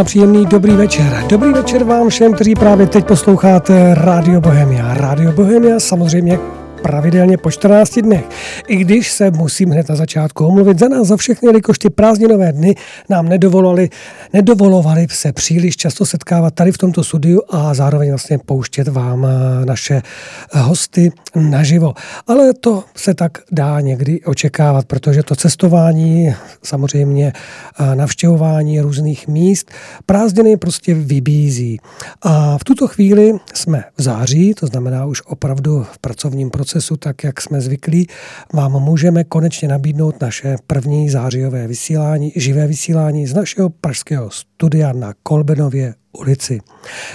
A příjemný dobrý večer. Dobrý večer vám všem, kteří právě teď posloucháte Radio Bohemia. Radio Bohemia samozřejmě pravidelně po 14 dnech. I když se musím hned na začátku omluvit za nás za všechny, jelikož ty prázdninové dny nám nedovolovali, nedovolovali se příliš často setkávat tady v tomto studiu a zároveň vlastně pouštět vám eh, naše eh, hosty naživo. Ale to se tak dá někdy očekávat, protože to cestování, samozřejmě eh, navštěvování různých míst, prázdniny prostě vybízí. A v tuto chvíli jsme v září, to znamená už opravdu v pracovním procesu tak jak jsme zvyklí, vám můžeme konečně nabídnout naše první zářijové vysílání, živé vysílání z našeho pražského studia na Kolbenově ulici.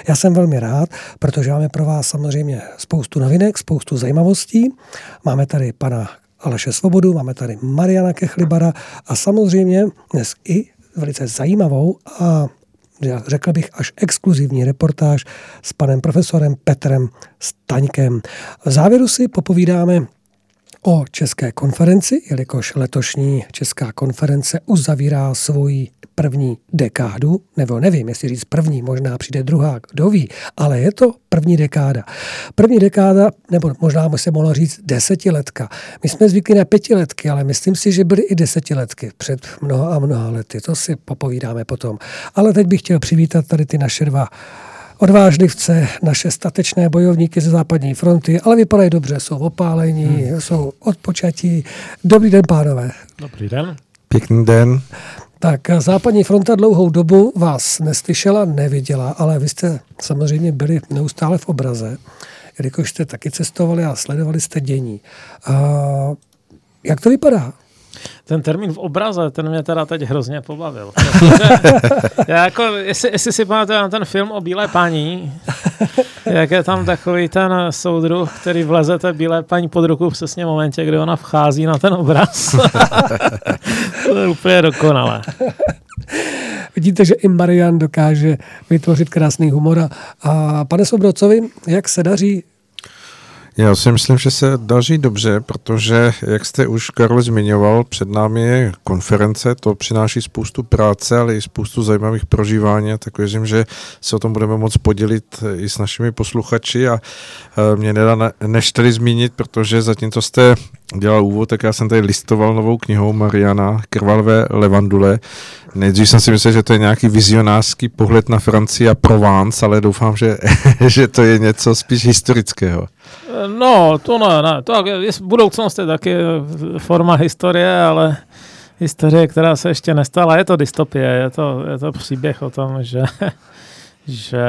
Já jsem velmi rád, protože máme pro vás samozřejmě spoustu novinek, spoustu zajímavostí. Máme tady pana Aleše Svobodu, máme tady Mariana Kechlibara a samozřejmě dnes i velice zajímavou a řekl bych až exkluzivní reportáž s panem profesorem Petrem Staňkem. V závěru si popovídáme o České konferenci, jelikož letošní Česká konference uzavírá svoji první dekádu, nebo nevím, jestli říct první, možná přijde druhá, kdo ví, ale je to první dekáda. První dekáda, nebo možná by se mohlo říct desetiletka. My jsme zvyklí na pětiletky, ale myslím si, že byly i desetiletky před mnoha a mnoha lety. To si popovídáme potom. Ale teď bych chtěl přivítat tady ty naše dva odvážlivce, naše statečné bojovníky ze západní fronty, ale vypadají dobře, jsou opálení, hmm. jsou odpočatí. Dobrý den, pánové. Dobrý den. Pěkný den. Tak západní fronta dlouhou dobu vás neslyšela, neviděla, ale vy jste samozřejmě byli neustále v obraze, jelikož jste taky cestovali a sledovali jste dění. A jak to vypadá? Ten termín v obraze, ten mě teda teď hrozně pobavil. já jako, jestli, jestli si pamatujete na ten film o Bílé paní, jak je tam takový ten soudruh, který vleze té Bílé paní pod ruku přesně v momentě, kdy ona vchází na ten obraz. to je úplně dokonalé. Vidíte, že i Marian dokáže vytvořit krásný humor. A pane Sobrocovi, jak se daří já si myslím, že se daří dobře, protože, jak jste už Karol zmiňoval, před námi je konference, to přináší spoustu práce, ale i spoustu zajímavých prožívání, tak věřím, že se o tom budeme moc podělit i s našimi posluchači a mě nedá než tady zmínit, protože zatímco jste dělal úvod, tak já jsem tady listoval novou knihou Mariana Krvalové Levandule. Nejdřív jsem si myslel, že to je nějaký vizionářský pohled na Francii a Provence, ale doufám, že, že to je něco spíš historického. No, to ne, ne. To je, budoucnost je taky forma historie, ale historie, která se ještě nestala, je to dystopie, je to, je to příběh o tom, že že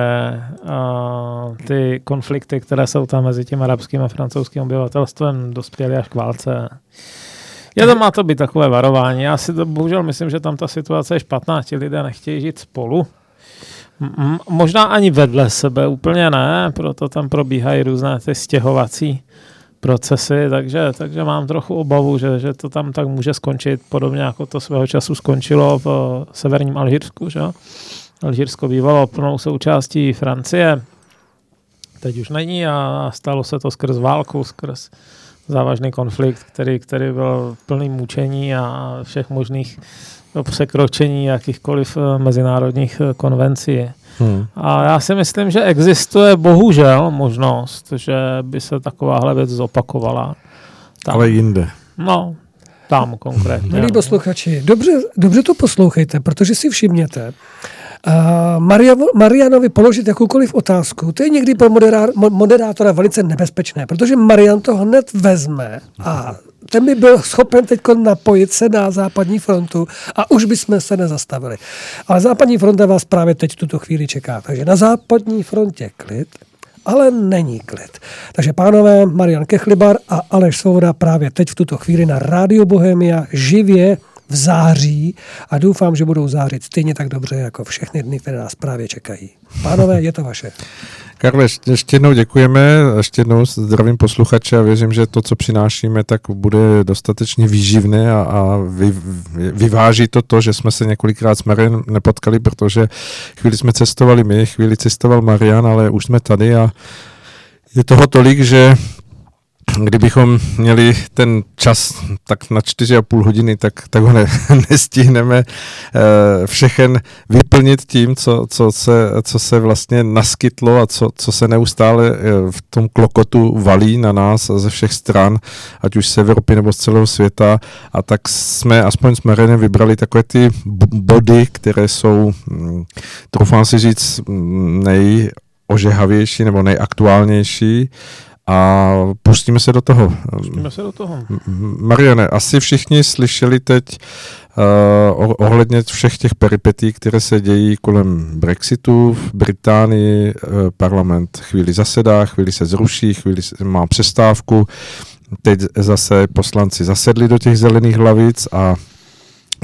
uh, ty konflikty, které jsou tam mezi tím arabským a francouzským obyvatelstvem, dospěly až k válce. Je to má to být takové varování. Já si to bohužel myslím, že tam ta situace je špatná. Ti lidé nechtějí žít spolu. Možná ani vedle sebe úplně ne, proto tam probíhají různé ty stěhovací procesy, takže, takže mám trochu obavu, že, že to tam tak může skončit podobně jako to svého času skončilo v severním Alžírsku, že? Alžírsko bývalo plnou součástí Francie, teď už není a stalo se to skrz válku, skrz závažný konflikt, který, který byl plný mučení a všech možných překročení jakýchkoliv eh, mezinárodních eh, konvencí. Hmm. A já si myslím, že existuje bohužel možnost, že by se takováhle věc zopakovala. Tam. Ale jinde. No, tam konkrétně. Milí posluchači, dobře, dobře to poslouchejte, protože si všimněte, Maria, Marianovi položit jakoukoliv otázku, to je někdy pro moderátora velice nebezpečné, protože Marian to hned vezme a ten by byl schopen teď napojit se na západní frontu a už bychom se nezastavili. Ale západní fronta vás právě teď tuto chvíli čeká. Takže na západní frontě klid, ale není klid. Takže pánové, Marian Kechlibar a Aleš Svoboda právě teď v tuto chvíli na Rádio Bohemia živě v září a doufám, že budou zářit stejně tak dobře jako všechny dny, které nás právě čekají. Pánové, je to vaše. Karle, ještě jednou děkujeme, ještě jednou zdravím posluchače a věřím, že to, co přinášíme, tak bude dostatečně výživné a, a vy, vyváží to to, že jsme se několikrát s Marian nepotkali, protože chvíli jsme cestovali my, chvíli cestoval Marian, ale už jsme tady a je toho tolik, že kdybychom měli ten čas tak na čtyři a půl hodiny, tak, tak ho ne, nestihneme uh, všechen vyplnit tím, co, co, se, co se vlastně naskytlo a co, co se neustále uh, v tom klokotu valí na nás ze všech stran, ať už z Evropy nebo z celého světa. A tak jsme aspoň s Marenem vybrali takové ty body, které jsou, um, troufám si říct, nejožehavější nebo nejaktuálnější a pustíme se do toho. Pustíme se do toho. Mariane, asi všichni slyšeli teď uh, ohledně všech těch peripetí, které se dějí kolem Brexitu v Británii. Uh, parlament chvíli zasedá, chvíli se zruší, chvíli má přestávku. Teď zase poslanci zasedli do těch zelených hlavic a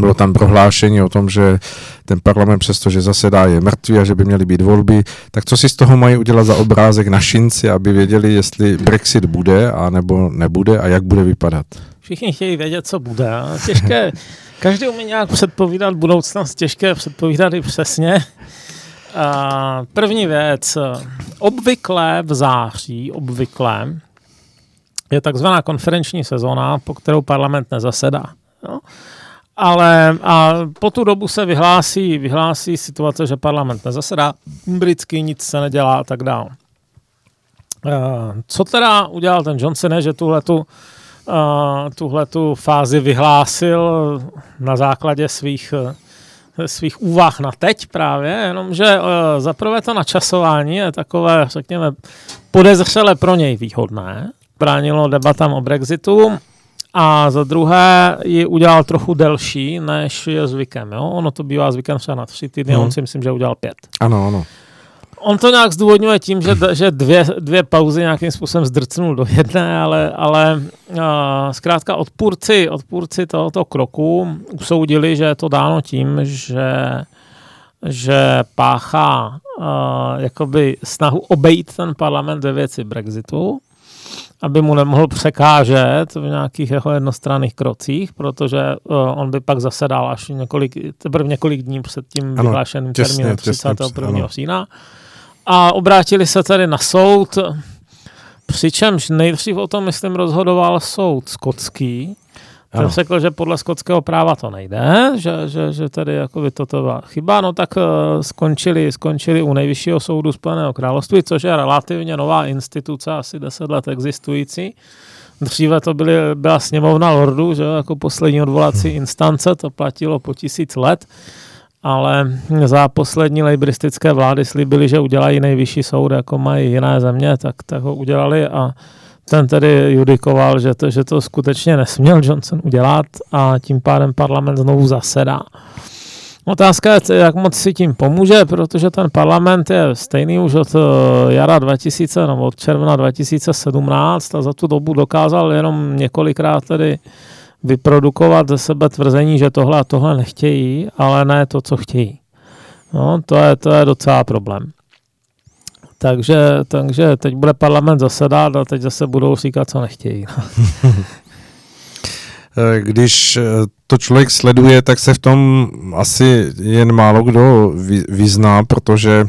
bylo tam prohlášení o tom, že ten parlament přestože zasedá je mrtvý a že by měly být volby, tak co si z toho mají udělat za obrázek našinci, aby věděli, jestli Brexit bude a nebo nebude a jak bude vypadat? Všichni chtějí vědět, co bude. Těžké, každý umí nějak předpovídat budoucnost, těžké předpovídat i přesně. A první věc, obvykle v září, obvykle, je takzvaná konferenční sezóna, po kterou parlament nezasedá. No ale a po tu dobu se vyhlásí, vyhlásí situace, že parlament nezasedá, britský nic se nedělá a tak dále. Co teda udělal ten Johnson, že tuhletu, tuhletu fázi vyhlásil na základě svých, svých úvah na teď právě, jenomže zaprvé to načasování je takové, řekněme, podezřele pro něj výhodné. Bránilo debatám o Brexitu a za druhé ji udělal trochu delší, než je zvykem. Jo? Ono to bývá zvykem třeba na tři týdny, hmm. on si myslím, že udělal pět. Ano, ano. On to nějak zdůvodňuje tím, že, že dvě, dvě pauzy nějakým způsobem zdrcnul do jedné, ale, ale uh, zkrátka odpůrci, odpůrci tohoto kroku usoudili, že je to dáno tím, že že páchá uh, jakoby snahu obejít ten parlament ve věci Brexitu aby mu nemohl překážet v nějakých jeho jednostranných krocích, protože uh, on by pak zasedal až několik, teprve několik dní před tím ano, vyhlášeným těsně, termínem 31. října. A obrátili se tedy na soud, přičemž nejdřív o tom, myslím, rozhodoval soud skotský, ten řekl, že podle skotského práva to nejde, že, že, že tady jako by toto byla chyba, no tak uh, skončili, skončili u nejvyššího soudu Spojeného království, což je relativně nová instituce, asi 10 let existující. Dříve to byly, byla sněmovna lordů, že jako poslední odvolací instance, to platilo po tisíc let, ale za poslední lejbristické vlády slíbili, že udělají nejvyšší soud, jako mají jiné země, tak, tak ho udělali a ten tedy judikoval, že to, že to skutečně nesměl Johnson udělat a tím pádem parlament znovu zasedá. Otázka je, jak moc si tím pomůže, protože ten parlament je stejný už od eh, jara 2000 nebo od června 2017 a za tu dobu dokázal jenom několikrát tedy vyprodukovat ze sebe tvrzení, že tohle a tohle nechtějí, ale ne to, co chtějí. No, to je, to je docela problém. Takže, takže teď bude parlament zasedat a teď zase budou říkat, co nechtějí. Když to člověk sleduje, tak se v tom asi jen málo kdo vyzná, protože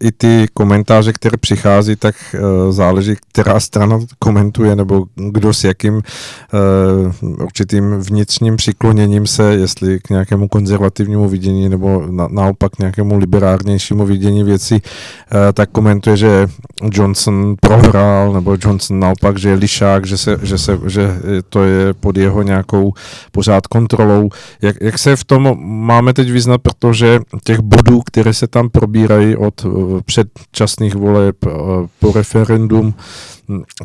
i ty komentáře, které přichází, tak uh, záleží, která strana komentuje, nebo kdo s jakým uh, určitým vnitřním přikloněním se, jestli k nějakému konzervativnímu vidění, nebo na, naopak nějakému liberárnějšímu vidění věcí, uh, tak komentuje, že Johnson prohrál, nebo Johnson naopak, že je lišák, že, se, že, se, že to je pod jeho nějakou pořád kontrolou. Jak, jak se v tom máme teď vyznat, protože těch bodů, které se tam probírají, od eh, předčasných voleb eh, po referendum.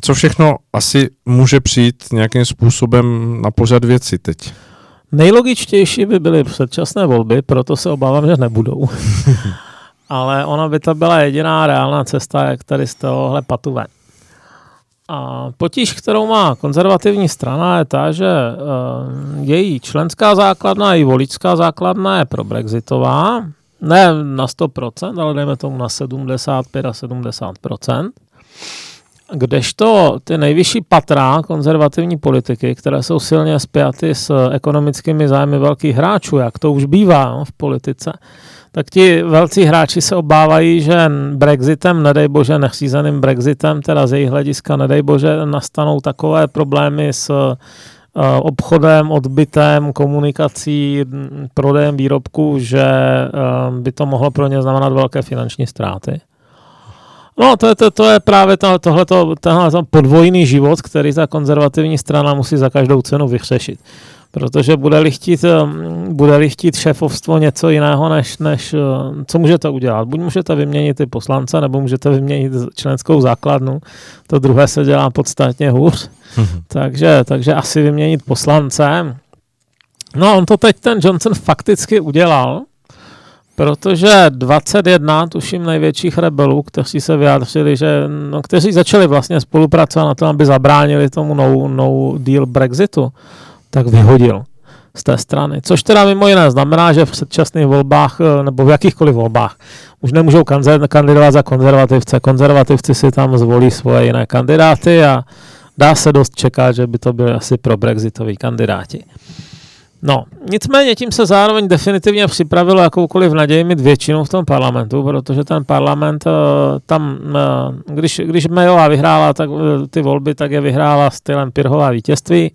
Co všechno asi může přijít nějakým způsobem na pořad věci teď? Nejlogičtější by byly předčasné volby, proto se obávám, že nebudou. Ale ona by to byla jediná reálná cesta, jak tady z tohohle patu ven. A potíž, kterou má konzervativní strana, je ta, že uh, její členská základna i voličská základna je pro Brexitová, ne na 100%, ale dejme tomu na 75 a 70%. Kdežto ty nejvyšší patra konzervativní politiky, které jsou silně spjaty s ekonomickými zájmy velkých hráčů, jak to už bývá no, v politice, tak ti velcí hráči se obávají, že Brexitem, nedej bože, nechřízeným Brexitem, teda z jejich hlediska, nedej bože, nastanou takové problémy s obchodem, odbytem, komunikací, prodejem výrobků, že uh, by to mohlo pro ně znamenat velké finanční ztráty. No, to je, to, to je právě to, tohleto, tenhle podvojný život, který ta konzervativní strana musí za každou cenu vyřešit. Protože bude-li chtít, bude chtít šéfovstvo něco jiného, než, než co můžete udělat. Buď můžete vyměnit ty poslance, nebo můžete vyměnit členskou základnu. To druhé se dělá podstatně hůř. Mm-hmm. takže, takže asi vyměnit poslance. No on to teď ten Johnson fakticky udělal, protože 21, tuším, největších rebelů, kteří se vyjádřili, že, no, kteří začali vlastně spolupracovat na tom, aby zabránili tomu no, no deal Brexitu, tak vyhodil z té strany. Což teda mimo jiné znamená, že v předčasných volbách eh, nebo v jakýchkoliv volbách už nemůžou kandidovat za konzervativce. Konzervativci si tam zvolí svoje jiné kandidáty a dá se dost čekat, že by to byly asi pro brexitoví kandidáti. No, nicméně tím se zároveň definitivně připravilo jakoukoliv naději mít většinu v tom parlamentu, protože ten parlament eh, tam, eh, když, když Mayová vyhrála tak, ty volby, tak je vyhrála stylem Pirhová vítězství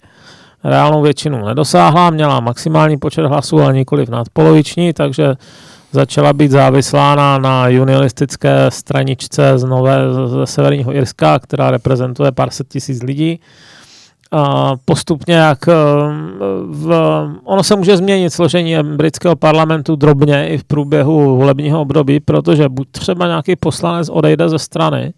reálnou většinu nedosáhla, měla maximální počet hlasů, ale nikoliv nadpoloviční, takže začala být závislána na unionistické straničce z Nové, ze Severního Irska, která reprezentuje pár set tisíc lidí. A postupně, jak eh, v, ono se může změnit složení britského parlamentu drobně i v průběhu volebního období, protože buď třeba nějaký poslanec odejde ze strany,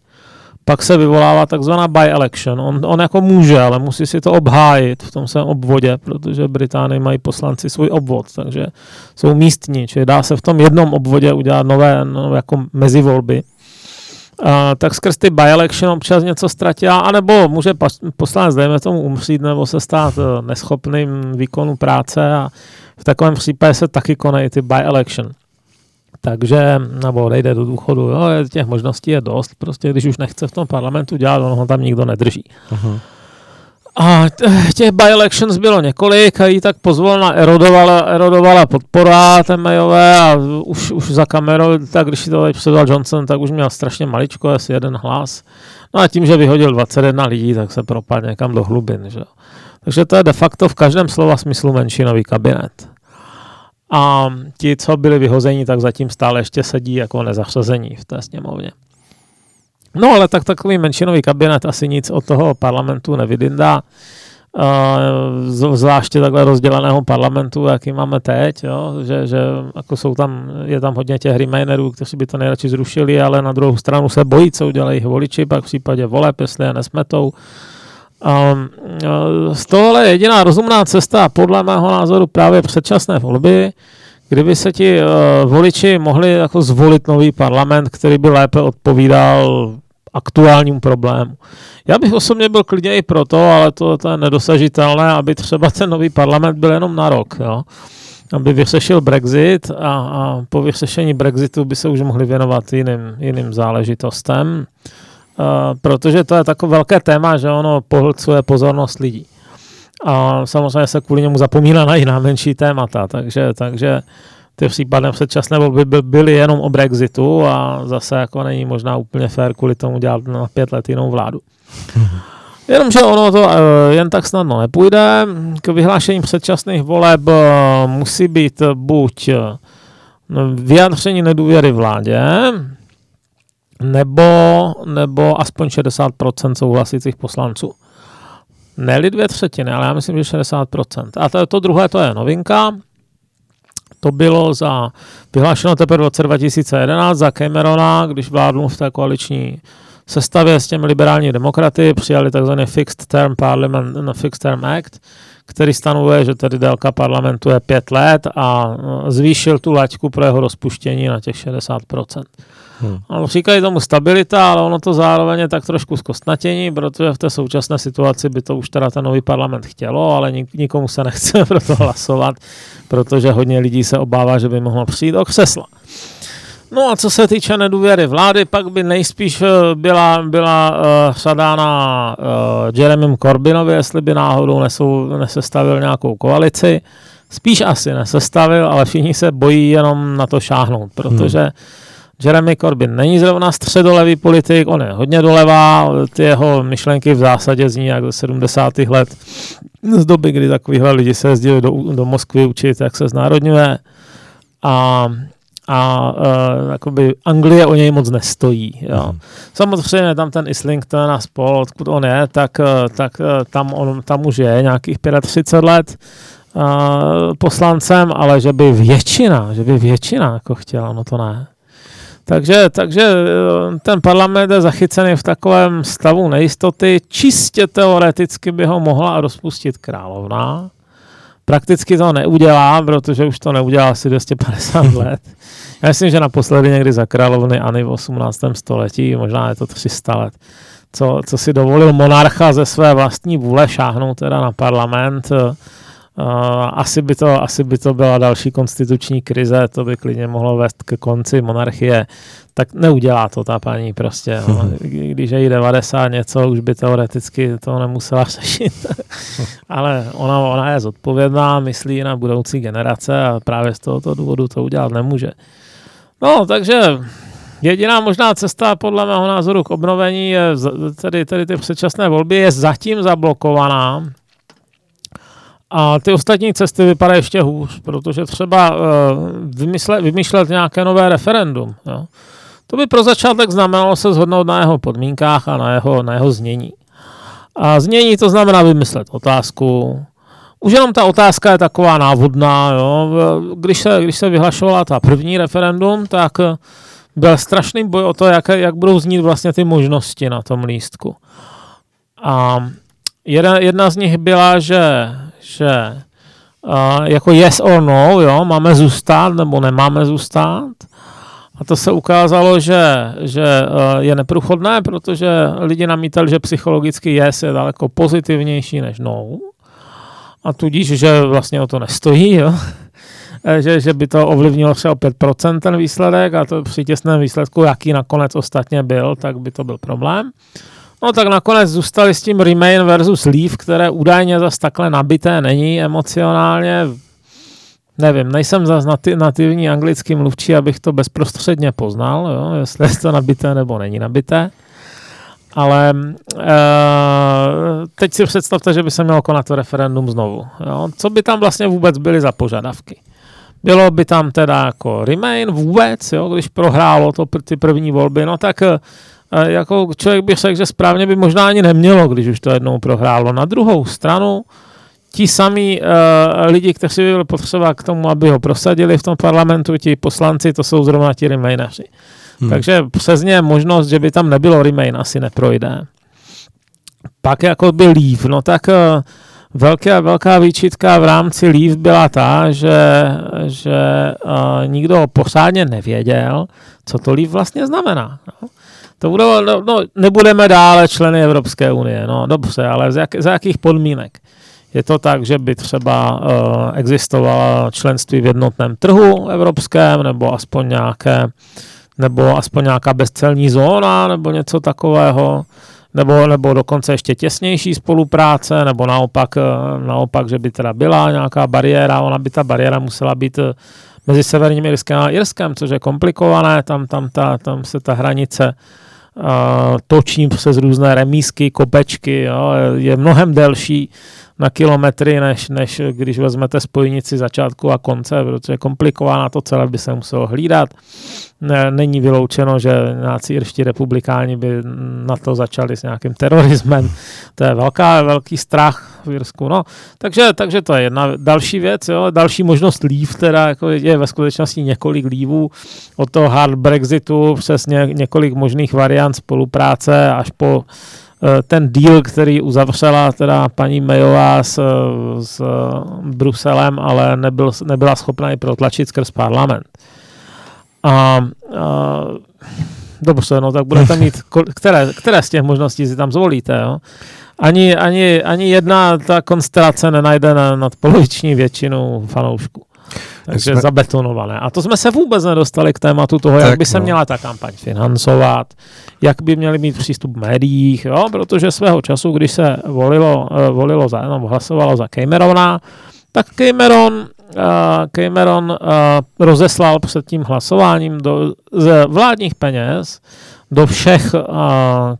pak se vyvolává takzvaná by-election. On, on jako může, ale musí si to obhájit v tom svém obvodě, protože Británii mají poslanci svůj obvod, takže jsou místní, čili dá se v tom jednom obvodě udělat nové, nové jako mezivolby. Uh, tak skrz ty by-election občas něco ztratila, anebo může poslanec, dejme tomu, umřít nebo se stát uh, neschopným výkonu práce a v takovém případě se taky konají ty by-election takže, nebo odejde do důchodu, jo, těch možností je dost, prostě když už nechce v tom parlamentu dělat, on ho tam nikdo nedrží. Uh-huh. A těch by-elections bylo několik a jí tak pozvolna erodovala, erodovala podpora té Mayové a už, už za kamerou, tak když si to předal Johnson, tak už měl strašně maličko, asi jeden hlas. No a tím, že vyhodil 21 lidí, tak se propadl někam do hlubin. Že? Takže to je de facto v každém slova smyslu menšinový kabinet a ti, co byli vyhozeni, tak zatím stále ještě sedí jako nezařazení v té sněmovně. No ale tak takový menšinový kabinet asi nic od toho parlamentu nevydindá. Zvláště takhle rozděleného parlamentu, jaký máme teď, jo? Že, že jako jsou tam, je tam hodně těch remainerů, kteří by to nejradši zrušili, ale na druhou stranu se bojí, co udělají voliči, pak v případě voleb, jestli je nesmetou, Um, z tohle je jediná rozumná cesta, podle mého názoru, právě předčasné volby, kdyby se ti uh, voliči mohli jako zvolit nový parlament, který by lépe odpovídal aktuálnímu problému. Já bych osobně byl klidně i proto, ale to, to je nedosažitelné, aby třeba ten nový parlament byl jenom na rok. Jo? Aby vyřešil Brexit a, a po vyřešení Brexitu by se už mohli věnovat jiným, jiným záležitostem. Eh, protože to je takové velké téma, že ono pohlcuje pozornost lidí. A samozřejmě se kvůli němu zapomíná na jiná menší témata, takže, takže ty případné předčasné volby by byly jenom o Brexitu a zase jako není možná úplně fér kvůli tomu dělat na pět let jinou vládu. Jenomže ono to uh, jen tak snadno nepůjde. K vyhlášení předčasných voleb uh, musí být buď vyjádření nedůvěry vládě, nebo, nebo aspoň 60% souhlasících poslanců. Ne dvě třetiny, ale já myslím, že 60%. A to, to druhé, to je novinka. To bylo za, vyhlášeno teprve v roce 2011 za Camerona, když vládl v té koaliční sestavě s těmi liberální demokraty, přijali tzv. Fixed Term Parliament, no, Fixed Term Act, který stanovuje, že tedy délka parlamentu je pět let a zvýšil tu laťku pro jeho rozpuštění na těch 60%. Hmm. Ano, říkají tomu stabilita, ale ono to zároveň je tak trošku zkostnatění, protože v té současné situaci by to už teda ten nový parlament chtělo, ale nik- nikomu se nechce pro to hlasovat, protože hodně lidí se obává, že by mohlo přijít o křesla. No a co se týče nedůvěry vlády, pak by nejspíš eh, byla, byla uh, sadána uh, Jeremym Corbynovi, jestli by náhodou nesou, nesestavil nějakou koalici. Spíš asi nesestavil, ale všichni se bojí jenom na to šáhnout, protože hmm. Jeremy Corbyn není zrovna středolevý politik, on je hodně dolevá, ty jeho myšlenky v zásadě zní jak do 70. let z doby, kdy takovýhle lidi se jezdili do, do Moskvy učit, jak se znárodňuje. A a uh, jakoby Anglie o něj moc nestojí. Jo. Hmm. Samozřejmě tam ten Islington a spol, odkud on je, tak, uh, tak uh, tam, on, tam už je nějakých 35 let uh, poslancem, ale že by většina, že by většina jako chtěla, no to ne. Takže, takže ten parlament je zachycený v takovém stavu nejistoty. Čistě teoreticky by ho mohla rozpustit královna. Prakticky to neudělá, protože už to neudělá asi 250 let. Já myslím, že naposledy někdy za královny Ani v 18. století, možná je to 300 let, co, co si dovolil monarcha ze své vlastní vůle šáhnout teda na parlament. Asi, by to, asi by to byla další konstituční krize, to by klidně mohlo vést ke konci monarchie. Tak neudělá to ta paní prostě. No. Když je jí 90 něco, už by teoreticky to nemusela řešit. Ale ona, ona je zodpovědná, myslí na budoucí generace a právě z tohoto důvodu to udělat nemůže. No, takže jediná možná cesta podle mého názoru k obnovení je tedy, tedy ty předčasné volby je zatím zablokovaná. A ty ostatní cesty vypadají ještě hůř, protože třeba uh, vymyslet, vymýšlet nějaké nové referendum. Jo. To by pro začátek znamenalo se zhodnout na jeho podmínkách a na jeho, na jeho znění. A znění to znamená vymyslet otázku, už jenom ta otázka je taková návodná. Jo. Když, se, když se vyhlašovala ta první referendum, tak byl strašný boj o to, jak, jak budou znít vlastně ty možnosti na tom lístku. A jedna, jedna z nich byla, že, že uh, jako yes or no, jo, máme zůstat nebo nemáme zůstat. A to se ukázalo, že, že uh, je neprůchodné, protože lidi namítali, že psychologicky yes je daleko pozitivnější než no a tudíž, že vlastně o to nestojí, jo? že, že by to ovlivnilo třeba o 5% ten výsledek a to při těsném výsledku, jaký nakonec ostatně byl, tak by to byl problém. No tak nakonec zůstali s tím Remain versus Leave, které údajně zase takhle nabité není emocionálně. Nevím, nejsem zase nati- nativní anglický mluvčí, abych to bezprostředně poznal, jo, jestli je to nabité nebo není nabité. Ale uh, teď si představte, že by se mělo konat to referendum znovu. Jo? Co by tam vlastně vůbec byly za požadavky? Bylo by tam teda jako Remain vůbec, jo? když prohrálo to ty první volby, no tak uh, jako člověk by řekl, že správně by možná ani nemělo, když už to jednou prohrálo. Na druhou stranu, ti samí uh, lidi, kteří by byli potřeba k tomu, aby ho prosadili v tom parlamentu, ti poslanci, to jsou zrovna ti Remaineři. Hmm. Takže přesně možnost, že by tam nebylo remain, asi neprojde. Pak jako by leave, no tak uh, velká, velká výčitka v rámci leave byla ta, že, že uh, nikdo pořádně nevěděl, co to leave vlastně znamená. No. To budou, no, no, nebudeme dále členy Evropské unie, no dobře, ale za, jak, za jakých podmínek? Je to tak, že by třeba uh, existovalo členství v jednotném trhu evropském, nebo aspoň nějaké nebo aspoň nějaká bezcelní zóna, nebo něco takového, nebo, nebo dokonce ještě těsnější spolupráce, nebo naopak, eh, naopak, že by teda byla nějaká bariéra, ona by ta bariéra musela být eh, mezi Severním Irskem a Irskem, což je komplikované, tam, tam, ta, tam se ta hranice uh, točí přes různé remísky, kopečky, jo, je mnohem delší, na kilometry, než, než když vezmete spojnici začátku a konce, protože je komplikovaná to celé by se muselo hlídat. Ne, není vyloučeno, že nějací irští republikáni by na to začali s nějakým terorismem. To je velká, velký strach v Irsku. No, takže, takže to je jedna další věc. Jo. Další možnost lív, teda jako je ve skutečnosti několik lívů od toho hard Brexitu přes ně, několik možných variant spolupráce až po ten deal, který uzavřela teda paní Mayová s, s Bruselem, ale nebyl, nebyla schopna ji protlačit skrz parlament. A, a dobře, no tak budete mít, které, které z těch možností si tam zvolíte, jo? Ani, ani, ani jedna ta konstelace nenajde na nadpoloviční většinu fanoušků. Takže jsme... zabetonované. A to jsme se vůbec nedostali k tématu toho, tak, jak by se no. měla ta kampaň financovat, jak by měli mít přístup v médiích, jo? protože svého času, když se volilo, uh, volilo za, no, hlasovalo za Camerona, tak Cameron, uh, Cameron uh, rozeslal před tím hlasováním do, z vládních peněz do všech uh,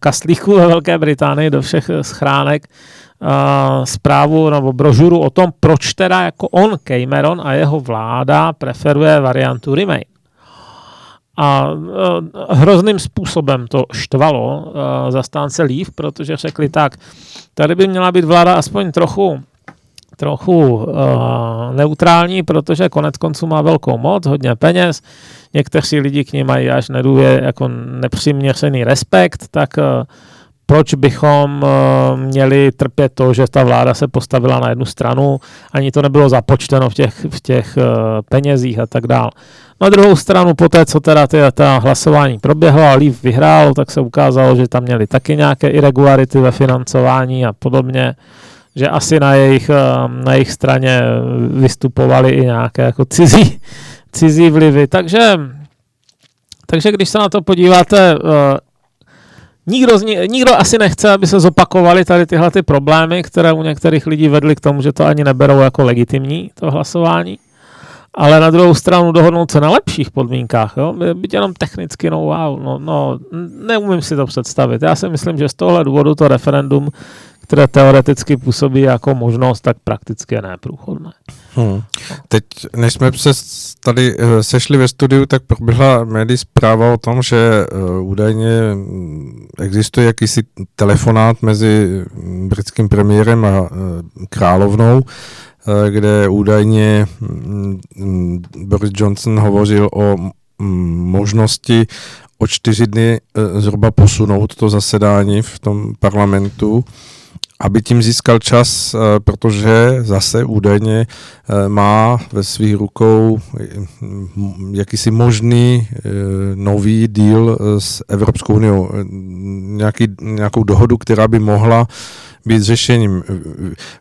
kastlíků ve Velké Británii, do všech schránek zprávu nebo brožuru o tom, proč teda jako on, Cameron a jeho vláda preferuje variantu Remain. A uh, hrozným způsobem to štvalo uh, zastánce Leave, protože řekli tak, tady by měla být vláda aspoň trochu trochu uh, neutrální, protože konec konců má velkou moc, hodně peněz, někteří lidi k ní mají až nedůvě, jako nepřiměřený respekt, tak uh, proč bychom uh, měli trpět to, že ta vláda se postavila na jednu stranu, ani to nebylo započteno v těch, v těch uh, penězích a tak dále. Na druhou stranu, po té, co teda ty, ta hlasování proběhlo a Leaf vyhrál, tak se ukázalo, že tam měli taky nějaké irregularity ve financování a podobně že asi na jejich, eh, na jejich straně vystupovali i nějaké jako cizí, cizí vlivy. Takže, takže když se na to podíváte, nikdo, nikdo asi nechce, aby se zopakovaly tady tyhle ty problémy, které u některých lidí vedly k tomu, že to ani neberou jako legitimní, to hlasování. Ale na druhou stranu dohodnout se na lepších podmínkách, jo? byť jenom technicky, no wow, no, no, neumím si to představit. Já si myslím, že z tohle důvodu to referendum které teoreticky působí jako možnost, tak prakticky je neprůchodné. Hmm. Teď, než jsme se tady eh, sešli ve studiu, tak proběhla médií zpráva o tom, že uh, údajně mm, existuje jakýsi telefonát mezi britským premiérem a uh, královnou, kde údajně um, Boris Johnson hovořil o možnosti o čtyři dny zhruba posunout to zasedání v tom parlamentu aby tím získal čas, eh, protože zase údajně eh, má ve svých rukou hm, jakýsi možný eh, nový díl s Evropskou unii, nějaký, nějakou dohodu, která by mohla být řešením.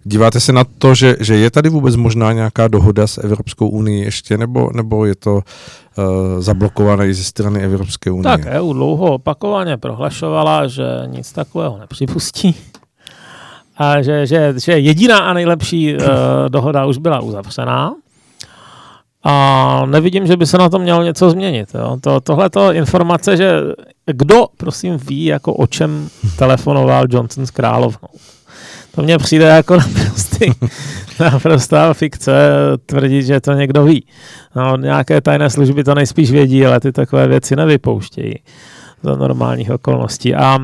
Díváte se na to, že, že je tady vůbec možná nějaká dohoda s Evropskou unii ještě, nebo, nebo je to zablokované ze strany Evropské unie? Tak EU dlouho opakovaně prohlašovala, že nic takového nepřipustí a že, že, že jediná a nejlepší uh, dohoda už byla uzavřená. A nevidím, že by se na to mělo něco změnit. Jo. To, tohleto informace, že kdo, prosím, ví, jako o čem telefonoval Johnson s královnou. To mně přijde jako naprostý, naprostá fikce tvrdit, že to někdo ví. No, nějaké tajné služby to nejspíš vědí, ale ty takové věci nevypouštějí za normálních okolností. A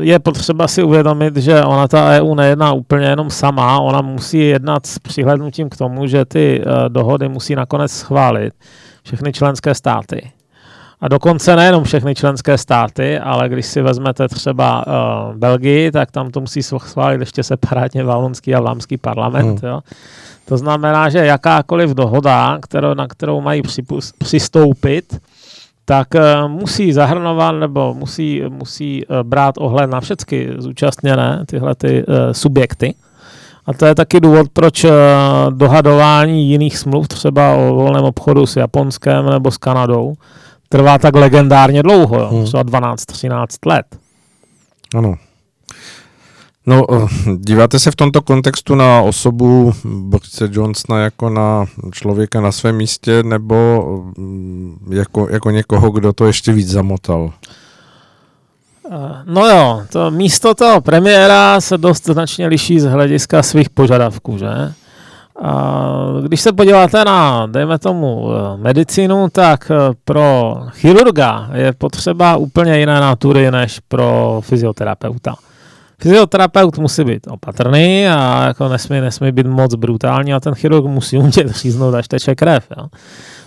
je potřeba si uvědomit, že ona ta EU nejedná úplně jenom sama, ona musí jednat s přihlednutím k tomu, že ty uh, dohody musí nakonec schválit všechny členské státy. A dokonce nejenom všechny členské státy, ale když si vezmete třeba uh, Belgii, tak tam to musí schválit ještě separátně valonský a vlámský parlament. Hmm. Jo. To znamená, že jakákoliv dohoda, kterou, na kterou mají připust, přistoupit, tak uh, musí zahrnovat nebo musí, musí uh, brát ohled na všechny zúčastněné tyhle ty, uh, subjekty. A to je taky důvod, proč dohadování jiných smluv, třeba o volném obchodu s Japonskem nebo s Kanadou, trvá tak legendárně dlouho, hmm. třeba 12-13 let. Ano. No, eh, díváte se v tomto kontextu na osobu Borise Johnsona jako na člověka na svém místě nebo mm, jako, jako někoho, kdo to ještě víc zamotal? Eh, no jo, to místo toho premiéra se dost značně liší z hlediska svých požadavků, že? A když se podíváte na, dejme tomu, eh, medicínu, tak pro chirurga je potřeba úplně jiné natury než pro fyzioterapeuta. Fyzioterapeut musí být opatrný a jako nesmí, nesmí být moc brutální a ten chirurg musí umět říznout, až teče krev. Jo.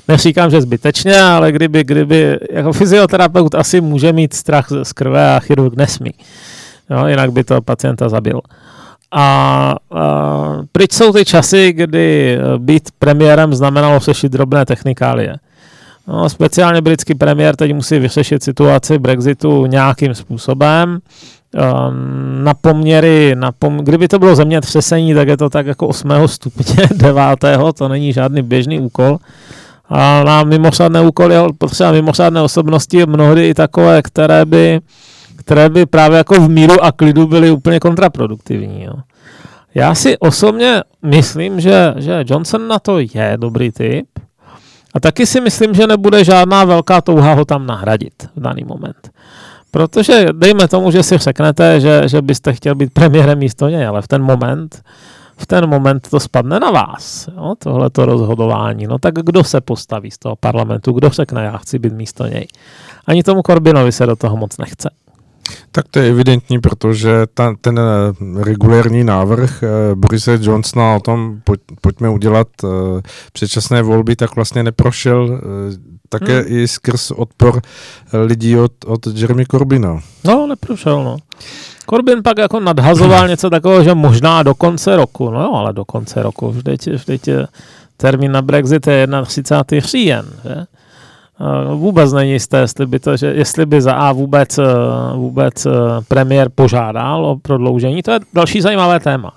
Neříkám, že zbytečně, ale kdyby, kdyby jako fyzioterapeut asi může mít strach z krve a chirurg nesmí. Jo, jinak by to pacienta zabil. A, a pryč jsou ty časy, kdy být premiérem znamenalo řešit drobné technikálie. No, speciálně britský premiér teď musí vyřešit situaci Brexitu nějakým způsobem na poměry, na pom- kdyby to bylo zemětřesení, tak je to tak jako 8. stupně, 9. to není žádný běžný úkol. A na mimořádné úkoly je potřeba mimořádné osobnosti, mnohdy i takové, které by, které by právě jako v míru a klidu byly úplně kontraproduktivní. Jo. Já si osobně myslím, že, že Johnson na to je dobrý typ a taky si myslím, že nebude žádná velká touha ho tam nahradit v daný moment. Protože dejme tomu, že si řeknete, že, že byste chtěl být premiérem místo něj, ale v ten moment v ten moment to spadne na vás, jo, tohleto rozhodování. No tak kdo se postaví z toho parlamentu, kdo řekne, já chci být místo něj. Ani tomu Korbinovi se do toho moc nechce. Tak to je evidentní, protože ta, ten eh, regulérní návrh eh, Borise Johnsona o tom, pojď, pojďme udělat eh, předčasné volby, tak vlastně neprošel také hmm. i skrz odpor lidí od, od Jeremy Corbina. No, neprošel, no. Corbyn pak jako nadhazoval něco takového, že možná do konce roku, no jo, ale do konce roku, vždyť, vždyť termín na Brexit je 31. říjen, že? Vůbec není jisté, jestli by, to, že, jestli by za A vůbec, eh, vůbec eh, premiér požádal o prodloužení. To je další zajímavé téma.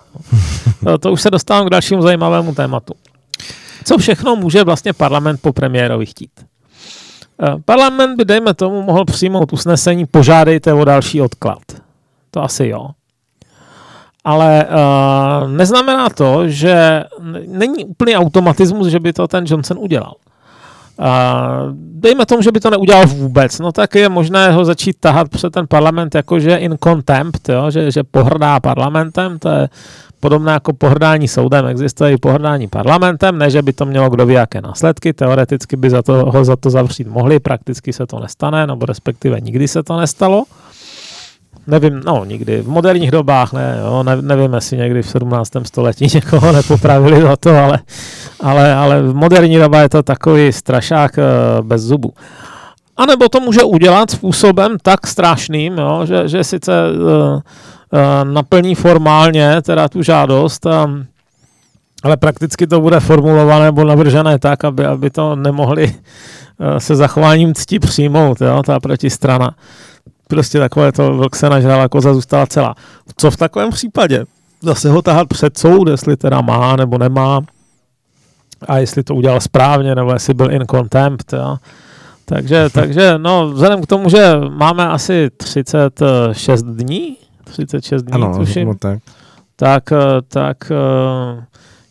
To, to už se dostávám k dalšímu zajímavému tématu. Co všechno může vlastně parlament po premiérovi chtít? Eh, parlament by, dejme tomu, mohl přijmout usnesení, požádejte o další odklad. To asi jo. Ale uh, neznamená to, že není úplný automatismus, že by to ten Johnson udělal. Uh, dejme tomu, že by to neudělal vůbec, no tak je možné ho začít tahat před ten parlament jakože in contempt, jo? Že, že pohrdá parlamentem, to je podobné jako pohrdání soudem, existuje i pohrdání parlamentem, ne, že by to mělo kdo ví jaké následky, teoreticky by za to, ho za to zavřít mohli, prakticky se to nestane, nebo respektive nikdy se to nestalo. Nevím, no nikdy, v moderních dobách ne, jo, ne, nevím, jestli někdy v 17. století někoho nepopravili za to, ale, ale, ale v moderní době je to takový strašák uh, bez zubu. A nebo to může udělat způsobem tak strašným, jo, že, že sice uh, naplní formálně teda tu žádost, um, ale prakticky to bude formulované nebo navržené tak, aby, aby to nemohli uh, se zachováním cti přijmout, jo, ta protistrana prostě takové to vlk se nažrala, koza zůstala celá. Co v takovém případě? Zase ho tahat před soud, jestli teda má nebo nemá a jestli to udělal správně, nebo jestli byl in contempt, jo. Takže, takže no, vzhledem k tomu, že máme asi 36 dní, 36 dní, ano, tuším, no tak. tak, tak eh,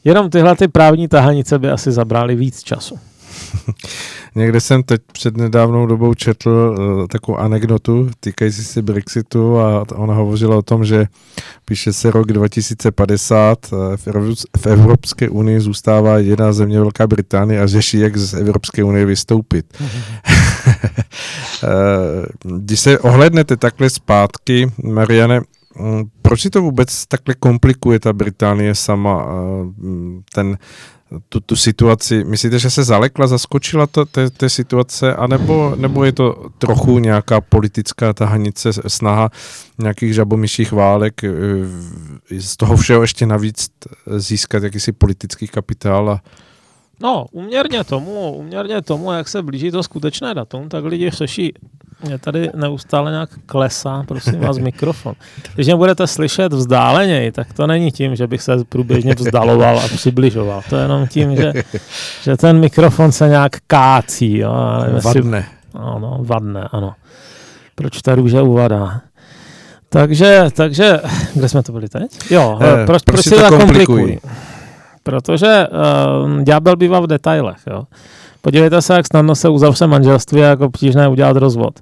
jenom tyhle ty právní tahanice by asi zabrali víc času. Někde jsem teď před nedávnou dobou četl uh, takovou anekdotu týkající se Brexitu a ona hovořila o tom, že píše se rok 2050, uh, v, v Evropské unii zůstává jedna země Velká Británie a řeší, jak z Evropské unie vystoupit. uh, když se ohlednete takhle zpátky, Mariane, mm, proč si to vůbec takhle komplikuje ta Británie sama, ten tu, tu situaci. Myslíte, že se zalekla, zaskočila to, té, té situace, anebo, nebo je to trochu nějaká politická tahanice, snaha nějakých žabomyších válek, eh, z toho všeho ještě navíc získat jakýsi politický kapitál a No, uměrně tomu, uměrně tomu, jak se blíží to skutečné datum, tak lidi řeší mě tady neustále nějak klesá, prosím vás, mikrofon. Když mě budete slyšet vzdáleněji, tak to není tím, že bych se průběžně vzdaloval a přibližoval. To je jenom tím, že, že ten mikrofon se nějak kácí. Jo? vadne. Ano, vadne, ano. Proč ta růže uvadá? Takže, takže, kde jsme to byli teď? Jo, eh, proč, proč, proč si to komplikují? Protože uh, ďábel bývá v detailech. Jo? Podívejte se, jak snadno se uzavře manželství a jak obtížné udělat rozvod.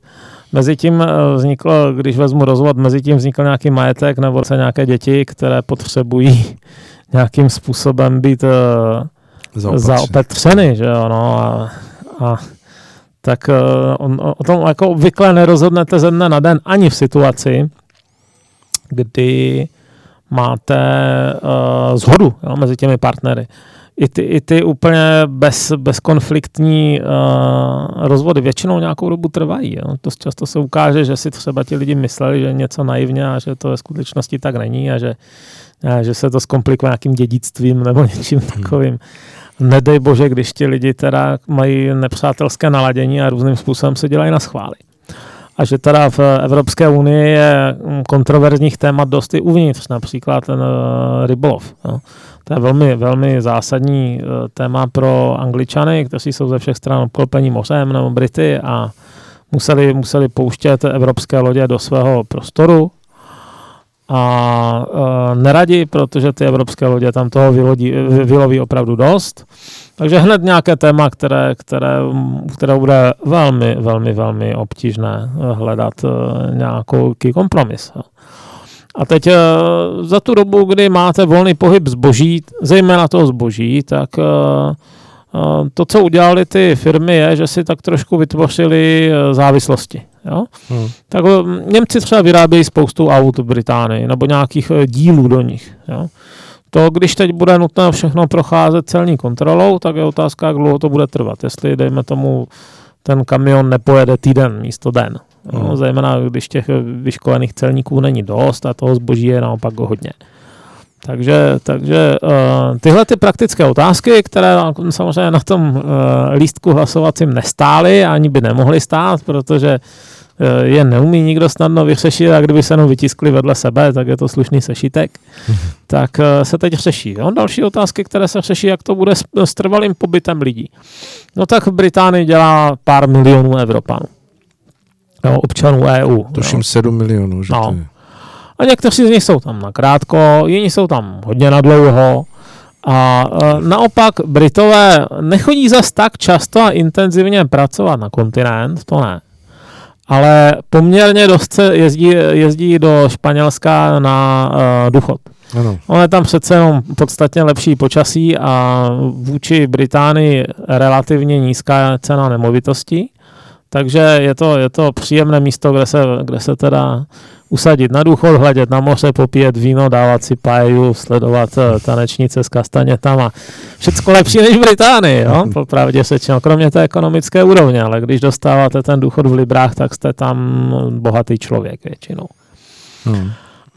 Mezitím eh, vzniklo, když vezmu rozvod, mezi tím vznikl nějaký majetek nebo se nějaké děti, které potřebují nějakým způsobem být uh, zaopatřeny, že jo, no, a, a tak uh, on, o tom jako obvykle nerozhodnete ze dne na den ani v situaci, kdy máte uh, zhodu jo, mezi těmi partnery i ty, i ty úplně bez, bezkonfliktní uh, rozvody většinou nějakou dobu trvají. Jo. To často se ukáže, že si třeba ti lidi mysleli, že něco naivně a že to ve skutečnosti tak není a že, a že se to zkomplikuje nějakým dědictvím nebo něčím hmm. takovým. Nedej bože, když ti lidi teda mají nepřátelské naladění a různým způsobem se dělají na schvály. A že teda v Evropské unii je kontroverzních témat dosti uvnitř, například ten uh, rybolov. Jo. To je velmi, velmi zásadní uh, téma pro Angličany, kteří jsou ze všech stran obklopení mořem nebo Brity a museli, museli pouštět evropské lodě do svého prostoru a uh, neradi, protože ty evropské lodě tam toho vylodí, vyloví opravdu dost. Takže hned nějaké téma, které, které, které bude velmi, velmi, velmi obtížné hledat uh, nějaký kompromis. A teď uh, za tu dobu, kdy máte volný pohyb zboží, zejména toho zboží, tak uh, to, co udělali ty firmy, je, že si tak trošku vytvořili závislosti. Jo? Hmm. Tak Němci třeba vyrábějí spoustu aut v Británii nebo nějakých dílů do nich. Jo? To, když teď bude nutné všechno procházet celní kontrolou, tak je otázka, jak dlouho to bude trvat. Jestli, dejme tomu, ten kamion nepojede týden místo den. No, hmm. Zejména, když těch vyškolených celníků není dost a toho zboží je naopak hodně. Takže, takže uh, tyhle ty praktické otázky, které samozřejmě na tom uh, lístku hlasovacím nestály, ani by nemohly stát, protože uh, je neumí nikdo snadno vyřešit a kdyby se jenom vytiskli vedle sebe, tak je to slušný sešitek, tak uh, se teď řeší. Jo? Další otázky, které se řeší, jak to bude s, s trvalým pobytem lidí. No tak v Británii dělá pár milionů Evropanů. Jo, občanů EU. Tuším 7 milionů, že no. to je. A někteří z nich jsou tam na krátko, jiní jsou tam hodně na dlouho. A e, naopak Britové nechodí zas tak často a intenzivně pracovat na kontinent, to ne. Ale poměrně dost se jezdí, jezdí do Španělska na uh, důchod. Ano. Ono je tam přece jenom podstatně lepší počasí a vůči Británii relativně nízká cena nemovitostí. Takže je to, je to příjemné místo, kde se, kde se teda usadit na důchod, hledět na moře, popíjet víno, dávat si paeju, sledovat eh, tanečnice s kastanětama. Všecko lepší než v Británii, jo? popravdě sečeno, kromě té ekonomické úrovně, ale když dostáváte ten důchod v librách, tak jste tam bohatý člověk většinou. Hmm.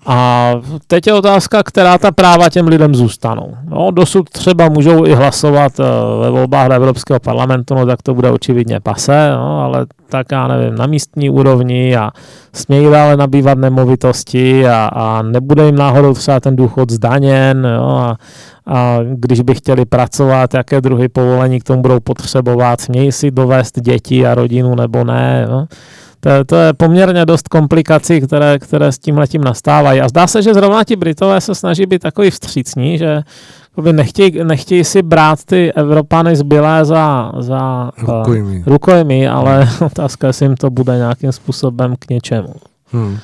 A teď je otázka, která ta práva těm lidem zůstanou. No, dosud třeba můžou i hlasovat eh, ve volbách do Evropského parlamentu, no tak to bude očividně pase, no, ale tak já nevím, na místní úrovni a smějí dále nabývat nemovitosti a, a nebude jim náhodou třeba ten důchod zdaněn jo, a, a když by chtěli pracovat, jaké druhy povolení k tomu budou potřebovat, smějí si dovést děti a rodinu nebo ne. Jo. To, to je poměrně dost komplikací, které, které s tím letím nastávají. A zdá se, že zrovna ti Britové se snaží být takový vstřícní, že nechtějí, nechtějí si brát ty Evropany zbylé za, za rukojmí. Uh, rukojmí, ale otázka, jestli jim to bude nějakým způsobem k něčemu. Hmm.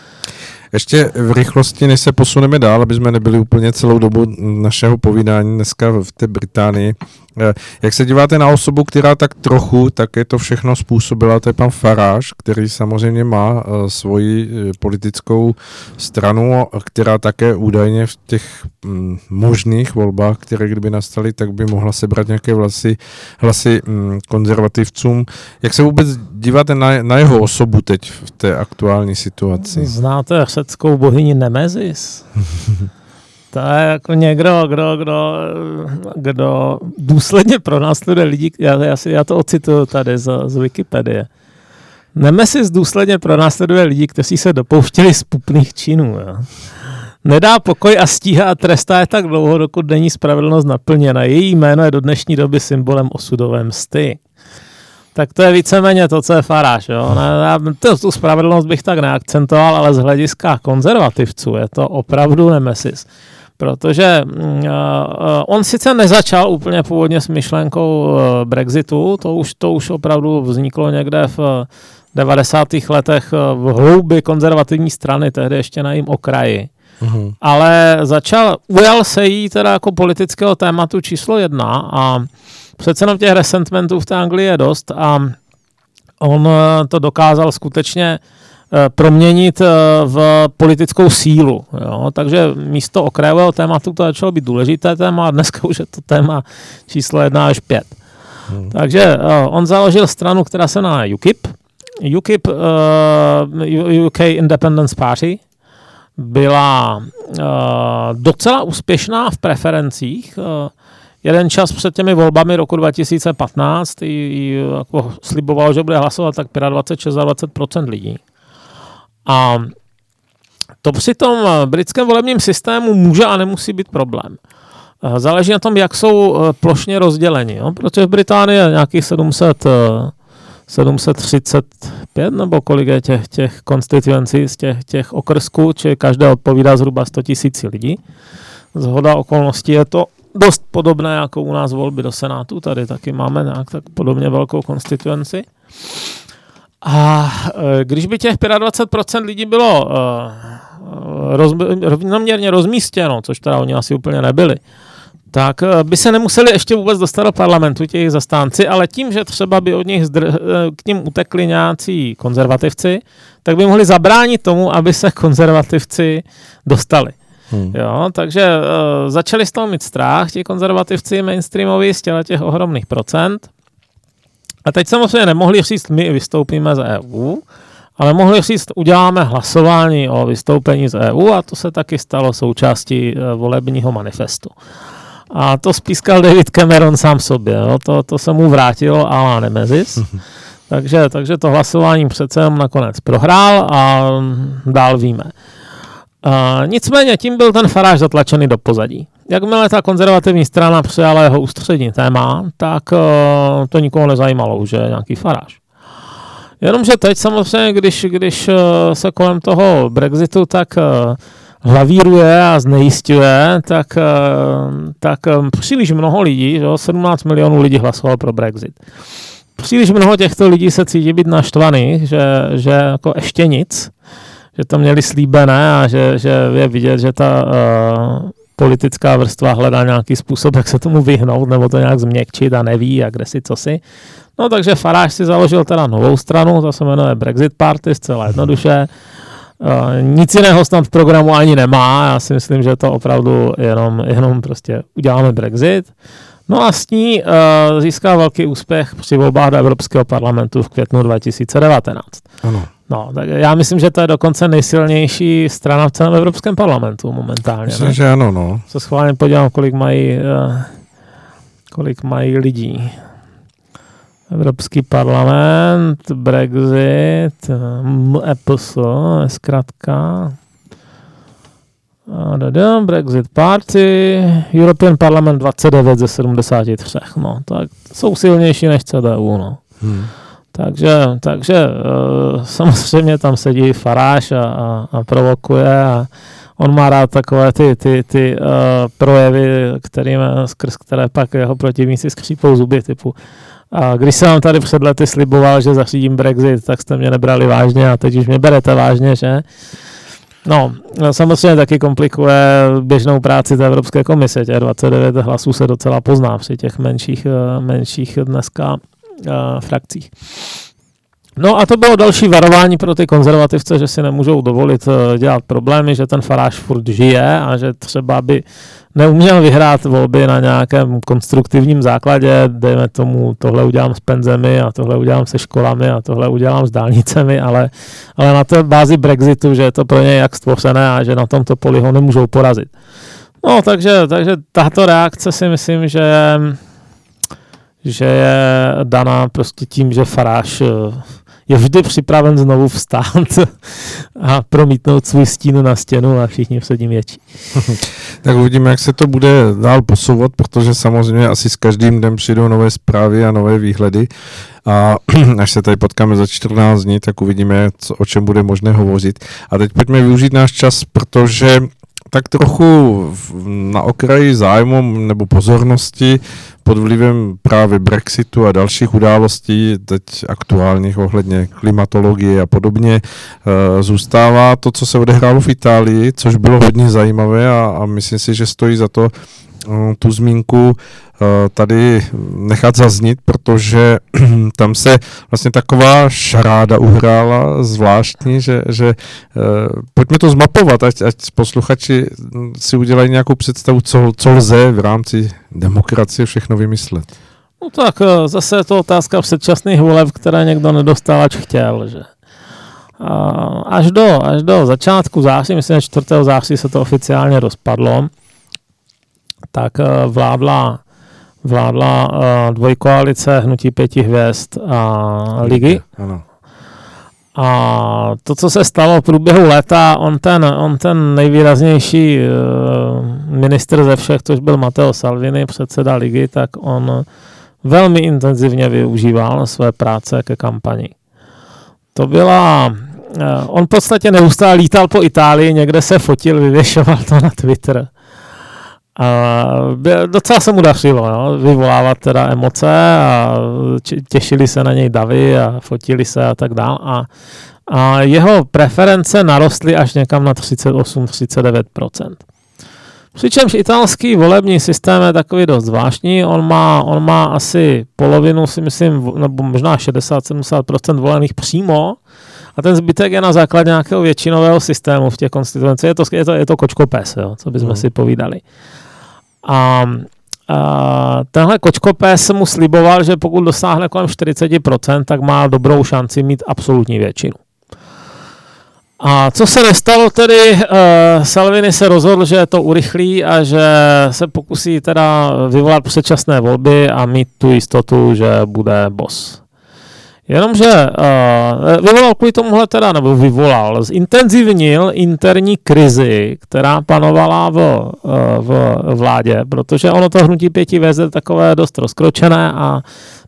Ještě v rychlosti, než se posuneme dál, aby jsme nebyli úplně celou dobu našeho povídání dneska v té Británii. Eh, jak se díváte na osobu, která tak trochu, tak je to všechno způsobila, to je pan Faráš, který samozřejmě má uh, svoji uh, politickou stranu, která také údajně v těch um, možných volbách, které kdyby nastaly, tak by mohla sebrat nějaké vlasy, hlasy um, konzervativcům. Jak se vůbec díváte na, na jeho osobu teď v té aktuální situaci? Znáte řeckou bohyni Nemezis? To je jako někdo, kdo, kdo, kdo důsledně pronásleduje lidi, já, já, si, já to ocituju tady z, z Wikipedie. Nemesis důsledně pronásleduje lidi, kteří se dopouštěli spupných činů. Jo. Nedá pokoj a stíhá a trestá je tak dlouho, dokud není spravedlnost naplněna. Její jméno je do dnešní doby symbolem osudové msty. Tak to je víceméně to, co je faráš. Jo? Ne, to, tu spravedlnost bych tak neakcentoval, ale z hlediska konzervativců je to opravdu nemesis protože uh, on sice nezačal úplně původně s myšlenkou uh, Brexitu, to už, to už opravdu vzniklo někde v 90. letech v hloubi konzervativní strany, tehdy ještě na jejím okraji. Uhum. Ale začal, ujal se jí teda jako politického tématu číslo jedna a přece jenom těch resentmentů v té Anglii je dost a on to dokázal skutečně uh, proměnit eh, v politickou sílu. Jo? Takže místo okrajového tématu to začalo být důležité téma a dneska už je to téma číslo jedna až pět. Hmm. Takže uh, on založil stranu, která se jmenuje UKIP. UKIP, uh, UK Independence Party, byla uh, docela úspěšná v preferencích. Uh, jeden čas před těmi volbami roku 2015 i, i jako sliboval, že bude hlasovat tak 25-26% lidí. A to při tom britském volebním systému může a nemusí být problém. Záleží na tom, jak jsou plošně rozděleni. Jo? Protože v Británii je nějakých 700 735 nebo kolik je těch, těch konstituencí z těch, těch okrsků, či každé odpovídá zhruba 100 tisíc lidí. Zhoda okolností je to dost podobné jako u nás volby do Senátu, tady taky máme nějak tak podobně velkou konstituenci. A e, když by těch 25% lidí bylo e, roz, rovnoměrně rozmístěno, což teda oni asi úplně nebyli, tak eh, by se nemuseli ještě vůbec dostat do parlamentu těch zastánci, ale tím, že třeba by od nich zdr- k ním utekli nějací konzervativci, tak by mohli zabránit tomu, aby se konzervativci dostali. Hmm. Jo, takže uh, začali z toho mít strach, ti konzervativci mainstreamoví z těch ohromných procent. A teď samozřejmě nemohli říct, my vystoupíme z EU, ale mohli říct, uděláme hlasování o vystoupení z EU a to se taky stalo součástí uh, volebního manifestu. A to spískal David Cameron sám sobě. Jo. To, to se mu vrátilo a Nemezis. takže, takže to hlasování přece jenom nakonec prohrál a dál víme. A nicméně tím byl ten faráž zatlačený do pozadí. Jakmile ta konzervativní strana přijala jeho ústřední téma, tak uh, to nikoho nezajímalo už je nějaký faráž. Jenomže teď samozřejmě, když, když uh, se kolem toho Brexitu tak uh, lavíruje a znejistuje, tak, eh, tak eh, příliš mnoho lidí, že 17 milionů lidí hlasovalo pro Brexit. Příliš mnoho těchto lidí se cítí být naštvaných, že, že jako ještě nic, že to měli slíbené a že, že je vidět, že ta uh, politická vrstva hledá nějaký způsob, jak se tomu vyhnout nebo to nějak změkčit a neví a kde si co si. No takže Farage si založil teda novou stranu, to se jmenuje Brexit Party, zcela jednoduše. Uh, nic jiného snad v programu ani nemá. Já si myslím, že to opravdu jenom, jenom prostě uděláme Brexit. No a s ní uh, získal velký úspěch při volbách do Evropského parlamentu v květnu 2019. Ano. No, tak já myslím, že to je dokonce nejsilnější strana v celém Evropském parlamentu momentálně. Myslím, ne? že ano, no. Se schválně podívám, kolik mají, uh, kolik mají lidí. Evropský parlament, Brexit, EPS, zkrátka. Brexit Party, European Parliament 29 ze 73. No, tak jsou silnější než CDU. No. Hmm. Takže, takže uh, samozřejmě tam sedí Faráš a, a, a provokuje a on má rád takové ty, ty, ty uh, projevy, kterým, skrz které pak jeho protivníci skřípou zuby, typu a když jsem vám tady před lety sliboval, že zařídím Brexit, tak jste mě nebrali vážně a teď už mě berete vážně, že? No, samozřejmě taky komplikuje běžnou práci té Evropské komise. Těch 29 hlasů se docela pozná při těch menších, eh, menších dneska frakcích. No a to bylo další varování pro ty konzervativce, že si nemůžou dovolit uh, dělat problémy, že ten faráž furt žije a že třeba by neuměl vyhrát volby na nějakém konstruktivním základě, dejme tomu, tohle udělám s penzemi a tohle udělám se školami a tohle udělám s dálnicemi, ale, ale na té bázi Brexitu, že je to pro ně jak stvořené a že na tomto poli ho nemůžou porazit. No, takže, takže tato reakce si myslím, že, že je daná prostě tím, že Faráš je vždy připraven znovu vstát a promítnout svůj stín na stěnu a všichni se ním větší. tak uvidíme, jak se to bude dál posouvat, protože samozřejmě asi s každým dnem přijdou nové zprávy a nové výhledy a až se tady potkáme za 14 dní, tak uvidíme, co, o čem bude možné hovořit. A teď pojďme využít náš čas, protože tak trochu na okraji zájmu nebo pozornosti pod vlivem právě Brexitu a dalších událostí, teď aktuálních ohledně klimatologie a podobně, eh, zůstává to, co se odehrálo v Itálii, což bylo hodně zajímavé a, a myslím si, že stojí za to Eh, tu zmínku tady nechat zaznít, protože tam se vlastně taková šaráda uhrála zvláštní, že, že eh, pojďme to zmapovat, ať, ať posluchači si udělají nějakou představu, co, co lze v rámci demokracie všechno vymyslet. No tak zase je to otázka předčasných voleb, které někdo nedostal, ač chtěl, že? Až do, až do začátku září, myslím, že 4. září se to oficiálně rozpadlo, tak eh, vládla, vládla eh, dvojkoalice Hnutí pěti hvězd a Ligy. Ano. A to, co se stalo v průběhu léta, on ten, on ten nejvýraznější uh, minister ze všech, což byl Matteo Salvini, předseda ligy, tak on velmi intenzivně využíval své práce ke kampani. To byla... Uh, on v podstatě neustále lítal po Itálii, někde se fotil, vyvěšoval to na Twitter. A docela se mu dařilo no, vyvolávat teda emoce a těšili se na něj davy a fotili se a tak dál. A, a jeho preference narostly až někam na 38-39%. Přičemž italský volební systém je takový dost zvláštní. On má, on má asi polovinu, si myslím, nebo možná 60-70% volených přímo, a ten zbytek je na základě nějakého většinového systému v těch konstituencích. Je to, je to, je to kočkopes, jo, co bychom hmm. si povídali. A, a tenhle kočkopes mu sliboval, že pokud dosáhne kolem 40%, tak má dobrou šanci mít absolutní většinu. A co se nestalo tedy, uh, Salvini se rozhodl, že to urychlí a že se pokusí teda vyvolat předčasné volby a mít tu jistotu, že bude boss. Jenomže uh, vyvolal kvůli tomuhle teda, nebo vyvolal, zintenzivnil interní krizi, která panovala v, uh, v vládě, protože ono to hnutí pěti vězd je takové dost rozkročené a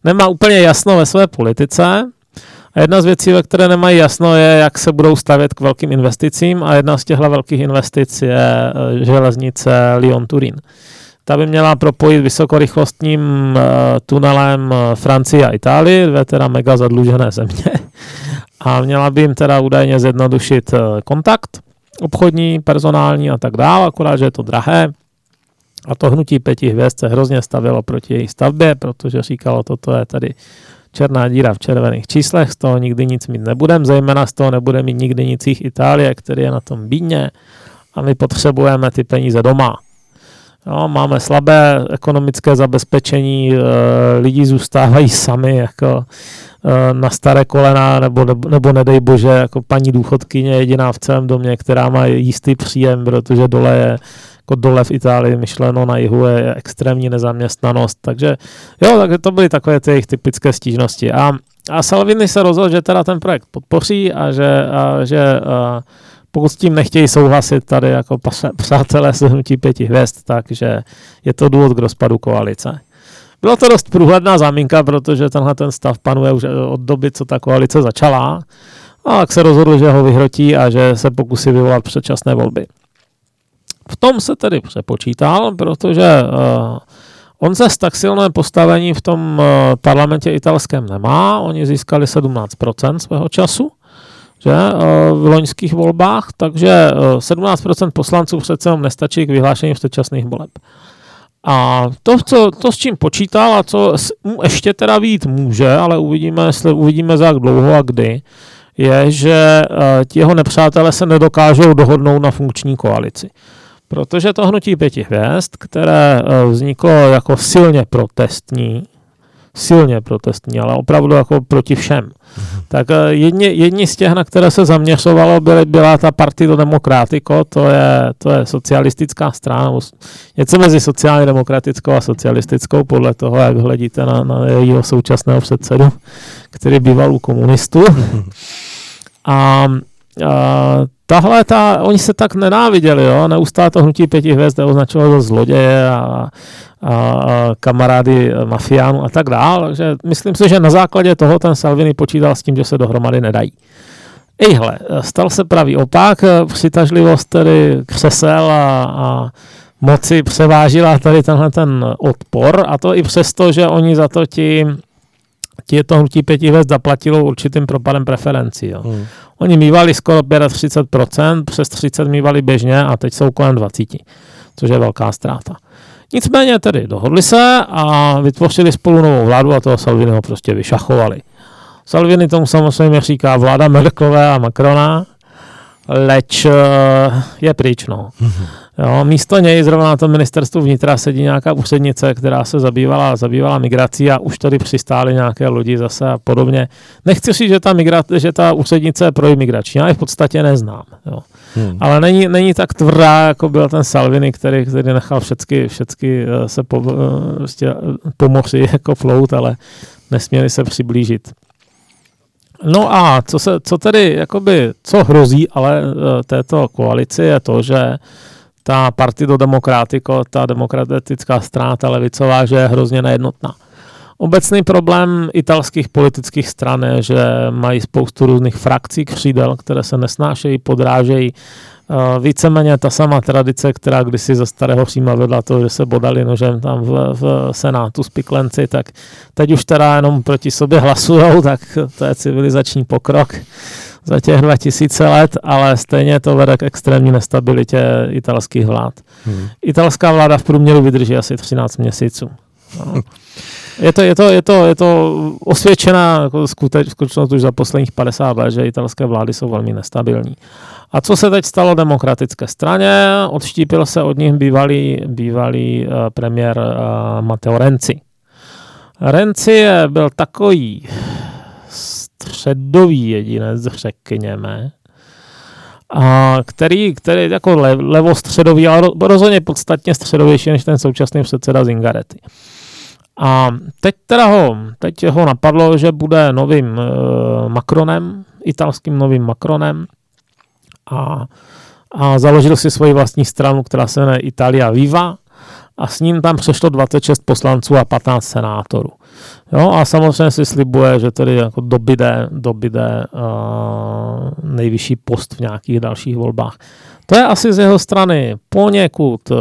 nemá úplně jasno ve své politice. A jedna z věcí, ve které nemají jasno, je, jak se budou stavět k velkým investicím a jedna z těchto velkých investic je uh, železnice Lyon-Turín. Ta by měla propojit vysokorychlostním uh, tunelem uh, Francii a Itálii, dvě teda mega zadlužené země. A měla by jim teda údajně zjednodušit uh, kontakt obchodní, personální a tak dále, akorát, že je to drahé. A to hnutí pěti hvězd se hrozně stavilo proti její stavbě, protože říkalo, toto je tady černá díra v červených číslech, z toho nikdy nic mít nebudem, zejména z toho nebude mít nikdy nic jich Itálie, který je na tom bídně a my potřebujeme ty peníze doma. Jo, máme slabé ekonomické zabezpečení, e, lidi zůstávají sami jako e, na staré kolena, nebo, nebo, nebo nedej bože, jako paní důchodkyně jediná v celém domě, která má jistý příjem, protože dole je jako dole v Itálii, myšleno na jihu je extrémní nezaměstnanost, takže jo, takže to byly takové ty jejich typické stížnosti. A, a Salvini se rozhodl, že teda ten projekt podpoří a že, a, že a, pokud s tím nechtějí souhlasit tady jako přátelé se hnutí pěti hvězd, takže je to důvod k rozpadu koalice. Bylo to dost průhledná záminka, protože tenhle ten stav panuje už od doby, co ta koalice začala. A tak se rozhodl, že ho vyhrotí a že se pokusí vyvolat předčasné volby. V tom se tedy přepočítal, protože uh, on se tak silné postavení v tom uh, parlamentě italském nemá. Oni získali 17% svého času že, uh, v loňských volbách, takže uh, 17% poslanců přece jenom nestačí k vyhlášení předčasných voleb. A to, co, to, s čím počítal a co mu ještě teda být může, ale uvidíme, jestli uvidíme za jak dlouho a kdy, je, že uh, ti jeho nepřátelé se nedokážou dohodnout na funkční koalici. Protože to hnutí pěti hvězd, které eh, vzniklo jako silně protestní, silně protestní, ale opravdu jako proti všem. Mhm. Tak eh, jedni, jedni z těch, na které se zaměřovalo, byly, byla ta Partido Democratico, to je, to je socialistická strana, něco mezi sociálně demokratickou a socialistickou, podle toho, jak hledíte na, na jejího současného předsedu, který býval u komunistů. Mhm. A, a tahle, ta, oni se tak nenáviděli, jo, neustále to hnutí pěti hvězd označovalo za zloděje a, a, kamarády mafiánů a tak dále, takže myslím si, že na základě toho ten Salvini počítal s tím, že se dohromady nedají. Ejhle, stal se pravý opak, přitažlivost tedy křesel a, a moci převážila tady tenhle ten odpor a to i přesto, že oni za to ti ti to hnutí pěti hvězd zaplatilo určitým propadem preferencí. Jo. Hmm. Oni mývali skoro 35%, přes 30 mývali běžně a teď jsou kolem 20, což je velká ztráta. Nicméně tedy dohodli se a vytvořili spolu novou vládu a toho Salviniho prostě vyšachovali. Salvini tomu samozřejmě říká vláda Merklové a Macrona, leč eh, je pryč. No. Mm-hmm. Jo, místo něj zrovna na tom ministerstvu vnitra sedí nějaká úřednice, která se zabývala, zabývala migrací a už tady přistály nějaké lidi zase a podobně. Nechci říct, že ta, migra, že ta úřednice je proimigrační, já je v podstatě neznám. Jo. Hmm. Ale není, není tak tvrdá, jako byl ten Salvini, který, který nechal všechny, všechny eh, se po, prostě pomoci jako flout, ale nesměli se přiblížit. No a co, se, co tedy, jakoby, co hrozí ale této koalici je to, že ta Partido Democratico, ta demokratická strana, ta levicová, že je hrozně nejednotná. Obecný problém italských politických stran je, že mají spoustu různých frakcí křídel, které se nesnášejí, podrážejí. Eh, víceméně ta sama tradice, která kdysi ze starého Říma vedla to, že se bodali nožem tam v, v senátu spiklenci, tak teď už teda jenom proti sobě hlasujou, tak to je civilizační pokrok za těch 2000 let, ale stejně to vede k extrémní nestabilitě italských vlád. Hmm. Italská vláda v průměru vydrží asi 13 měsíců. No. Je to, je to, je to, je to osvědčená jako skutečnost už za posledních 50 let, že italské vlády jsou velmi nestabilní. A co se teď stalo demokratické straně? Odštípil se od nich bývalý, bývalý uh, premiér uh, Matteo Renzi. Renzi byl takový středový jedinec, řekněme, a který, který jako le, levostředový, ale rozhodně podstatně středovější než ten současný předseda Zingaretti. A teď teda ho, teď ho napadlo, že bude novým uh, Macronem, italským novým Macronem a, a založil si svoji vlastní stranu, která se jmenuje Italia Viva a s ním tam přešlo 26 poslanců a 15 senátorů. Jo, a samozřejmě si slibuje, že tedy jako dobyde, dobyde uh, nejvyšší post v nějakých dalších volbách. To je asi z jeho strany poněkud uh,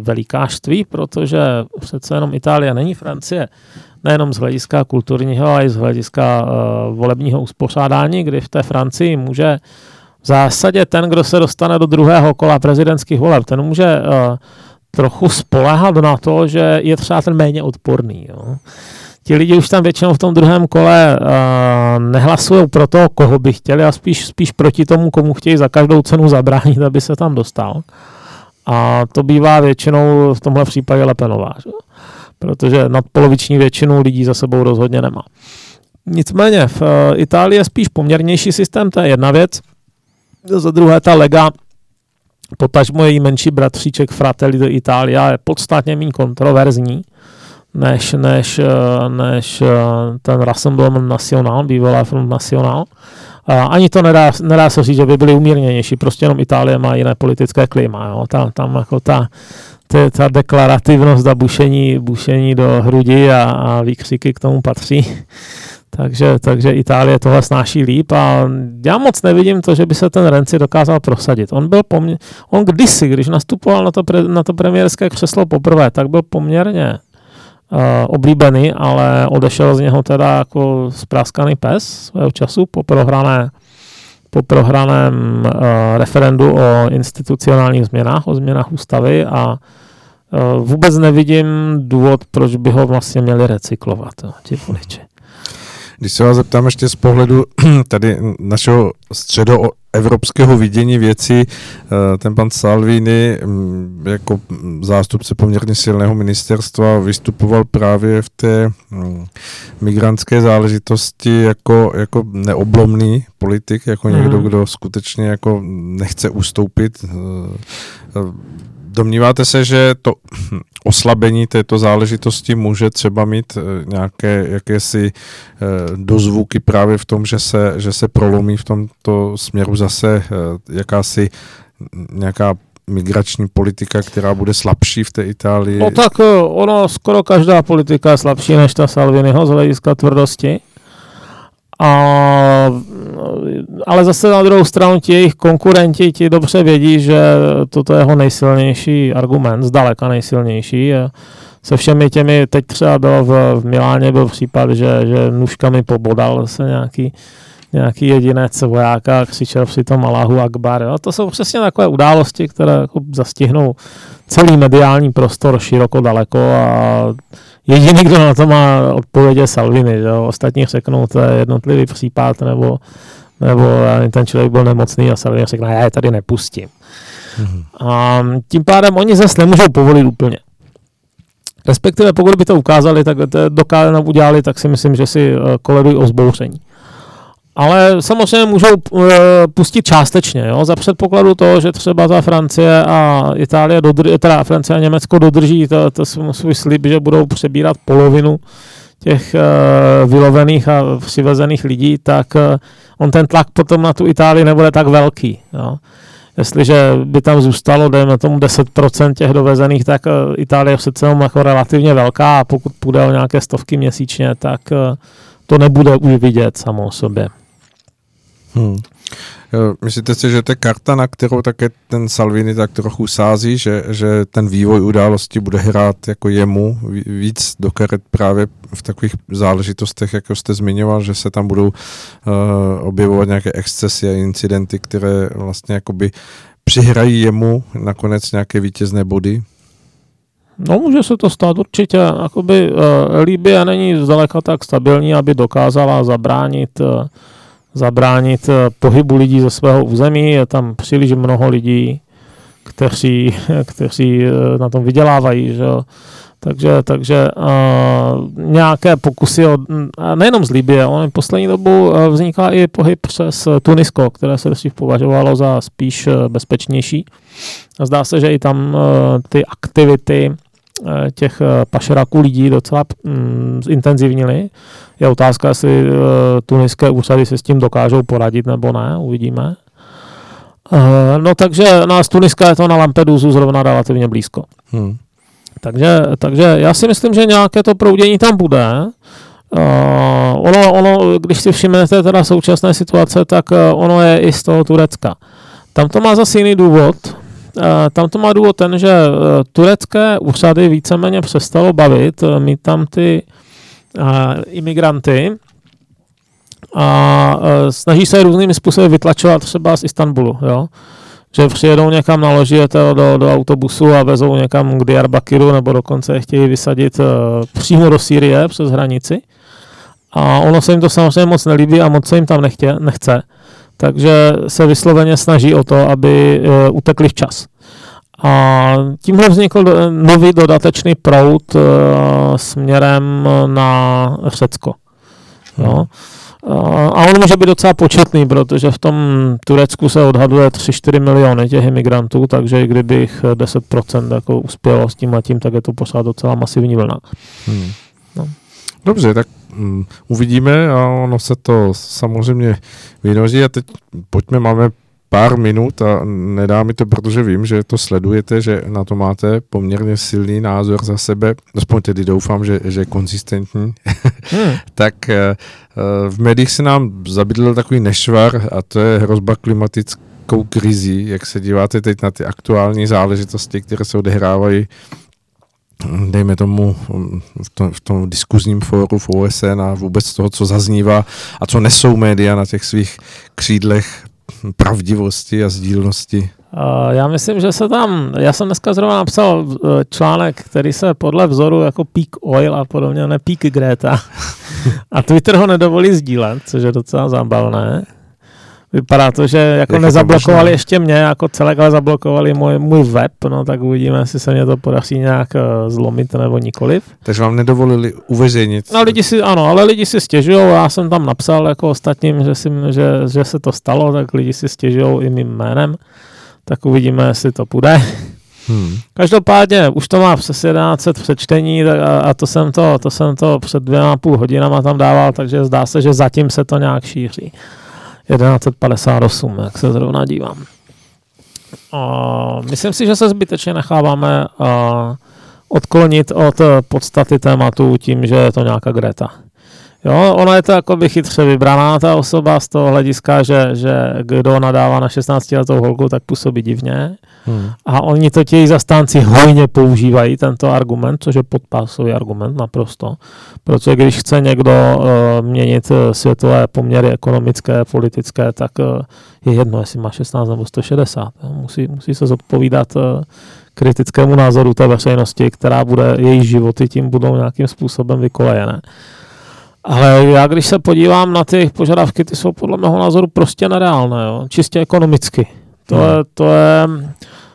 velikářství, protože přece jenom Itálie není Francie, nejenom z hlediska kulturního, ale i z hlediska uh, volebního uspořádání, kdy v té Francii může v zásadě ten, kdo se dostane do druhého kola prezidentských voleb, ten může uh, trochu spolehat na to, že je třeba ten méně odporný. Jo ti lidi už tam většinou v tom druhém kole uh, nehlasují pro to, koho by chtěli a spíš, spíš proti tomu, komu chtějí za každou cenu zabránit, aby se tam dostal. A to bývá většinou v tomhle případě Lepenová, že? protože nadpoloviční většinu lidí za sebou rozhodně nemá. Nicméně v uh, Itálii je spíš poměrnější systém, to je jedna věc. Za druhé ta lega, potažmo její menší bratříček Fratelli do Itália je podstatně méně kontroverzní než, než, eh, než eh, ten Rassemblement National, bývalá Front National. Ani to nedá, nedá se říct, že by byli umírněnější, prostě jenom Itálie má jiné politické klima. Jo. Ta, tam jako ta, ta, ta deklarativnost a bušení, bušení do hrudi a, a výkřiky k tomu patří. Takže, takže Itálie tohle snáší líp a já moc nevidím to, že by se ten Renzi dokázal prosadit. On byl pomě- on kdysi, když nastupoval na to, pre- na to premiérské křeslo poprvé, tak byl poměrně uh, oblíbený, ale odešel z něho teda jako spráskaný pes svého času po prohrané po prohraném uh, referendu o institucionálních změnách, o změnách ústavy a uh, vůbec nevidím důvod, proč by ho vlastně měli recyklovat, jo, ti voliči. Když se vás zeptám ještě z pohledu tady našeho středoevropského vidění věcí, eh, ten pan Salvini mm, jako zástupce poměrně silného ministerstva vystupoval právě v té mm, migrantské záležitosti jako, jako neoblomný politik, jako někdo, mhm. kdo skutečně jako nechce ustoupit eh, Domníváte se, že to oslabení této záležitosti může třeba mít eh, nějaké jakési eh, dozvuky právě v tom, že se, že se prolomí v tomto směru zase eh, jakási nějaká migrační politika, která bude slabší v té Itálii? No tak ono, skoro každá politika je slabší než ta Salviniho z hlediska tvrdosti. A, ale zase na druhou stranu ti jejich konkurenti ti dobře vědí, že toto je jeho nejsilnější argument, zdaleka nejsilnější. Se všemi těmi, teď třeba bylo v, v Miláně byl případ, že, že nůžkami pobodal se nějaký, nějaký jedinec vojáka křičel při tom Allahu Akbar. Jo. To jsou přesně takové události, které jako zastihnou celý mediální prostor široko daleko a Jediný, kdo na to má odpověď je Salvini, jo? ostatní řeknou, to je jednotlivý případ, nebo, nebo ten člověk byl nemocný a Salvini řekne, já je tady nepustím. Mm-hmm. A tím pádem oni zase nemůžou povolit úplně. Respektive pokud by to ukázali, tak to dokázali udělali, tak si myslím, že si eh, koledují o zbouření ale samozřejmě můžou uh, pustit částečně, jo, za předpokladu toho, že třeba za Francie a Itálie, dodr- teda Francie a Německo dodrží to, to svůj slib, že budou přebírat polovinu těch uh, vylovených a přivezených lidí, tak uh, on ten tlak potom na tu Itálii nebude tak velký. Jo. Jestliže by tam zůstalo, dejme tomu 10% těch dovezených, tak uh, Itálie je přece jako relativně velká a pokud půjde o nějaké stovky měsíčně, tak uh, to nebude už vidět samo o sobě. Hmm. Myslíte si, že to je karta, na kterou také ten Salvini tak trochu sází, že, že ten vývoj události bude hrát jako jemu víc do karet právě v takových záležitostech, jako jste zmiňoval, že se tam budou uh, objevovat nějaké excesy a incidenty, které vlastně jakoby přihrají jemu nakonec nějaké vítězné body? No, může se to stát určitě. Jakoby, uh, Líbia není zdaleka tak stabilní, aby dokázala zabránit uh, zabránit eh, pohybu lidí ze svého území. Je tam příliš mnoho lidí, kteří, kteří eh, na tom vydělávají. Že? Takže, takže uh, nějaké pokusy, od, nejenom z Libie, ale poslední dobu vzniká i pohyb přes Tunisko, které se dřív považovalo za spíš bezpečnější. Zdá se, že i tam uh, ty aktivity těch eh, pašeráků lidí docela mm, zintenzivnili. Je otázka, jestli uh, tuniské úřady se s tím dokážou poradit nebo ne, uvidíme. No takže na z Tuniska je to na Lampedusu zrovna relativně blízko. Hmm. Takže, takže já si myslím, že nějaké to proudění tam bude. Uh, ono, ono, když si všimnete teda současné situace, tak uh, ono je i z toho Turecka. Tam to má zase jiný důvod, Eh, tam to má důvod ten, že eh, turecké úřady víceméně přestalo bavit, eh, mít tam ty imigranty a snaží se různými způsoby vytlačovat třeba z Istanbulu, jo že přijedou někam na loži do, do autobusu a vezou někam k Diyarbakiru nebo dokonce je chtějí vysadit přímo do Sýrie přes hranici. A ono se jim to samozřejmě moc nelíbí a moc se jim tam nechtě, nechce takže se vysloveně snaží o to, aby e, utekli včas. A tímhle vznikl nový dodatečný proud e, směrem na Řecko. Jo. A on může být docela početný, protože v tom Turecku se odhaduje 3-4 miliony těch imigrantů, takže i kdybych 10% jako uspělo s tím a tím, tak je to pořád docela masivní vlna. Hmm. No. Dobře, tak um, uvidíme a ono se to samozřejmě vynoří a teď pojďme, máme pár minut a nedá mi to, protože vím, že to sledujete, že na to máte poměrně silný názor za sebe, aspoň tedy doufám, že, že je konzistentní, hmm. tak uh, v médiích se nám zabydl takový nešvar a to je hrozba klimatickou krizí. Jak se díváte teď na ty aktuální záležitosti, které se odehrávají dejme tomu v tom, v tom diskuzním fóru v OSN a vůbec toho, co zaznívá a co nesou média na těch svých křídlech pravdivosti a sdílnosti? Já myslím, že se tam, já jsem dneska zrovna napsal e, článek, který se podle vzoru jako Peak Oil a podobně, ne Peak Greta. A Twitter ho nedovolí sdílet, což je docela zábavné. Vypadá to, že jako Jak nezablokovali ještě mě jako celek, ale zablokovali můj, můj web, no tak uvidíme, jestli se mě to podaří nějak uh, zlomit nebo nikoliv. Takže vám nedovolili uveřejnit? No lidi si, ano, ale lidi si stěžují, já jsem tam napsal jako ostatním, že, si, že, že se to stalo, tak lidi si stěžují i mým jménem, tak uvidíme, jestli to půjde. Hmm. Každopádně už to má přes 11 přečtení a, a to, jsem to, to jsem to před dvěma půl hodinama tam dával, takže zdá se, že zatím se to nějak šíří. 1158, jak se zrovna dívám. A myslím si, že se zbytečně necháváme odklonit od podstaty tématu tím, že je to nějaká Greta. Jo, ona je to jako by chytře vybraná ta osoba z toho hlediska, že, že kdo nadává na 16 letou holku, tak působí divně. Hmm. A oni to tějí zastánci hojně používají tento argument, což je podpásový argument naprosto. Protože když chce někdo uh, měnit uh, světové poměry ekonomické, politické, tak uh, je jedno, jestli má 16 nebo 160. Jo. Musí, musí se zodpovídat uh, kritickému názoru té veřejnosti, která bude, její životy tím budou nějakým způsobem vykolejené. Ale já když se podívám na ty požadavky, ty jsou podle mého názoru prostě nereálné, jo? čistě ekonomicky. To, hmm. je, to je,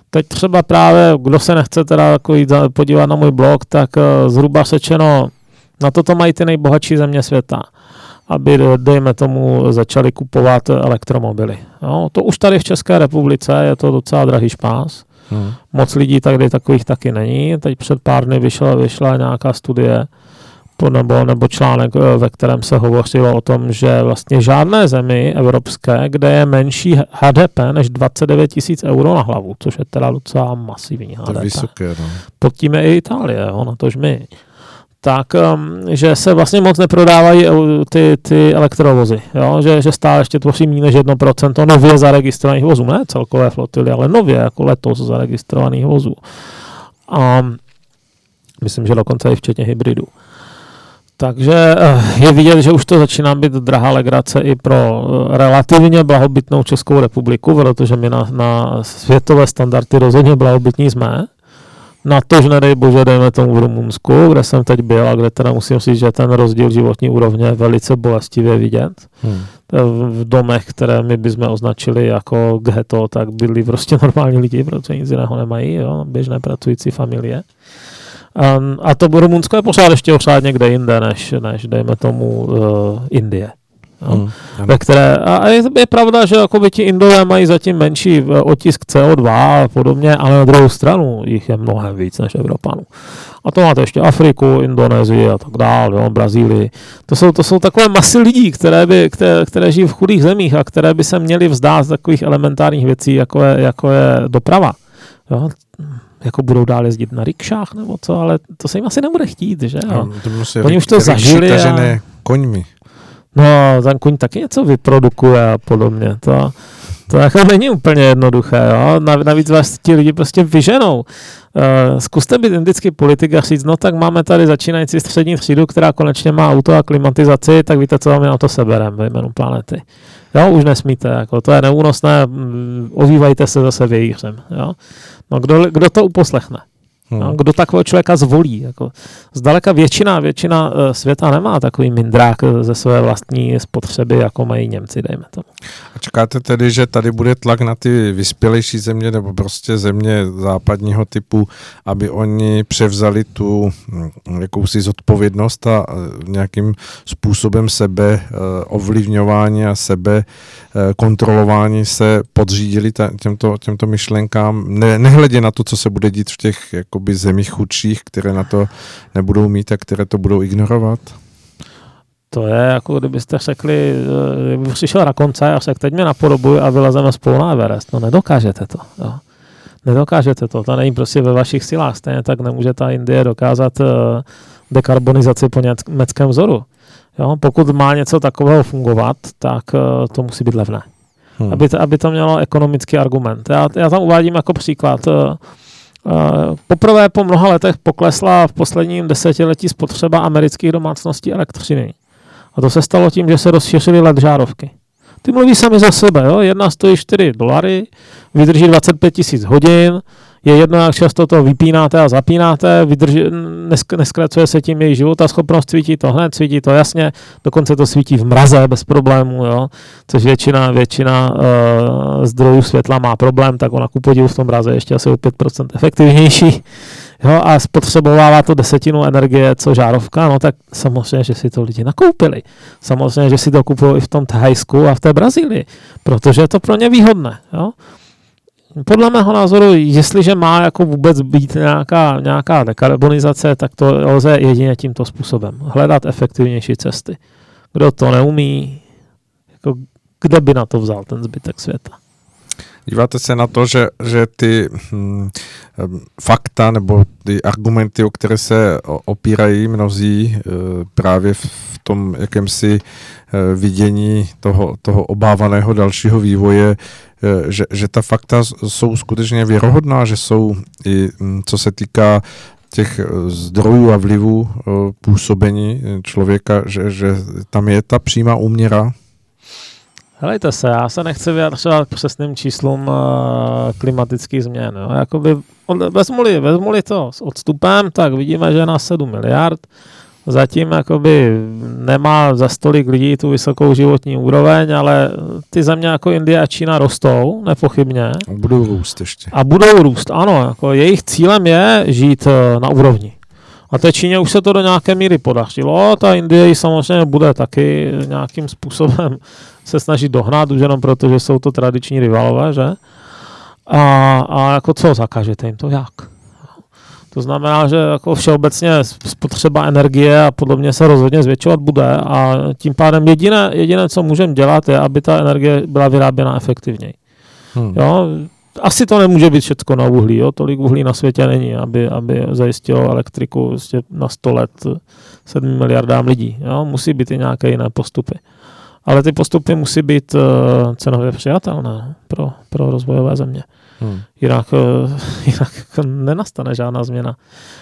teď třeba právě, kdo se nechce teda jako jít podívat na můj blog, tak uh, zhruba sečeno, na toto mají ty nejbohatší země světa aby, dejme tomu, začali kupovat elektromobily. Jo? To už tady v České republice je to docela drahý špás. Hmm. Moc lidí tady takových taky není. Teď před pár dny vyšla, vyšla nějaká studie, nebo, nebo článek, eh, ve kterém se hovořilo o tom, že vlastně žádné zemi evropské, kde je menší HDP než 29 tisíc euro na hlavu, což je teda docela masivní HDP. To je vysoké, no. Pod tím je i Itálie, jo, na tož my tak um, že se vlastně moc neprodávají ty, ty elektrovozy, jo? Že, že stále ještě tvoří méně než 1% nově zaregistrovaných vozů, ne celkové flotily, ale nově jako letos zaregistrovaných vozů. A myslím, že dokonce i včetně hybridů. Takže eh, je vidět, že už to začíná být drahá legrace i pro eh, relativně blahobytnou Českou republiku, protože my na, na světové standardy rozhodně blahobytní jsme. Na to, že nedej bože, dejme tomu v Rumunsku, kde jsem teď byl a kde teda musím říct, že ten rozdíl životní úrovně je velice bolestivě vidět. Hmm. V domech, které my bychom označili jako ghetto, tak byli prostě normální lidi, protože nic jiného nemají, jo, běžné pracující familie. Um, a to Rumunsko je pořád ještě pořád někde jinde, než, než dejme tomu uh, Indie. No, hmm, ve které, a je, je pravda, že by ti Indové mají zatím menší eh, otisk CO2 a podobně, ale na druhou stranu jich je mnohem víc než Evropanů. A to máte ještě Afriku, Indonésii a tak dále, jo, Brazílii. To jsou, to jsou takové masy lidí, které, by, které, které žijí v chudých zemích a které by se měly vzdát z takových elementárních věcí, jako je, jako je doprava. Jo jako budou dál jezdit na rikšách nebo co, ale to se jim asi nebude chtít, že. No, Oni už to zažili. A... koňmi. No, ten kuň taky něco vyprodukuje a podobně. To, to jako není úplně jednoduché, jo? Navíc vás ti lidi prostě vyženou. Uh, zkuste být indický politik a říct, no tak máme tady začínající střední třídu, která konečně má auto a klimatizaci, tak víte, co vám na to seberem ve jménu planety. Jo, už nesmíte, jako to je neúnosné, ovívajte se zase vějířem, jo. No kdo, kdo to uposlechne? Hmm. Kdo takového člověka zvolí? Jako, zdaleka většina, většina eh, světa nemá takový mindrák eh, ze své vlastní spotřeby, jako mají Němci, dejme tomu. A čekáte tedy, že tady bude tlak na ty vyspělejší země nebo prostě země západního typu, aby oni převzali tu hm, jakousi zodpovědnost a eh, nějakým způsobem sebe ovlivňování a sebe kontrolování se podřídili těmto, těmto myšlenkám, ne, nehledě na to, co se bude dít v těch jako jakoby zemí chudších, které na to nebudou mít a které to budou ignorovat? To je jako kdybyste řekli, eh, kdyby přišel na konce a řekl, teď mě napodobuj a vylezeme spolu na Everest. No nedokážete to. Jo. Nedokážete to, to není prostě ve vašich silách. Stejně tak nemůže ta Indie dokázat eh, dekarbonizaci po německém vzoru. Jo, pokud má něco takového fungovat, tak eh, to musí být levné. Hmm. Aby, to, aby to mělo ekonomický argument. Já, já tam uvádím jako příklad Poprvé po mnoha letech poklesla v posledním desetiletí spotřeba amerických domácností elektřiny. A to se stalo tím, že se rozšířily LED žárovky. Ty mluví sami za sebe. Jo? Jedna stojí 4 dolary, vydrží 25 tisíc hodin, je jedno, jak často to vypínáte a zapínáte, vydrží, nesk, neskracuje se tím její života schopnost, svítí to hned, svítí to jasně, dokonce to svítí v mraze bez problémů, jo? což většina, většina uh, zdrojů světla má problém, tak ona ku podivu v tom mraze ještě asi o 5% efektivnější. Jo, a spotřebovává to desetinu energie, co žárovka, no tak samozřejmě, že si to lidi nakoupili. Samozřejmě, že si to kupují i v tom Thajsku a v té Brazílii, protože je to pro ně výhodné. Jo podle mého názoru, jestliže má jako vůbec být nějaká, nějaká dekarbonizace, tak to lze jedině tímto způsobem. Hledat efektivnější cesty. Kdo to neumí, jako kde by na to vzal ten zbytek světa? Díváte se na to, že, že ty hm, fakta nebo ty argumenty, o které se opírají mnozí e, právě v tom jakémsi e, vidění toho, toho obávaného dalšího vývoje, e, že, že ta fakta jsou skutečně věrohodná, že jsou i hm, co se týká těch zdrojů a vlivů působení člověka, že, že tam je ta přímá úměra Helejte se, já se nechci vyjadřovat k přesným číslům uh, klimatických změn. Jo. Jakoby, vezmu-li, vezmu-li to s odstupem, tak vidíme, že na 7 miliard zatím jakoby nemá za stolik lidí tu vysokou životní úroveň, ale ty země jako Indie a Čína rostou, nepochybně. A budou růst ještě. A budou růst, ano. Jako jejich cílem je žít eh, na úrovni. A té Číně už se to do nějaké míry podařilo, ta Indie samozřejmě bude taky nějakým způsobem se snažit dohnat, už jenom proto, že jsou to tradiční rivalové, že? A, a jako co, zakážete jim to jak? To znamená, že jako všeobecně spotřeba energie a podobně se rozhodně zvětšovat bude a tím pádem jediné, jediné co můžeme dělat, je, aby ta energie byla vyráběna efektivněji. Hmm. Jo, asi to nemůže být všechno na uhlí, jo? tolik uhlí na světě není, aby, aby zajistilo elektriku vlastně na 100 let 7 miliardám lidí. Jo? Musí být i nějaké jiné postupy. Ale ty postupy musí být uh, cenově přijatelné pro, pro rozvojové země. Hmm. Jinak, uh, jinak nenastane žádná změna.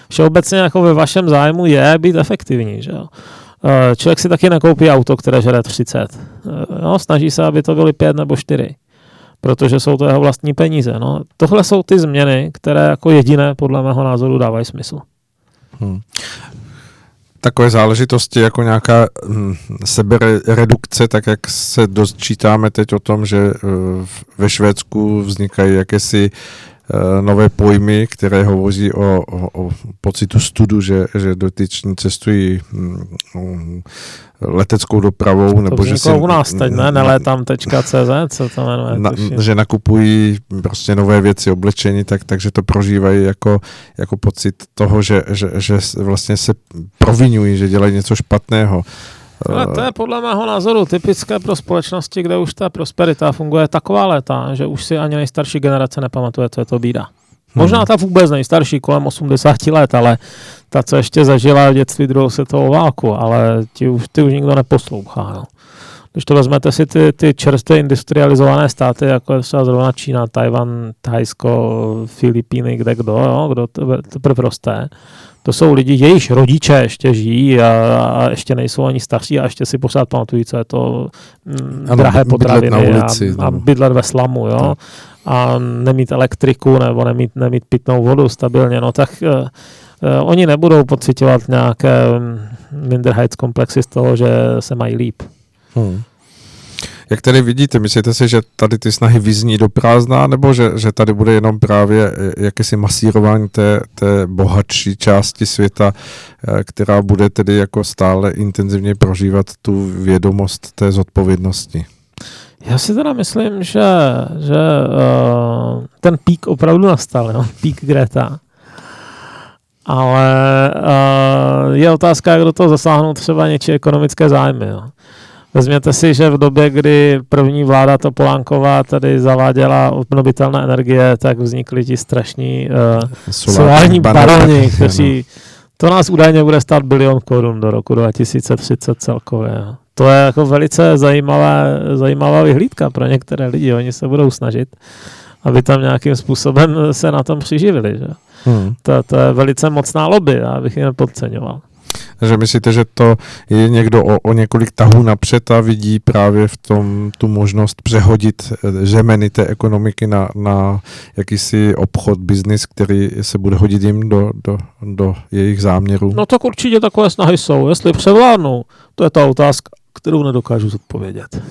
Všeobecně jako ve vašem zájmu je být efektivní. Že jo? Uh, člověk si taky nekoupí auto, které žere 30. Uh, no, snaží se, aby to byly 5 nebo 4 protože jsou to jeho vlastní peníze. No. Tohle jsou ty změny, které jako jediné podle mého názoru dávají smysl. Hmm. Takové záležitosti jako nějaká hm, seberedukce, tak jak se dočítáme teď o tom, že uh, ve Švédsku vznikají jakési nové pojmy, které hovoří o, o, o pocitu studu, že, že dotyční cestují um, leteckou dopravou. To nebo že si, u nás teď, ne? Nelétam.cz, co to jmenuje? Na, že nakupují prostě nové věci, oblečení, tak, takže to prožívají jako, jako pocit toho, že, že, že vlastně se provinují, že dělají něco špatného. Ale to je podle mého názoru typické pro společnosti, kde už ta prosperita funguje taková léta, že už si ani nejstarší generace nepamatuje, co je to bída. Možná hmm. ta vůbec nejstarší, kolem 80 let, ale ta, co ještě zažila v dětství druhou světovou válku, ale ti už, ty už nikdo neposlouchá. No. Když to vezmete si ty, ty čerstvě industrializované státy, jako je třeba zrovna Čína, Tajvan, Thajsko, Filipíny, kde kdo, jo, kdo teprve roste, to jsou lidi, jejichž rodiče ještě žijí a, a ještě nejsou ani starší a ještě si pořád pamatují, co je to mm, ano, drahé potraviny bydlet ulici, a, a bydlet ve slamu, jo. No. A nemít elektriku nebo nemít, nemít pitnou vodu stabilně, no tak uh, uh, oni nebudou pocitovat nějaké Minderheitskomplexy z toho, že se mají líp. Hmm. Jak tedy vidíte, myslíte si, že tady ty snahy vyzní do prázdna, nebo že, že tady bude jenom právě eh, jakési masírování té, té bohatší části světa, eh, která bude tedy jako stále intenzivně prožívat tu vědomost té zodpovědnosti? Já si teda myslím, že, že uh, ten pík opravdu nastal, jo? pík Greta. Ale uh, je otázka, jak do toho zasáhnout třeba něčí ekonomické zájmy. Jo? Vezměte si, že v době, kdy první vláda Topolánková tady zaváděla obnovitelné energie, tak vznikly ti strašní uh, solární baroni, kteří... To nás údajně bude stát bilion korun do roku 2030 celkově. To je jako velice zajímavá, zajímavá vyhlídka pro některé lidi. Oni se budou snažit, aby tam nějakým způsobem se na tom přiživili. Že? Hmm. To, to je velice mocná lobby, já bych ji nepodceňoval. Že myslíte, že to je někdo o, o několik tahů napřed a vidí právě v tom tu možnost přehodit žemeny eh, té ekonomiky na, na jakýsi obchod, biznis, který se bude hodit jim do, do, do jejich záměrů? No tak určitě takové snahy jsou. Jestli převládnou, to je ta otázka, kterou nedokážu zodpovědět.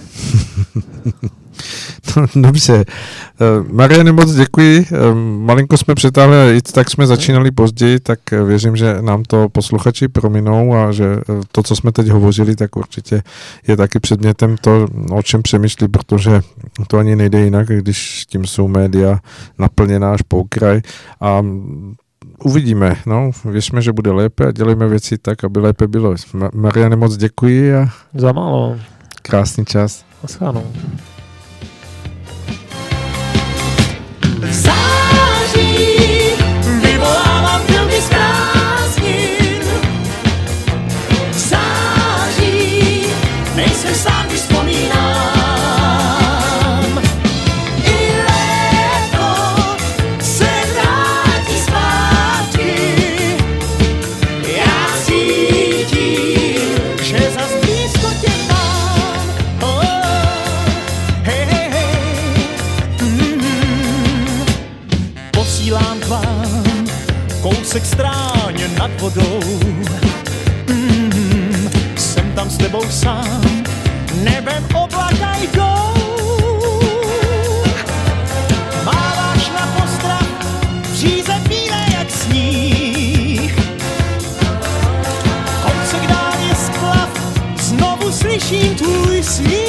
Dobře. Eh, Mariane, moc děkuji. Eh, malinko jsme přetáhli, i tak jsme začínali později, tak eh, věřím, že nám to posluchači prominou a že to, co jsme teď hovořili, tak určitě je taky předmětem to, o čem přemýšlí, protože to ani nejde jinak, když tím jsou média naplněná až po okraj. A uvidíme, no, věřme, že bude lépe a dělejme věci tak, aby lépe bylo. Mariane, moc děkuji a... Za málo. Krásný čas. Naschledanou. kousek stráně nad vodou. Mm, jsem tam s tebou sám, nebem oblaka jdou. Máváš na postrach, příze bílé jak sníh. Kousek dál je splav, znovu slyším tvůj smích.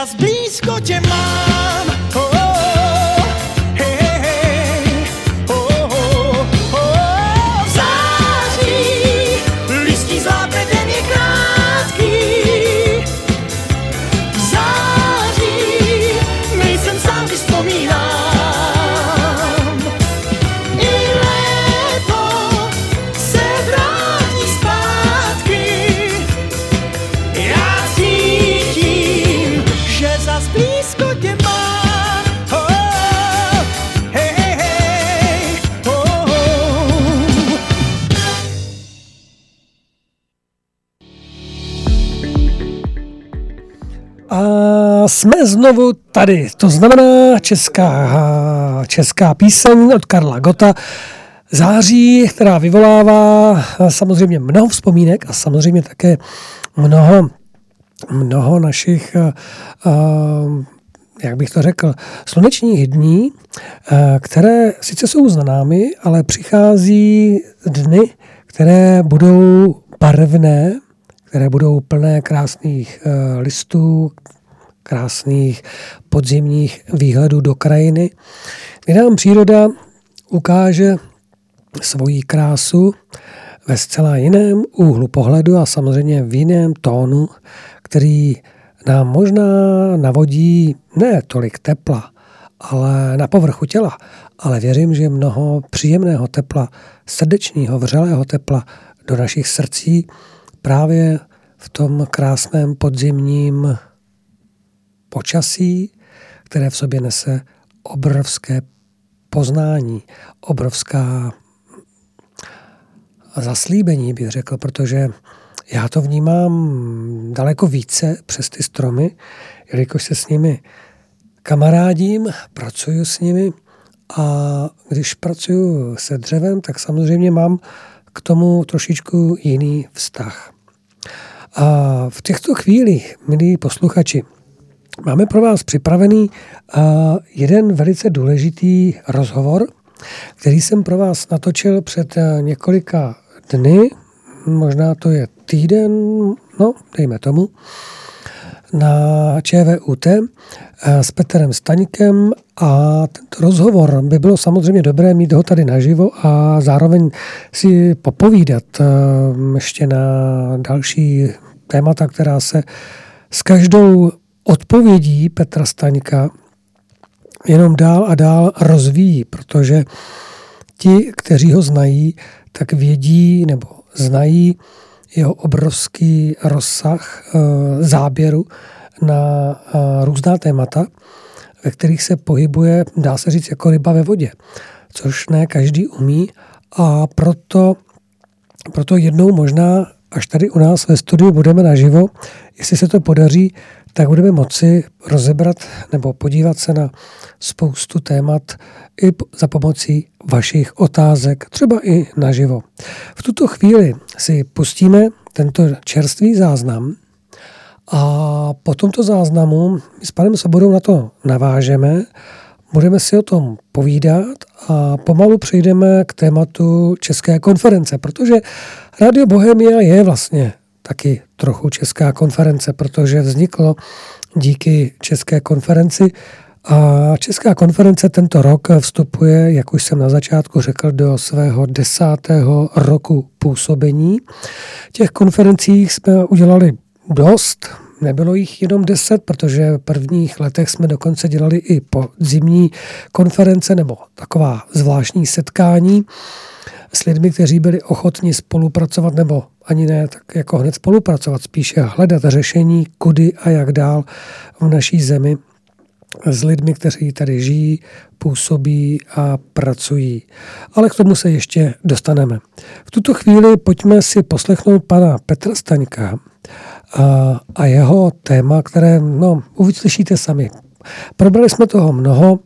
zas blízko tě mám. Jsme znovu tady. To znamená česká, česká píseň od Karla Gota. Září, která vyvolává samozřejmě mnoho vzpomínek a samozřejmě také mnoho, mnoho našich, a, a, jak bych to řekl, slunečních dní, a, které sice jsou za námi, ale přichází dny, které budou barevné, které budou plné krásných eh, listů, krásných podzimních výhledů do krajiny, kde nám příroda ukáže svoji krásu ve zcela jiném úhlu pohledu a samozřejmě v jiném tónu, který nám možná navodí ne tolik tepla, ale na povrchu těla, ale věřím, že mnoho příjemného tepla, srdečního, vřelého tepla do našich srdcí právě v tom krásném podzimním počasí, které v sobě nese obrovské poznání, obrovská zaslíbení, bych řekl, protože já to vnímám daleko více přes ty stromy, jelikož se s nimi kamarádím, pracuju s nimi a když pracuju se dřevem, tak samozřejmě mám k tomu trošičku jiný vztah. A v těchto chvílích, milí posluchači, máme pro vás připravený jeden velice důležitý rozhovor, který jsem pro vás natočil před několika dny, možná to je týden, no, dejme tomu, na ČVUT s Petrem Staňkem a tento rozhovor by bylo samozřejmě dobré mít ho tady naživo a zároveň si popovídat ještě na další témata, která se s každou odpovědí Petra Staňka jenom dál a dál rozvíjí, protože ti, kteří ho znají, tak vědí nebo znají jeho obrovský rozsah záběru na různá témata, ve kterých se pohybuje, dá se říct, jako ryba ve vodě, což ne každý umí. A proto, proto jednou možná, až tady u nás ve studiu budeme naživo, jestli se to podaří, tak budeme moci rozebrat nebo podívat se na spoustu témat i za pomocí vašich otázek, třeba i naživo. V tuto chvíli si pustíme tento čerstvý záznam a po tomto záznamu s panem Sobodou na to navážeme, budeme si o tom povídat a pomalu přejdeme k tématu České konference, protože Radio Bohemia je vlastně taky trochu Česká konference, protože vzniklo díky České konferenci a Česká konference tento rok vstupuje, jak už jsem na začátku řekl, do svého desátého roku působení. Těch konferencí jsme udělali dost, nebylo jich jenom deset, protože v prvních letech jsme dokonce dělali i po zimní konference nebo taková zvláštní setkání s lidmi, kteří byli ochotni spolupracovat, nebo ani ne tak jako hned spolupracovat, spíše hledat řešení, kudy a jak dál v naší zemi s lidmi, kteří tady žijí, působí a pracují. Ale k tomu se ještě dostaneme. V tuto chvíli pojďme si poslechnout pana Petra Staňka a, a jeho téma, které, no, uslyšíte sami. Probrali jsme toho mnoho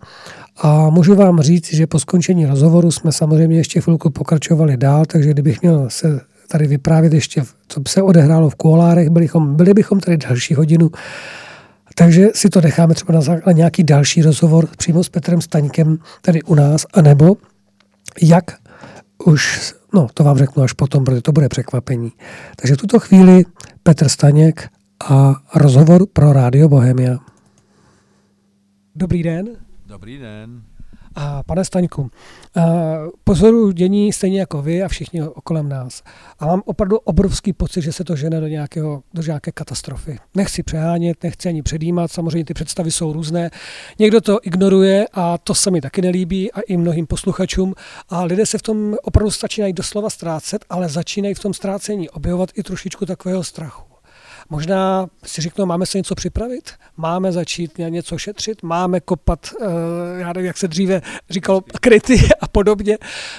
a můžu vám říct, že po skončení rozhovoru jsme samozřejmě ještě chvilku pokračovali dál, takže kdybych měl se tady vyprávět ještě, co se odehrálo v kuolárech, byli bychom, byli bychom tady další hodinu. Takže si to necháme třeba na nějaký další rozhovor přímo s Petrem Staňkem tady u nás, anebo jak už, no to vám řeknu až potom, protože to bude překvapení. Takže tuto chvíli Petr Staněk a rozhovor pro Rádio Bohemia. Dobrý den. Dobrý den. A pane Staňku, pozoru dění stejně jako vy a všichni okolem nás. A mám opravdu obrovský pocit, že se to žene do, nějakého, do nějaké katastrofy. Nechci přehánět, nechci ani předjímat, samozřejmě ty představy jsou různé. Někdo to ignoruje a to se mi taky nelíbí a i mnohým posluchačům. A lidé se v tom opravdu začínají doslova ztrácet, ale začínají v tom ztrácení objevovat i trošičku takového strachu. Možná si řeknou, máme se něco připravit, máme začít něco šetřit, máme kopat, eh, já nevím, jak se dříve říkalo, kryty a podobně,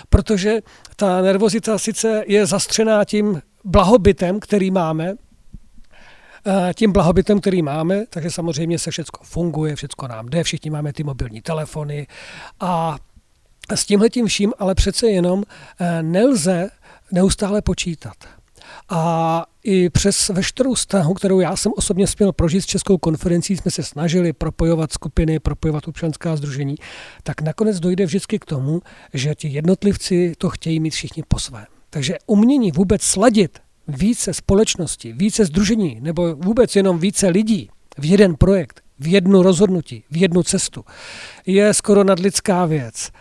protože ta nervozita sice je zastřená tím blahobytem, který máme, eh, tím blahobytem, který máme, takže samozřejmě se všechno funguje, všechno nám jde, všichni máme ty mobilní telefony a s tímhletím vším ale přece jenom eh, nelze neustále počítat. A i přes veškerou snahu, kterou já jsem osobně směl prožít s Českou konferencí, jsme se snažili propojovat skupiny, propojovat občanská združení, tak nakonec dojde vždycky k tomu, že ti jednotlivci to chtějí mít všichni po svém. Takže umění vůbec sladit více společnosti, více združení nebo vůbec jenom více lidí v jeden projekt, v jednu rozhodnutí, v jednu cestu, je skoro nadlidská věc.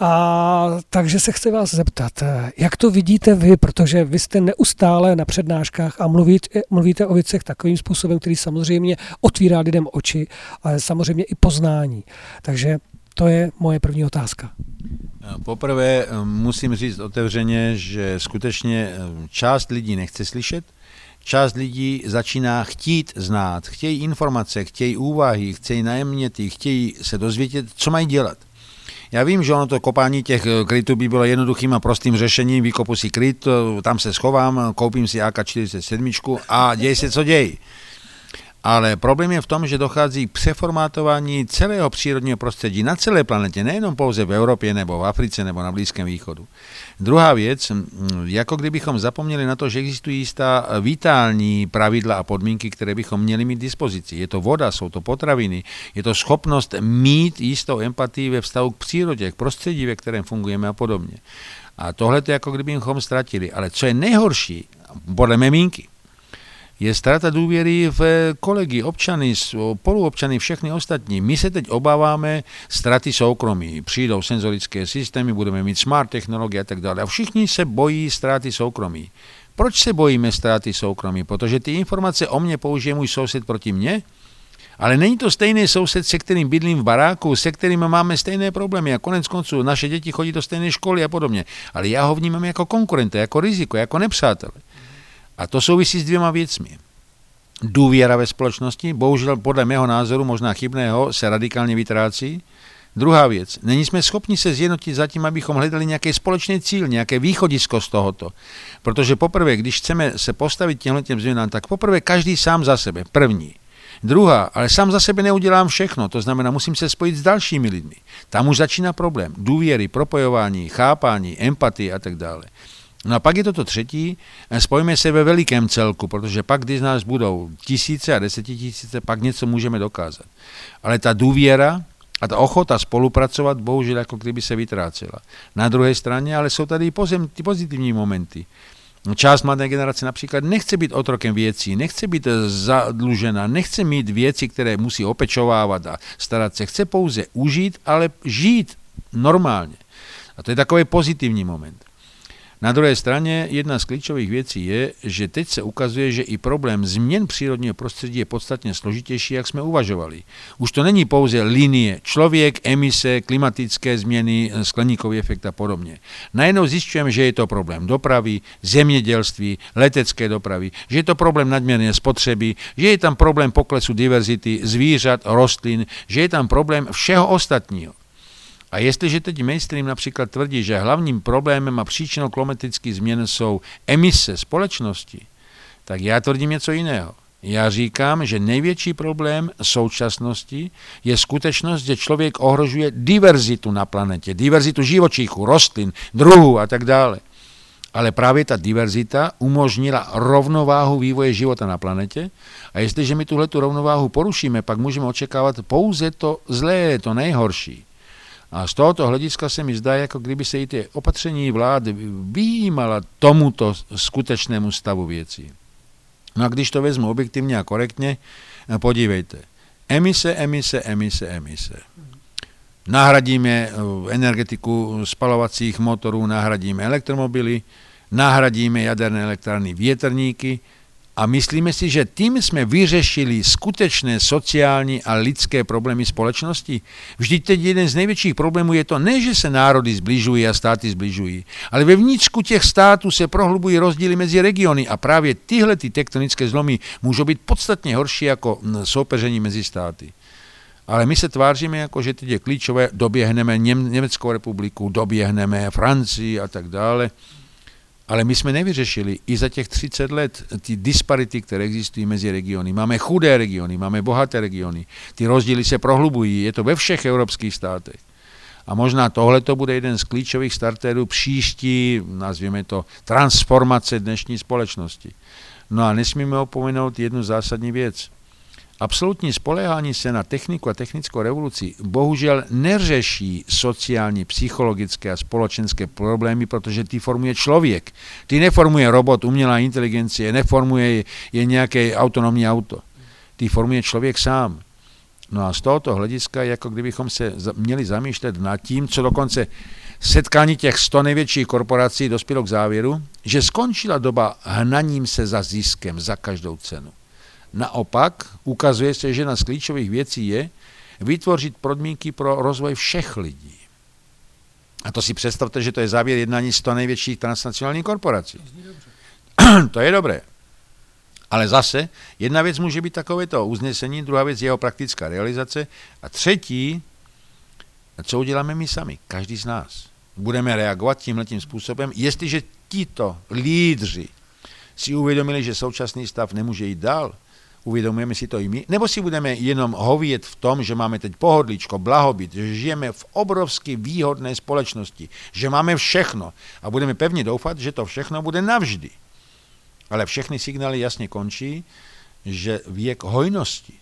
A takže se chci vás zeptat, jak to vidíte vy, protože vy jste neustále na přednáškách a mluvíte, mluvíte o věcech takovým způsobem, který samozřejmě otvírá lidem oči, ale samozřejmě i poznání. Takže to je moje první otázka. Poprvé eh, musím říct otevřeně, že skutečně eh, část lidí nechce slyšet, část lidí začíná chtít znát, chtějí informace, chtějí úvahy, chtějí najemněty, chtějí se dozvědět, co mají dělat. Já vím, že ono to kopání těch eh, krytů by bylo jednoduchým a prostým řešením. Vykopu si kryt, eh, tam se schovám, koupím si AK-47 a děje se, co děje. Ale problém je v tom, že dochází k přeformátování celého přírodního prostředí na celé planetě, nejenom pouze v Evropě nebo v Africe nebo na Blízkém východu. Druhá věc, jako kdybychom zapomněli na to, že existují jistá vitální pravidla a podmínky, které bychom měli mít dispozici. Je to voda, jsou to potraviny, je to schopnost mít jistou empatii ve vztahu k přírodě, k prostředí, ve kterém fungujeme a podobně. A tohle je jako kdybychom ztratili. Ale co je nejhorší, podle mé mínky, je ztráta důvěry v kolegy, občany, spoluobčany, všechny ostatní. My se teď obáváme ztraty soukromí. Přijdou senzorické systémy, budeme mít smart technologie a tak dále. A všichni se bojí ztráty soukromí. Proč se bojíme ztráty soukromí? Protože ty informace o mně použije můj soused proti mně, ale není to stejný soused, se kterým bydlím v baráku, se kterým máme stejné problémy a konec konců naše děti chodí do stejné školy a podobně. Ale já ho vnímám jako konkurenta, jako riziko, jako nepřátele. A to souvisí s dvěma věcmi. Důvěra ve společnosti, bohužel podle mého názoru, možná chybného, se radikálně vytrácí. Druhá věc, není jsme schopni se zjednotit zatím, abychom hledali nějaký společný cíl, nějaké východisko z tohoto. Protože poprvé, když chceme se postavit těmhle těm změnám, tak poprvé každý sám za sebe, první. Druhá, ale sám za sebe neudělám všechno, to znamená, musím se spojit s dalšími lidmi. Tam už začíná problém. Důvěry, propojování, chápání, empatie a tak dále. No a pak je to to třetí, spojíme se ve velikém celku, protože pak, když nás budou tisíce a desetitisíce, pak něco můžeme dokázat. Ale ta důvěra a ta ochota spolupracovat bohužel jako kdyby se vytrácela. Na druhé straně ale jsou tady i pozem, ty pozitivní momenty. Část mladé generace například nechce být otrokem věcí, nechce být zadlužena, nechce mít věci, které musí opečovávat a starat se. Chce pouze užít, ale žít normálně. A to je takový pozitivní moment. Na druhé straně jedna z klíčových věcí je, že teď se ukazuje, že i problém změn přírodního prostředí je podstatně složitější, jak jsme uvažovali. Už to není pouze linie člověk, emise, klimatické změny, skleníkový efekt a podobně. Najednou zjišťujeme, že je to problém dopravy, zemědělství, letecké dopravy, že je to problém nadměrné spotřeby, že je tam problém poklesu diverzity zvířat, rostlin, že je tam problém všeho ostatního. A jestliže teď mainstream například tvrdí, že hlavním problémem a příčinou klimatických změn jsou emise společnosti, tak já tvrdím něco jiného. Já říkám, že největší problém současnosti je skutečnost, že člověk ohrožuje diverzitu na planetě, diverzitu živočichů, rostlin, druhů a tak dále. Ale právě ta diverzita umožnila rovnováhu vývoje života na planetě a jestliže my tuhle rovnováhu porušíme, pak můžeme očekávat pouze to zlé, to nejhorší. A z tohoto hlediska se mi zdá, jako kdyby se i ty opatření vlády výjímala tomuto skutečnému stavu věcí. No a když to vezmu objektivně a korektně, podívejte. Emise, emise, emise, emise. Nahradíme eh, energetiku spalovacích motorů, nahradíme elektromobily, nahradíme jaderné elektrárny větrníky, a myslíme si, že tím jsme vyřešili skutečné sociální a lidské problémy společnosti? Vždyť teď jeden z největších problémů je to ne, že se národy zbližují a státy zbližují, ale ve vnitřku těch států se prohlubují rozdíly mezi regiony a právě tyhle ty tektonické zlomy můžou být podstatně horší jako soupeření mezi státy. Ale my se tváříme jako, že teď je klíčové, doběhneme Německou republiku, doběhneme Francii a tak dále. Ale my jsme nevyřešili i za těch 30 let ty disparity, které existují mezi regiony. Máme chudé regiony, máme bohaté regiony. Ty rozdíly se prohlubují, je to ve všech evropských státech. A možná tohle to bude jeden z klíčových starterů příští, nazvěme to, transformace dnešní společnosti. No a nesmíme opomenout jednu zásadní věc. Absolutní spolehání se na techniku a technickou revoluci bohužel neřeší sociální, psychologické a společenské problémy, protože ty formuje člověk. Ty neformuje robot, umělá inteligence, neformuje je nějaké autonomní auto. Ty formuje člověk sám. No a z tohoto hlediska, jako kdybychom se měli zamýšlet nad tím, co dokonce setkání těch 100 největších korporací dospělo k závěru, že skončila doba hnaním se za ziskem za každou cenu. Naopak ukazuje se, že jedna z klíčových věcí je vytvořit podmínky pro rozvoj všech lidí. A to si představte, že to je závěr jednání 100 největších transnacionálních korporací. to je dobré. Ale zase, jedna věc může být takovéto uznesení, druhá věc je jeho praktická realizace a třetí, co uděláme my sami, každý z nás. Budeme reagovat tímhletím způsobem, jestliže tito lídři si uvědomili, že současný stav nemůže jít dál, uvědomujeme si to i my, nebo si budeme jenom hovět v tom, že máme teď pohodlíčko, blahobyt, že žijeme v obrovsky výhodné společnosti, že máme všechno a budeme pevně doufat, že to všechno bude navždy. Ale všechny signály jasně končí, že věk hojnosti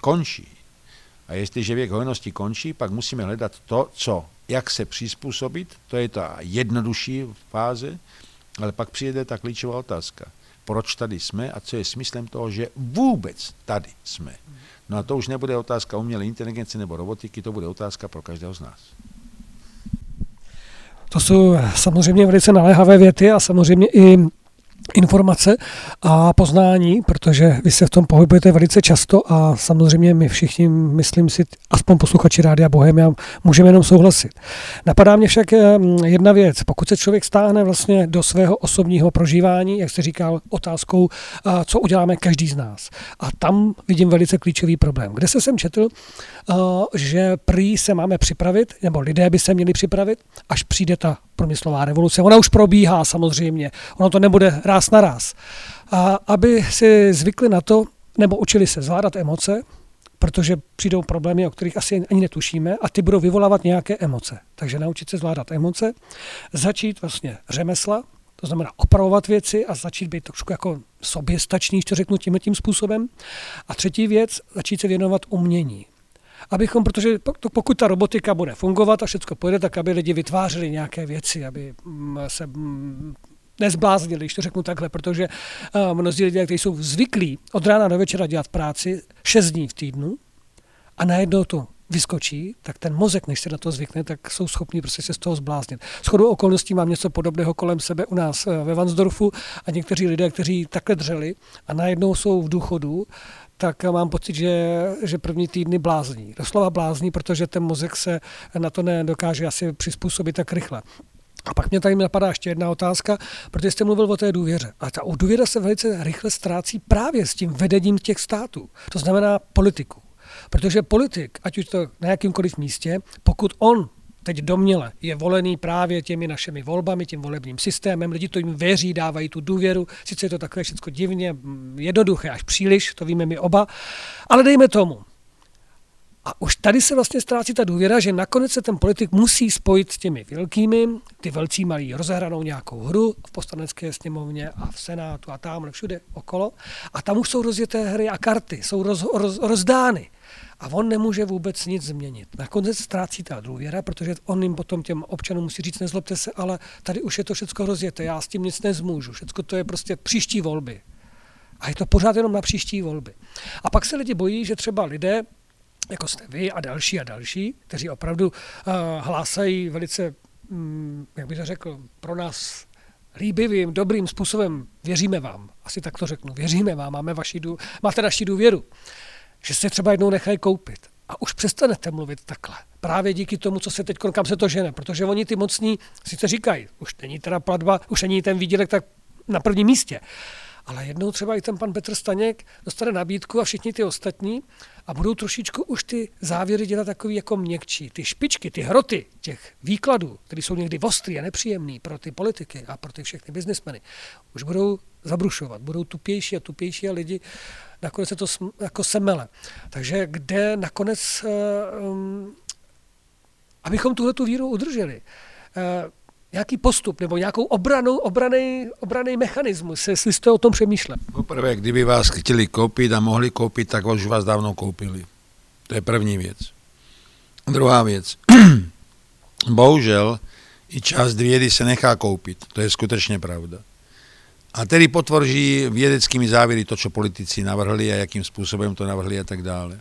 končí. A jestliže věk hojnosti končí, pak musíme hledat to, co, jak se přizpůsobit, to je ta jednodušší fáze, ale pak přijde ta klíčová otázka proč tady jsme a co je smyslem toho, že vůbec tady jsme. No a to už nebude otázka umělé inteligence nebo robotiky, to bude otázka pro každého z nás. To jsou samozřejmě velice naléhavé věty a samozřejmě i informace a poznání, protože vy se v tom pohybujete velice často a samozřejmě my všichni, myslím si, aspoň posluchači Rádia Bohemia, můžeme jenom souhlasit. Napadá mě však eh, jedna věc. Pokud se člověk stáhne vlastně do svého osobního prožívání, jak jste říkal, otázkou, co uděláme každý z nás. A tam vidím velice klíčový problém. Kde se jsem četl, eh, že prý se máme připravit, nebo lidé by se měli připravit, až přijde ta průmyslová revoluce. Ona už probíhá samozřejmě, ono to nebude ráz na ráz. A aby si zvykli na to, nebo učili se zvládat emoce, protože přijdou problémy, o kterých asi ani netušíme a ty budou vyvolávat nějaké emoce. Takže naučit se zvládat emoce, začít vlastně řemesla, to znamená opravovat věci a začít být trošku jako soběstačný, když to řeknu tím tím způsobem. A třetí věc, začít se věnovat umění abychom, protože pokud ta robotika bude fungovat a všechno pojede, tak aby lidi vytvářeli nějaké věci, aby mm, se mm, nezbláznili, když to řeknu takhle, protože uh, mnozí lidé, kteří jsou zvyklí od rána do večera dělat práci 6 dní v týdnu a najednou to vyskočí, tak ten mozek, než se na to zvykne, tak jsou schopni prostě se z toho zbláznit. Shodou okolností mám něco podobného kolem sebe u nás eh, ve Vansdorfu a někteří lidé, kteří takhle dřeli a najednou jsou v důchodu, tak mám pocit, že, že první týdny blázní. Doslova blázní, protože ten mozek se na to nedokáže asi přizpůsobit tak rychle. A pak mě tady napadá ještě jedna otázka, protože jste mluvil o té důvěře. A ta důvěra se velice rychle ztrácí právě s tím vedením těch států. To znamená politiku. Protože politik, ať už to na jakýmkoliv místě, pokud on teď domněle je volený právě těmi našimi volbami, tím volebním systémem, lidi to jim věří, dávají tu důvěru, sice je to takové všechno divně, mm, jednoduché až příliš, to víme my oba, ale dejme tomu. A už tady se vlastně ztrácí ta důvěra, že nakonec se ten politik musí spojit s těmi velkými, ty velcí mají rozehranou nějakou hru v poslanecké sněmovně a v senátu a tam všude okolo. A tam už jsou rozjeté hry a karty, jsou roz, roz, rozdány a on nemůže vůbec nic změnit. Nakonec ztrácí ta důvěra, protože on jim potom těm občanům musí říct, nezlobte se, ale tady už je to všechno rozjeté, já s tím nic nezmůžu, všechno to je prostě příští volby. A je to pořád jenom na příští volby. A pak se lidi bojí, že třeba lidé, jako jste vy a další a další, kteří opravdu uh, hlásají velice, um, jak bych to řekl, pro nás líbivým, dobrým způsobem věříme vám. Asi tak to řeknu. Věříme vám, máme vaši dů, máte naši důvěru že se třeba jednou nechají koupit. A už přestanete mluvit takhle. Právě díky tomu, co se teď, kam se to žene. Protože oni ty mocní sice říkají, už není teda platba, už není ten výdělek tak na prvním místě. Ale jednou třeba i ten pan Petr Staněk dostane nabídku a všichni ty ostatní a budou trošičku už ty závěry dělat takový jako měkčí. Ty špičky, ty hroty těch výkladů, které jsou někdy ostrý a nepříjemný pro ty politiky a pro ty všechny biznismeny, už budou zabrušovat, budou tupější a tupější a lidi nakonec se to jako semele. Takže kde nakonec, um, abychom tuhle tu víru udrželi, uh, nějaký postup nebo nějakou obranu, obraný, obraný mechanismus, jestli jste o tom přemýšlel. Poprvé, kdyby vás chtěli koupit a mohli koupit, tak už vás dávno koupili. To je první věc. Druhá věc. Bohužel i část vědy se nechá koupit. To je skutečně pravda. A tedy potvrdí vědeckými závěry to, co politici navrhli a jakým způsobem to navrhli a tak dále.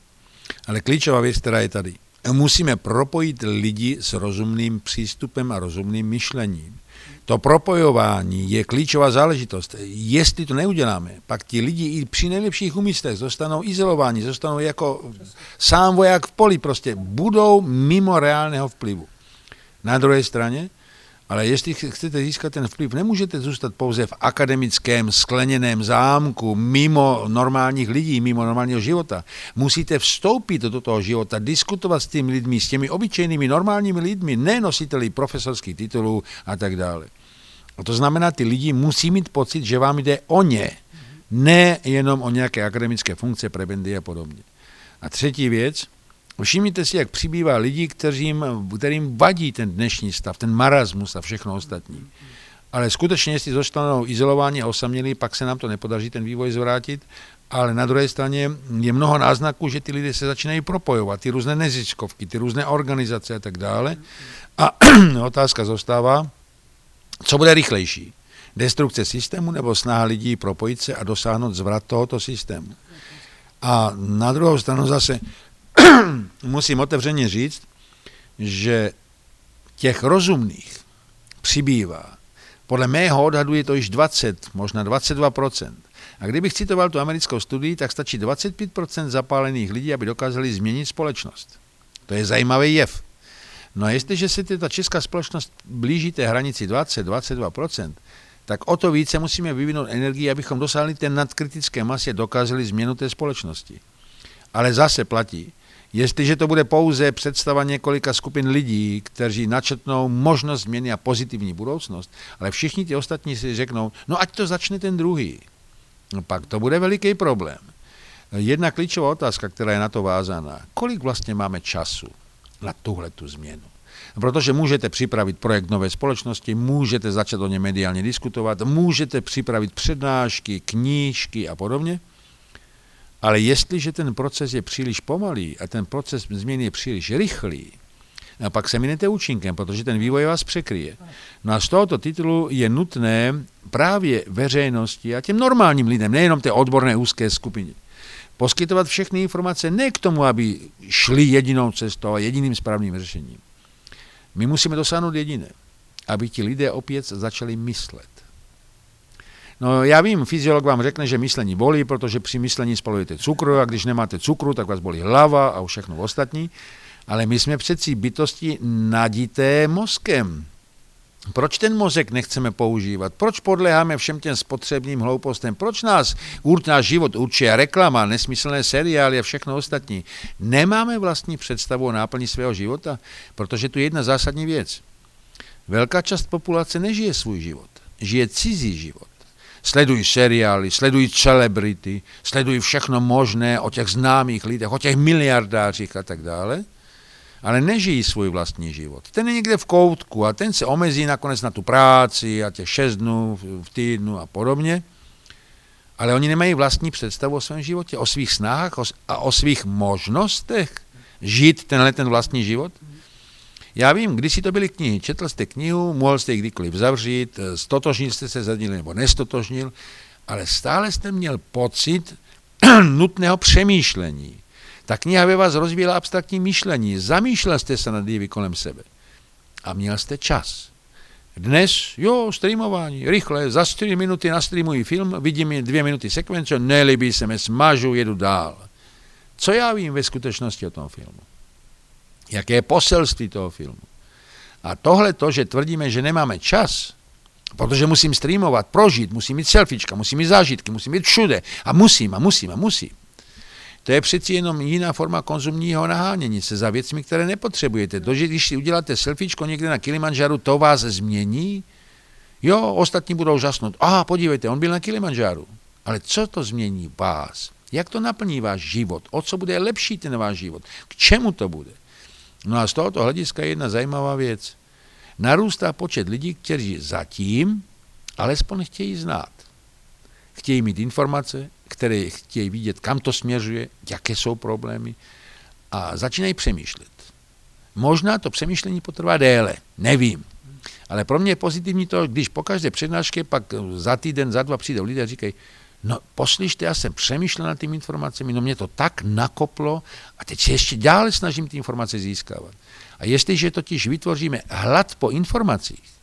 Ale klíčová věc, která je tady. Musíme propojit lidi s rozumným přístupem a rozumným myšlením. To propojování je klíčová záležitost. Jestli to neuděláme, pak ti lidi i při nejlepších umyslech zůstanou izolováni, zůstanou jako sám voják v poli, prostě budou mimo reálného vplyvu. Na druhé straně, ale jestli chcete získat ten vplyv, nemůžete zůstat pouze v akademickém skleněném zámku, mimo normálních lidí, mimo normálního života. Musíte vstoupit do toho života, diskutovat s těmi lidmi, s těmi obyčejnými normálními lidmi, ne nositeli profesorských titulů a tak dále. A to znamená, ty lidi musí mít pocit, že vám jde o ně, ne jenom o nějaké akademické funkce, prebendy a podobně. A třetí věc, Všimněte si, jak přibývá lidí, kterým, kterým vadí ten dnešní stav, ten marasmus a všechno ostatní. Ale skutečně, jestli zůstanou izolováni a osamělí, pak se nám to nepodaří ten vývoj zvrátit. Ale na druhé straně je mnoho náznaků, že ty lidé se začínají propojovat, ty různé neziskovky, ty různé organizace a tak dále. A otázka zůstává, co bude rychlejší? Destrukce systému nebo snaha lidí propojit se a dosáhnout zvrat tohoto systému? A na druhou stranu zase musím otevřeně říct, že těch rozumných přibývá. Podle mého odhadu je to již 20, možná 22%. A kdybych citoval tu americkou studii, tak stačí 25% zapálených lidí, aby dokázali změnit společnost. To je zajímavý jev. No a jestliže se ta česká společnost blíží té hranici 20-22%, tak o to více musíme vyvinout energii, abychom dosáhli té nadkritické masy a dokázali změnu té společnosti. Ale zase platí, Jestliže to bude pouze představa několika skupin lidí, kteří načetnou možnost změny a pozitivní budoucnost, ale všichni ti ostatní si řeknou, no ať to začne ten druhý. No pak to bude veliký problém. Jedna klíčová otázka, která je na to vázaná. Kolik vlastně máme času na tuhle tu změnu? Protože můžete připravit projekt nové společnosti, můžete začít o ně mediálně diskutovat, můžete připravit přednášky, knížky a podobně, ale jestliže ten proces je příliš pomalý a ten proces změny je příliš rychlý, a pak se minete účinkem, protože ten vývoj vás překryje. No a z tohoto titulu je nutné právě veřejnosti a těm normálním lidem, nejenom té odborné úzké skupině, poskytovat všechny informace ne k tomu, aby šli jedinou cestou a jediným správným řešením. My musíme dosáhnout jediné, aby ti lidé opět začali myslet. No já vím, fyziolog vám řekne, že myšlení bolí, protože při myšlení spalujete cukru a když nemáte cukru, tak vás bolí hlava a všechno ostatní. Ale my jsme přeci bytosti nadité mozkem. Proč ten mozek nechceme používat? Proč podléháme všem těm spotřebním hloupostem? Proč nás náš život určí reklama, nesmyslné seriály a všechno ostatní? Nemáme vlastní představu o náplní svého života? Protože tu je jedna zásadní věc. Velká část populace nežije svůj život, žije cizí život. Sledují seriály, sledují celebrity, sledují všechno možné o těch známých lidech, o těch miliardářích a tak dále – ale nežijí svůj vlastní život. Ten je někde v koutku a ten se omezí nakonec na tu práci a těch šest dnů v týdnu a podobně. Ale oni nemají vlastní představu o svém životě, o svých snahách a o svých možnostech žít tenhle ten vlastní život. Já vím, když si to byly knihy, četl jste knihu, mohl jste ji kdykoliv zavřít, stotožnil jste se za nebo nestotožnil, ale stále jste měl pocit nutného přemýšlení ta kniha ve vás rozvíjela abstraktní myšlení, zamýšlel jste se nad jevy kolem sebe a měl jste čas. Dnes, jo, streamování, rychle, za 4 minuty nastreamuji film, vidím dvě minuty sekvence, nelíbí se mi, smažu, jedu dál. Co já vím ve skutečnosti o tom filmu? Jaké je poselství toho filmu? A tohle to, že tvrdíme, že nemáme čas, protože musím streamovat, prožít, musím mít selfiečka, musím mít zážitky, musím mít všude a musím a musím a musím. To je přeci jenom jiná forma konzumního nahánění se za věcmi, které nepotřebujete. To, že když si uděláte selfiečko někde na Kilimanjáru, to vás změní? Jo, ostatní budou žasnout. A podívejte, on byl na Kilimanjáru. Ale co to změní vás? Jak to naplní váš život? O co bude lepší ten váš život? K čemu to bude? No a z tohoto hlediska je jedna zajímavá věc. Narůstá počet lidí, kteří zatím alespoň chtějí znát. Chtějí mít informace, které chtějí vidět, kam to směřuje, jaké jsou problémy a začínají přemýšlet. Možná to přemýšlení potrvá déle, nevím. Ale pro mě je pozitivní to, když po každé přednášce pak za týden, za dva přijdou lidé a říkají, no poslyšte, já jsem přemýšlel nad těmi informacemi, no mě to tak nakoplo a teď se ještě dále snažím ty informace získávat. A jestliže totiž vytvoříme hlad po informacích,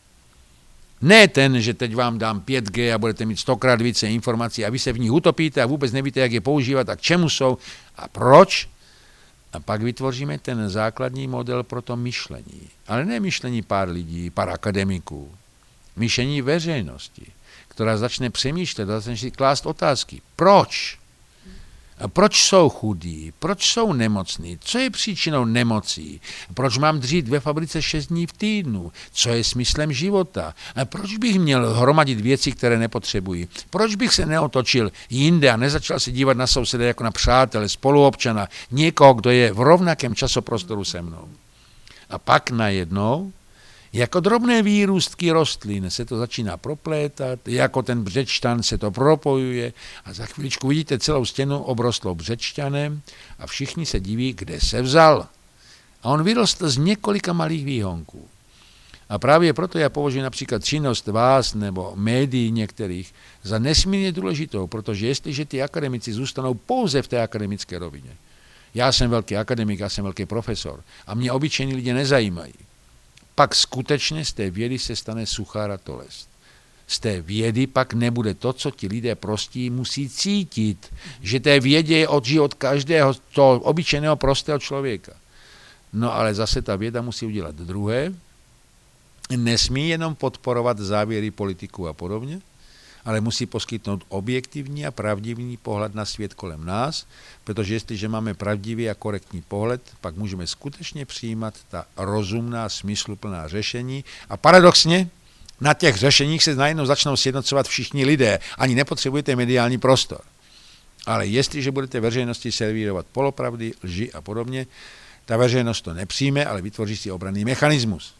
ne ten, že teď vám dám 5G a budete mít stokrát více informací a vy se v nich utopíte a vůbec nevíte, jak je používat a k čemu jsou a proč. A pak vytvoříme ten základní model pro to myšlení. Ale ne myšlení pár lidí, pár akademiků. Myšlení veřejnosti, která začne přemýšlet a začne si klást otázky. Proč? Proč jsou chudí? Proč jsou nemocní? Co je příčinou nemocí? Proč mám dřít ve fabrice 6 dní v týdnu? Co je smyslem života? A proč bych měl hromadit věci, které nepotřebuji? Proč bych se neotočil jinde a nezačal se dívat na souseda jako na přátele, spoluobčana, někoho, kdo je v rovnakém časoprostoru se mnou? A pak najednou jako drobné výrůstky rostlin se to začíná proplétat, jako ten břečtan se to propojuje a za chviličku vidíte celou stěnu obrostlou břečtanem a všichni se diví, kde se vzal. A on vyrostl z několika malých výhonků. A právě proto já považuji například činnost vás nebo médií některých za nesmírně důležitou, protože jestliže ty akademici zůstanou pouze v té akademické rovině, já jsem velký akademik, já jsem velký profesor a mě obyčejní lidé nezajímají, pak skutečně z té vědy se stane suchá ratolest. Z té vědy pak nebude to, co ti lidé prostí musí cítit, že té vědě je od život každého toho obyčejného prostého člověka. No ale zase ta věda musí udělat druhé, nesmí jenom podporovat závěry politiků a podobně, ale musí poskytnout objektivní a pravdivý pohled na svět kolem nás, protože jestliže máme pravdivý a korektní pohled, pak můžeme skutečně přijímat ta rozumná, smysluplná řešení a paradoxně na těch řešeních se najednou začnou sjednocovat všichni lidé. Ani nepotřebujete mediální prostor. Ale jestliže budete veřejnosti servírovat polopravdy, lži a podobně, ta veřejnost to nepřijme, ale vytvoří si obranný mechanismus.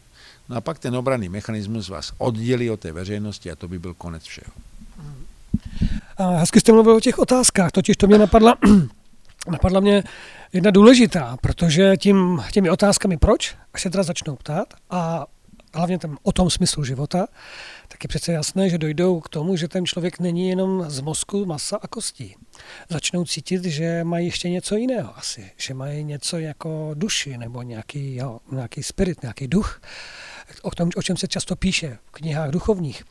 No a pak ten obranný mechanismus vás oddělí od té veřejnosti a to by byl konec všeho. A hezky jste mluvil o těch otázkách, totiž to mě napadla napadla mě jedna důležitá, protože tím, těmi otázkami proč, až se teda začnou ptát a hlavně tam o tom smyslu života, tak je přece jasné, že dojdou k tomu, že ten člověk není jenom z mozku, masa a kostí. Začnou cítit, že mají ještě něco jiného asi, že mají něco jako duši nebo nějaký, jo, nějaký spirit, nějaký duch, o, tom, o čem se často píše v knihách duchovních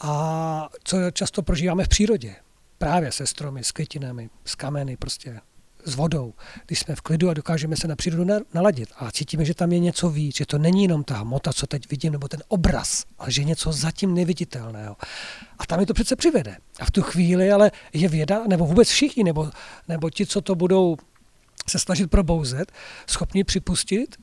a co často prožíváme v přírodě. Právě se stromy, s květinami, s kameny, prostě s vodou, když jsme v klidu a dokážeme se na přírodu naladit a cítíme, že tam je něco víc, že to není jenom ta hmota, co teď vidím, nebo ten obraz, ale že je něco zatím neviditelného. A tam je to přece přivede. A v tu chvíli ale je věda, nebo vůbec všichni, nebo, nebo ti, co to budou se snažit probouzet, schopni připustit,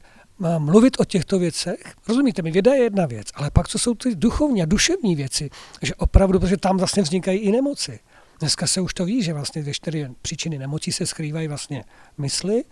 mluvit o těchto věcech. Rozumíte mi, věda je jedna věc, ale pak co jsou ty duchovní a duševní věci, že opravdu, protože tam vlastně vznikají i nemoci. Dneska se už to ví, že vlastně dvě čtyři příčiny nemocí se skrývají vlastně mysli,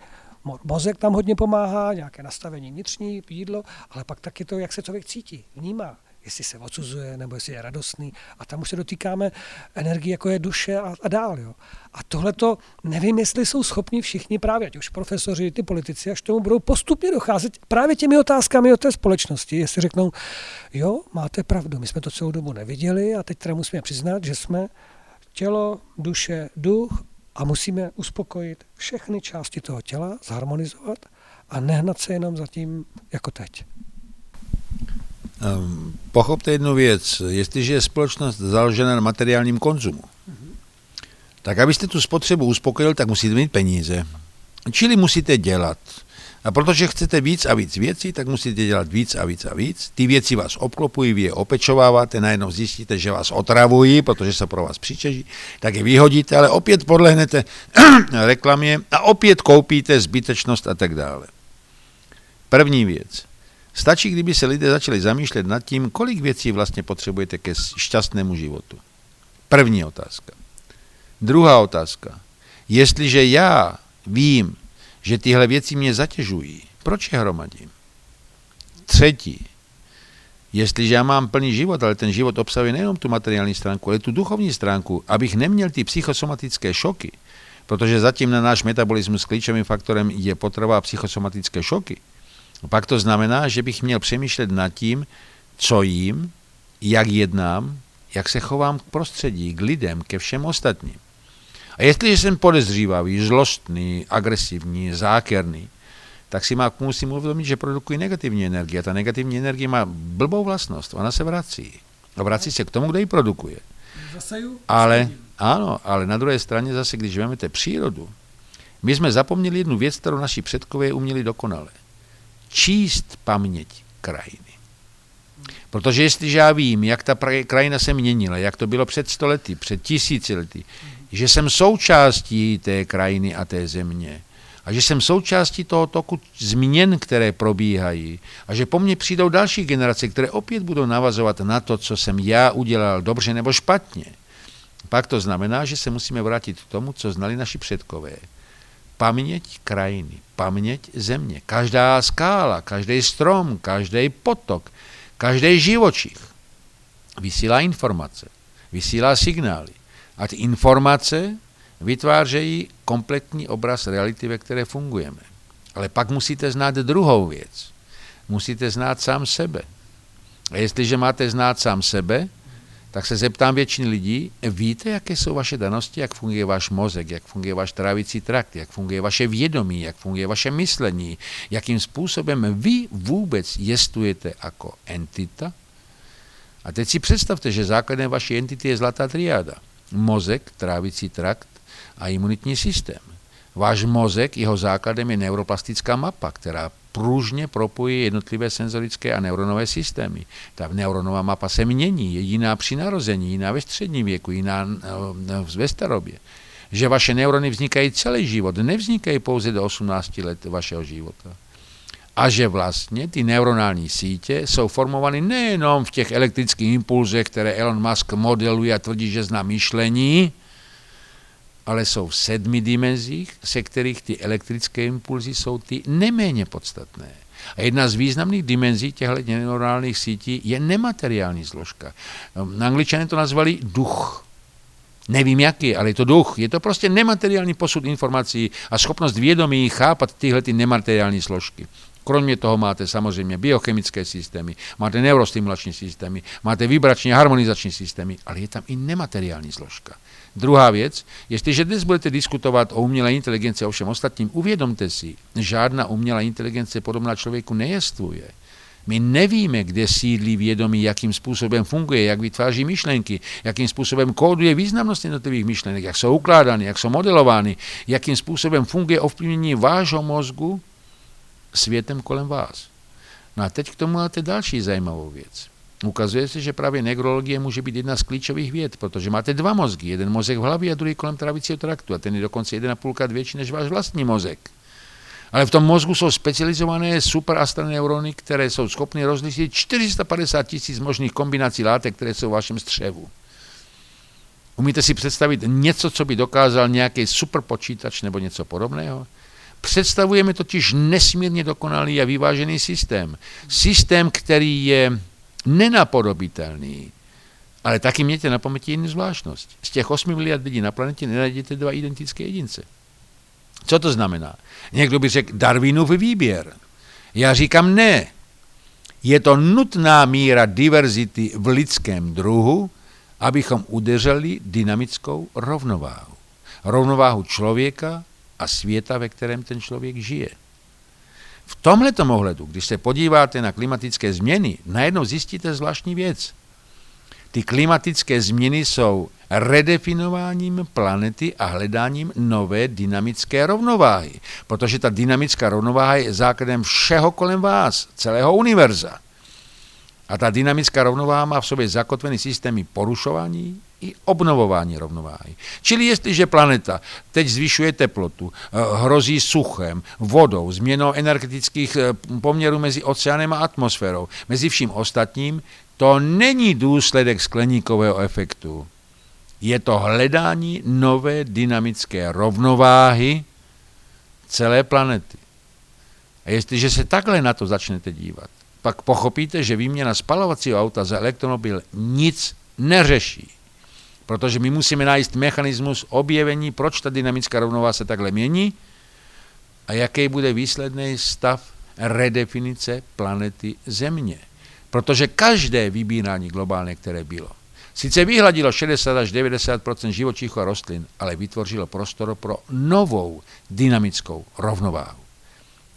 mozek tam hodně pomáhá, nějaké nastavení vnitřní, jídlo, ale pak taky to, jak se člověk cítí, vnímá, jestli se odsuzuje, nebo jestli je radostný. A tam už se dotýkáme energie, jako je duše a, a dál. Jo. A tohle to nevím, jestli jsou schopni všichni právě, ať už profesoři, ty politici, až tomu budou postupně docházet právě těmi otázkami o té společnosti. Jestli řeknou, jo, máte pravdu, my jsme to celou dobu neviděli a teď teda musíme přiznat, že jsme tělo, duše, duch a musíme uspokojit všechny části toho těla, zharmonizovat a nehnat se jenom za tím jako teď. Um, pochopte jednu věc. Jestliže je společnost založena na materiálním konzumu, tak abyste tu spotřebu uspokojil, tak musíte mít peníze. Čili musíte dělat. A protože chcete víc a víc věcí, tak musíte dělat víc a víc a víc. Ty věci vás obklopují, vy je opečováváte, najednou zjistíte, že vás otravují, protože se pro vás přičeží, tak je vyhodíte, ale opět podlehnete reklamě a opět koupíte zbytečnost a tak dále. První věc. Stačí, kdyby se lidé začali zamýšlet nad tím, kolik věcí vlastně potřebujete ke šťastnému životu. První otázka. Druhá otázka. Jestliže já vím, že tyhle věci mě zatěžují. Proč je hromadím? Třetí. Jestliže já mám plný život, ale ten život obsahuje nejenom tu materiální stránku, ale tu duchovní stránku, abych neměl ty psychosomatické šoky, protože zatím na náš metabolismus klíčovým faktorem je potrava psychosomatické šoky, pak to znamená, že bych měl přemýšlet nad tím, co jím, jak jednám, jak se chovám k prostředí, k lidem, ke všem ostatním. A jestliže jsem podezřívavý, zlostný, agresivní, zákerný, tak si má, musím uvědomit, že produkují negativní energie. A ta negativní energie má blbou vlastnost, ona se vrací. A vrací se k tomu, kde ji produkuje. Ale, ano, ale na druhé straně zase, když vezmete přírodu, my jsme zapomněli jednu věc, kterou naši předkové uměli dokonale. Číst paměť krajiny. Protože jestliže já vím, jak ta krajina se měnila, jak to bylo před stolety, před tisíci lety, že jsem součástí té krajiny a té země a že jsem součástí toho toku změn, které probíhají a že po mně přijdou další generace, které opět budou navazovat na to, co jsem já udělal dobře nebo špatně. Pak to znamená, že se musíme vrátit k tomu, co znali naši předkové. Paměť krajiny, paměť země. Každá skála, každý strom, každý potok, každý živočich vysílá informace, vysílá signály. A ty informace vytvářejí kompletní obraz reality, ve které fungujeme. Ale pak musíte znát druhou věc. Musíte znát sám sebe. A jestliže máte znát sám sebe, tak se zeptám většiny lidí, víte, jaké jsou vaše danosti, jak funguje váš mozek, jak funguje váš trávicí trakt, jak funguje vaše vědomí, jak funguje vaše myšlení, jakým způsobem vy vůbec jestujete jako entita. A teď si představte, že základem vaší entity je zlatá triáda mozek, trávicí trakt a imunitní systém. Váš mozek, jeho základem je neuroplastická mapa, která pružně propojí jednotlivé senzorické a neuronové systémy. Ta neuronová mapa se mění, je jiná při narození, jiná ve středním věku, jiná eh, ve starobě. Že vaše neurony vznikají celý život, nevznikají pouze do 18 let vašeho života a že vlastně ty neuronální sítě jsou formovány nejenom v těch elektrických impulzech, které Elon Musk modeluje a tvrdí, že zná myšlení, ale jsou v sedmi dimenzích, se kterých ty elektrické impulzy jsou ty neméně podstatné. A jedna z významných dimenzí těchto neuronálních sítí je nemateriální složka. Na angličané to nazvali duch. Nevím jaký, ale je to duch. Je to prostě nemateriální posud informací a schopnost vědomí chápat tyhle ty nemateriální složky. Kromě toho máte samozřejmě biochemické systémy, máte neurostimulační systémy, máte vibrační harmonizační systémy, ale je tam i nemateriální složka. Druhá věc, jestliže dnes budete diskutovat o umělé inteligenci a všem ostatním, uvědomte si, žádná umělá inteligence podobná člověku nejestuje. My nevíme, kde sídlí vědomí, jakým způsobem funguje, jak vytváří myšlenky, jakým způsobem kóduje významnost jednotlivých myšlenek, jak jsou ukládány, jak jsou modelovány, jakým způsobem funguje ovlivnění vášho mozgu světem kolem vás. No a teď k tomu máte další zajímavou věc. Ukazuje se, že právě neurologie může být jedna z klíčových věd, protože máte dva mozky, jeden mozek v hlavě a druhý kolem trávicího traktu a ten je dokonce 1,5 krát větší než váš vlastní mozek. Ale v tom mozgu jsou specializované neurony, které jsou schopny rozlišit 450 tisíc možných kombinací látek, které jsou v vašem střevu. Umíte si představit něco, co by dokázal nějaký superpočítač nebo něco podobného? Představujeme totiž nesmírně dokonalý a vyvážený systém. Systém, který je nenapodobitelný, ale taky mějte na paměti jinou zvláštnost. Z těch 8 miliard lidí na planetě nenajdete dva identické jedince. Co to znamená? Někdo by řekl Darwinův výběr. Já říkám ne. Je to nutná míra diverzity v lidském druhu, abychom udrželi dynamickou rovnováhu. Rovnováhu člověka a světa, ve kterém ten člověk žije. V tomhle ohledu, když se podíváte na klimatické změny, najednou zjistíte zvláštní věc. Ty klimatické změny jsou redefinováním planety a hledáním nové dynamické rovnováhy. Protože ta dynamická rovnováha je základem všeho kolem vás, celého univerza. A ta dynamická rovnováha má v sobě zakotvený systémy porušování i obnovování rovnováhy. Čili jestliže planeta teď zvyšuje teplotu, eh, hrozí suchem, vodou, změnou energetických eh, poměrů mezi oceánem a atmosférou, mezi vším ostatním, to není důsledek skleníkového efektu. Je to hledání nové dynamické rovnováhy celé planety. A jestliže se takhle na to začnete dívat, pak pochopíte, že výměna spalovacího auta za elektromobil nic neřeší. Protože my musíme najít mechanismus objevení, proč ta dynamická rovnováha se takhle mění a jaký bude výsledný stav redefinice planety Země. Protože každé vybírání globálně, které bylo, sice vyhladilo 60 až 90% živočichů a rostlin, ale vytvořilo prostor pro novou dynamickou rovnováhu.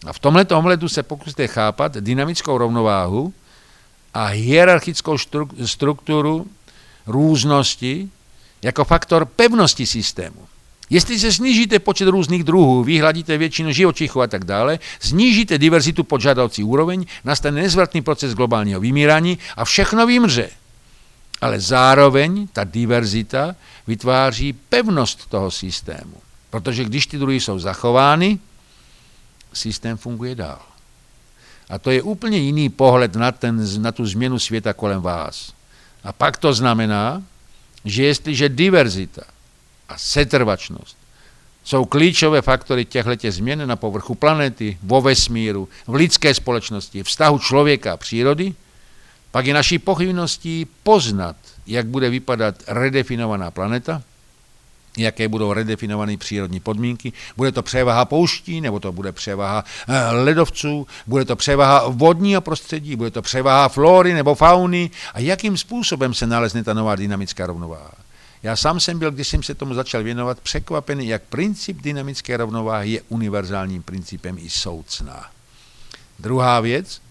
A v tomto ohledu se pokusíte chápat dynamickou rovnováhu a hierarchickou strukturu různosti jako faktor pevnosti systému. Jestli se snížíte počet různých druhů, vyhladíte většinu živočichů a tak dále, snížíte diverzitu pod žádoucí úroveň, nastane nezvratný proces globálního vymírání a všechno vymře. Ale zároveň ta diverzita vytváří pevnost toho systému. Protože když ty druhy jsou zachovány, systém funguje dál. A to je úplně jiný pohled na, ten, na tu změnu světa kolem vás. A pak to znamená, že jestliže diverzita a setrvačnost jsou klíčové faktory těchto změn na povrchu planety, vo vesmíru, v lidské společnosti, vztahu člověka a přírody, pak je naší pochybností poznat, jak bude vypadat redefinovaná planeta, jaké budou redefinované přírodní podmínky. Bude to převaha pouští, nebo to bude převaha eh, ledovců, bude to převaha vodního prostředí, bude to převaha flory nebo fauny a jakým způsobem se nalezne ta nová dynamická rovnováha. Já sám jsem byl, když jsem se tomu začal věnovat, překvapený, jak princip dynamické rovnováhy je univerzálním principem i soucná. Druhá věc,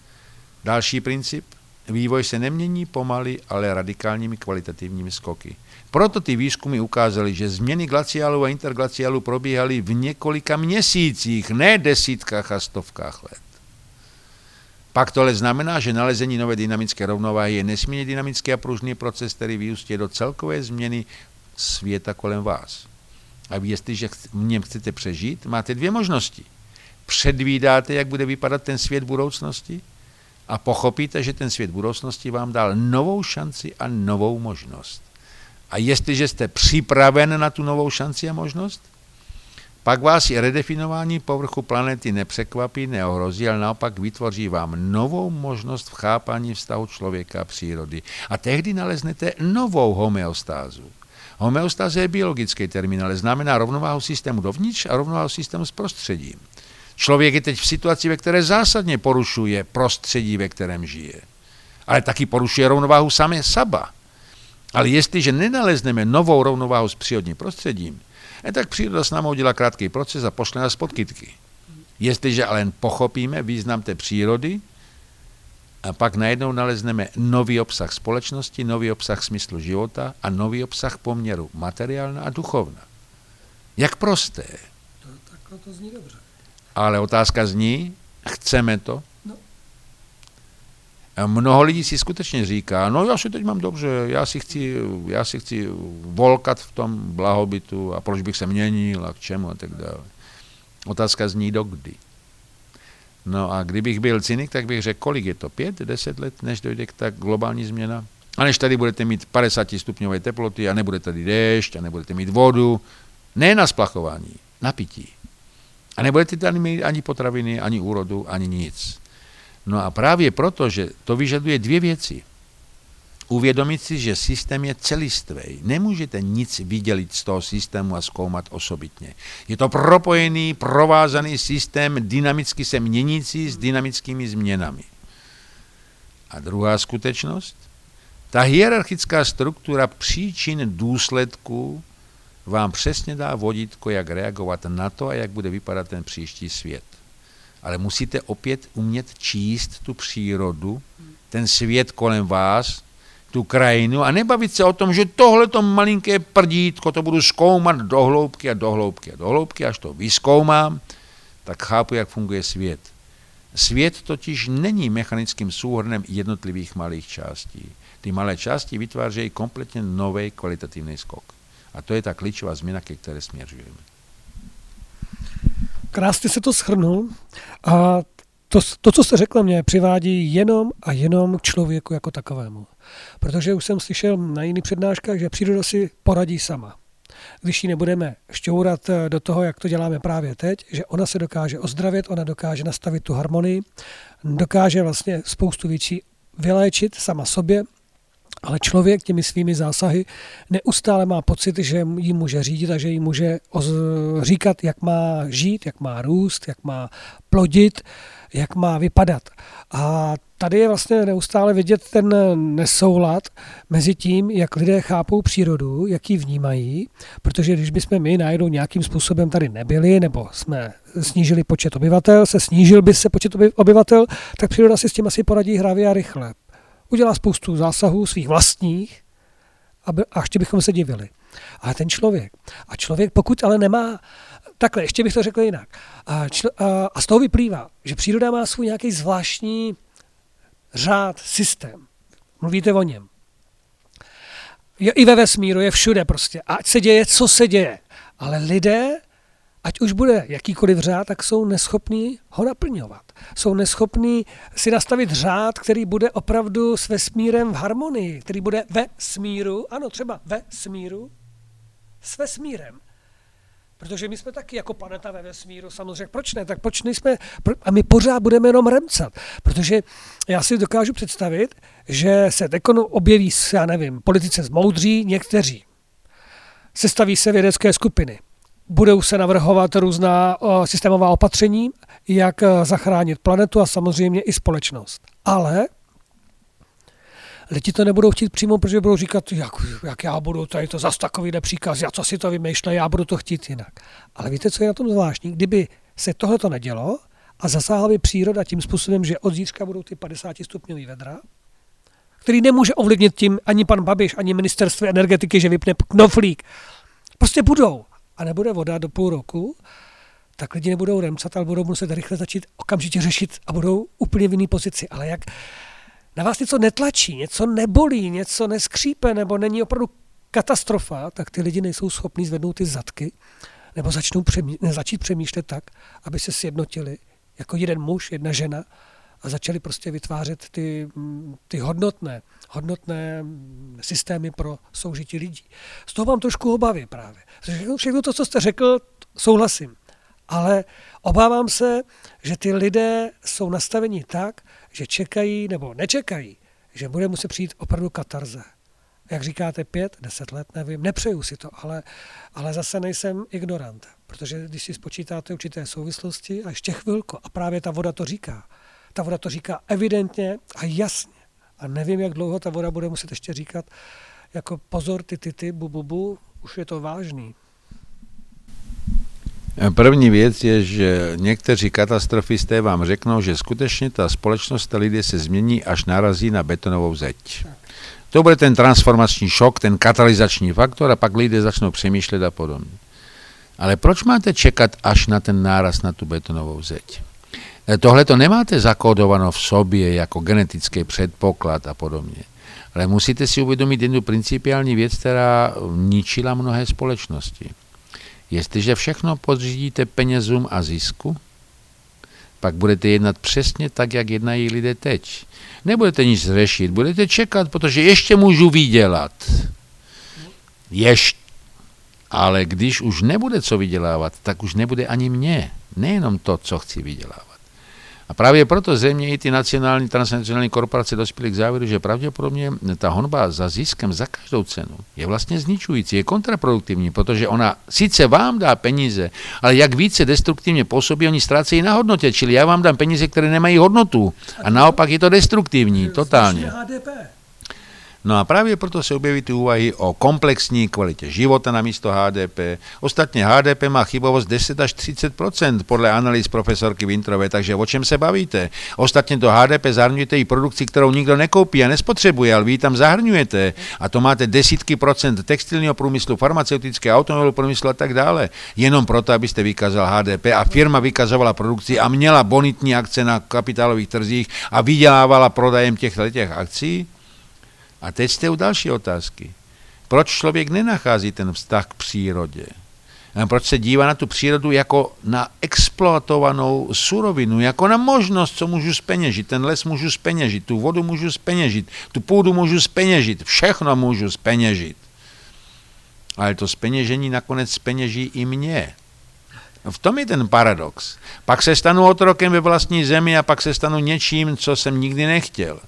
další princip, vývoj se nemění pomaly, ale radikálními kvalitativními skoky. Proto ty výzkumy ukázaly, že změny glaciálu a interglaciálu probíhaly v několika měsících, ne desítkách a stovkách let. Pak to ale znamená, že nalezení nové dynamické rovnováhy je nesmírně dynamický a pružný proces, který vyústí do celkové změny světa kolem vás. A vy, jestliže v něm chcete přežít, máte dvě možnosti. Předvídáte, jak bude vypadat ten svět budoucnosti a pochopíte, že ten svět budoucnosti vám dal novou šanci a novou možnost. A jestliže jste připraven na tu novou šanci a možnost, pak vás i redefinování povrchu planety nepřekvapí, neohrozí, ale naopak vytvoří vám novou možnost v chápání vztahu člověka a přírody. A tehdy naleznete novou homeostázu. Homeostáze je biologický termín, ale znamená rovnováhu systému dovnitř a rovnováhu systému s prostředím. Člověk je teď v situaci, ve které zásadně porušuje prostředí, ve kterém žije. Ale taky porušuje rovnováhu samé saba. Ale jestliže nenalezneme novou rovnováhu s přírodním prostředím, eh, tak příroda s námi udělá krátký proces a pošle nás pod kytky. Jestliže ale pochopíme význam té přírody, a pak najednou nalezneme nový obsah společnosti, nový obsah smyslu života a nový obsah poměru materiálna a duchovna. Jak prosté. To, takhle to zní dobře. Ale otázka zní, chceme to? No. Mnoho lidí si skutečně říká, no já si teď mám dobře, já si chci, já si chci volkat v tom blahobytu a proč bych se měnil a k čemu a tak dále. Otázka zní dokdy. No a kdybych byl cynik, tak bych řekl, kolik je to? Pět, deset let, než dojde k tak globální změna? A než tady budete mít 50 stupňové teploty a nebude tady déšť a nebudete mít vodu, ne na splachování, na pití. A nebudete tady mít ani potraviny, ani úrodu, ani nic. No a právě proto, že to vyžaduje dvě věci – uvědomit si, že systém je celistvý. Nemůžete nic vydělit z toho systému a zkoumat osobitně. Je to propojený, provázaný systém, dynamicky se měnící s dynamickými změnami. A druhá skutečnost? Ta hierarchická struktura příčin důsledků vám přesně dá vodítko, jak reagovat na to a jak bude vypadat ten příští svět. Ale musíte opět umět číst tu přírodu, ten svět kolem vás, tu krajinu a nebavit se o tom, že tohle to malinké prdítko to budu zkoumat do hloubky a do hloubky a do hloubky, až to vyskoumám, tak chápu, jak funguje svět. Svět totiž není mechanickým souhrnem jednotlivých malých částí. Ty malé části vytvářejí kompletně nový kvalitativní skok. A to je ta klíčová změna, ke které směřujeme. Krásně se to schrnul. A to, to, co jste řekl, mě přivádí jenom a jenom k člověku jako takovému. Protože už jsem slyšel na jiných přednáškách, že příroda si poradí sama. Když ji nebudeme šťourat eh, do toho, jak to děláme právě teď, že ona se dokáže ozdravit, ona dokáže nastavit tu harmonii, dokáže vlastně spoustu věcí vyléčit sama sobě, ale člověk těmi svými zásahy neustále má pocit, že jí může řídit a že jí může říkat, jak má žít, jak má růst, jak má plodit, jak má vypadat. A tady je vlastně neustále vidět ten nesoulad mezi tím, jak lidé chápou přírodu, jak ji vnímají, protože když bychom my najednou nějakým způsobem tady nebyli, nebo jsme snížili počet obyvatel, se snížil by se počet obyvatel, tak příroda si s tím asi poradí hravě a rychle. Udělá spoustu zásahů svých vlastních, a ještě bychom se divili. Ale ten člověk. A člověk, pokud ale nemá takhle, ještě bych to řekl jinak. A, čl, a, a z toho vyplývá, že příroda má svůj nějaký zvláštní řád, systém. Mluvíte o něm. Je i ve vesmíru, je všude prostě. Ať se děje, co se děje. Ale lidé, ať už bude jakýkoliv řád, tak jsou neschopní ho naplňovat. Jsou neschopní si nastavit řád, který bude opravdu s vesmírem v harmonii, který bude ve smíru, ano, třeba ve smíru, s vesmírem. Protože my jsme taky jako planeta ve vesmíru, samozřejmě, proč ne? Tak proč nejsme, a my pořád budeme jenom remcat, protože já si dokážu představit, že se teď objeví, já nevím, politice zmoudří někteří. Sestaví se vědecké skupiny. Budou se navrhovat různá o, systémová opatření, jak e, zachránit planetu a samozřejmě i společnost. Ale lidi to nebudou chtít přímo, protože budou říkat, jak, jak já budu tady to zas takový příkaz, já co si to vymýšlím, já budu to chtít jinak. Ale víte, co je na tom zvláštní? Kdyby se tohle to nedělo a zasáhla by příroda tím způsobem, že od zítřka budou ty 50 stupňový vedra, který nemůže ovlivnit tím ani pan Babiš, ani ministerstvo energetiky, že vypne knoflík. Prostě budou. A nebude voda do půl roku, tak lidi nebudou remcat, ale budou muset rychle začít okamžitě řešit a budou úplně v jiné pozici. Ale jak na vás něco netlačí, něco nebolí, něco neskřípe, nebo není opravdu katastrofa, tak ty lidi nejsou schopní zvednout ty zadky, nebo začnou přemý, začít přemýšlet tak, aby se sjednotili jako jeden muž, jedna žena a začali prostě vytvářet ty, ty hodnotné, hodnotné systémy pro soužití lidí. Z toho mám trošku obavy právě. Všechno to, co jste řekl, souhlasím. Ale obávám se, že ty lidé jsou nastaveni tak, že čekají nebo nečekají, že bude muset přijít opravdu katarze. Jak říkáte, pět, deset let, nevím, nepřeju si to, ale, ale zase nejsem ignorant, protože když si spočítáte určité souvislosti a ještě chvilku, a právě ta voda to říká, ta voda to říká evidentně a jasně. A nevím, jak dlouho ta voda bude muset ještě říkat, jako pozor, ty, ty, ty, bu, bu, bu, už je to vážný. První věc je, že někteří katastrofisté vám řeknou, že skutečně ta společnost, ta lidé se změní, až narazí na betonovou zeď. To bude ten transformační šok, ten katalyzační faktor a pak lidé začnou přemýšlet a podobně. Ale proč máte čekat až na ten náraz na tu betonovou zeď? Tohle to nemáte zakódováno v sobě jako genetický předpoklad a podobně. Ale musíte si uvědomit jednu principiální věc, která ničila mnohé společnosti. Jestliže všechno podřídíte penězům a zisku, pak budete jednat přesně tak, jak jednají lidé teď. Nebudete nic řešit, budete čekat, protože ještě můžu vydělat. Ještě. Ale když už nebude co vydělávat, tak už nebude ani mě. Nejenom to, co chci vydělávat. A právě proto země i ty nacionální, transnacionální korporace dospěly k závěru, že pravděpodobně ta honba za ziskem za každou cenu je vlastně zničující, je kontraproduktivní, protože ona sice vám dá peníze, ale jak více destruktivně působí, oni ztrácejí na hodnotě, čili já vám dám peníze, které nemají hodnotu a naopak je to destruktivní, totálně. No a právě proto se objeví ty úvahy o komplexní kvalitě života na místo HDP. Ostatně HDP má chybovost 10 až 30% podle analýz profesorky Vintrové, takže o čem se bavíte? Ostatně to HDP zahrnujete i produkci, kterou nikdo nekoupí a nespotřebuje, ale vy tam zahrnujete. A to máte desítky procent textilního průmyslu, farmaceutické, automobilového průmyslu a tak dále. Jenom proto, abyste vykázal HDP a firma vykazovala produkci a měla bonitní akce na kapitálových trzích a vydělávala prodajem těchto těch akcí? A teď jste u další otázky. Proč člověk nenachází ten vztah k přírodě? Proč se dívá na tu přírodu jako na exploatovanou surovinu, jako na možnost, co můžu speněžit. Ten les můžu speněžit, tu vodu můžu speněžit, tu půdu můžu speněžit, všechno můžu speněžit. Ale to speněžení nakonec speněží i mě. V tom je ten paradox. Pak se stanu otrokem ve vlastní zemi a pak se stanu něčím, co jsem nikdy nechtěl.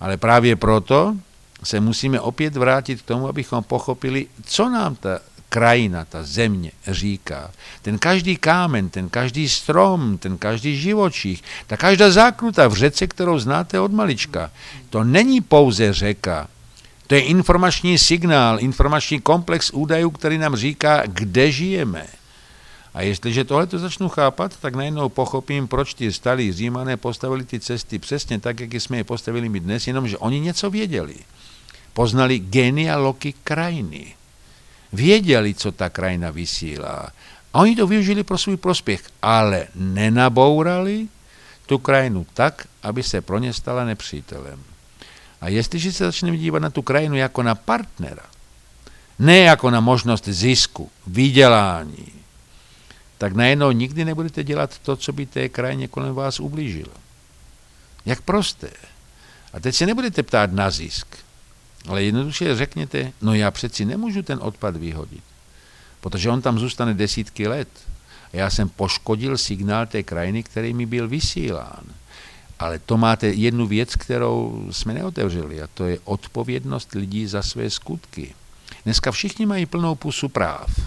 Ale právě proto se musíme opět vrátit k tomu, abychom pochopili, co nám ta krajina, ta země říká. Ten každý kámen, ten každý strom, ten každý živočích, ta každá zákruta v řece, kterou znáte od malička, to není pouze řeka. To je informační signál, informační komplex údajů, který nám říká, kde žijeme. A jestliže tohle to začnu chápat, tak najednou pochopím, proč ti starý římané postavili ty cesty přesně tak, jak jsme je postavili my dnes, jenomže oni něco věděli poznali genealogy krajiny. Věděli, co ta krajina vysílá. A oni to využili pro svůj prospěch, ale nenabourali tu krajinu tak, aby se pro ně stala nepřítelem. A jestliže se začneme dívat na tu krajinu jako na partnera, ne jako na možnost zisku, vydělání, tak najednou nikdy nebudete dělat to, co by té krajině kolem vás ublížilo. Jak prosté. A teď se nebudete ptát na zisk, ale jednoduše řekněte, no já přeci nemůžu ten odpad vyhodit, protože on tam zůstane desítky let. A já jsem poškodil signál té krajiny, který mi byl vysílán. Ale to máte jednu věc, kterou jsme neotevřeli, a to je odpovědnost lidí za své skutky. Dneska všichni mají plnou pusu práv.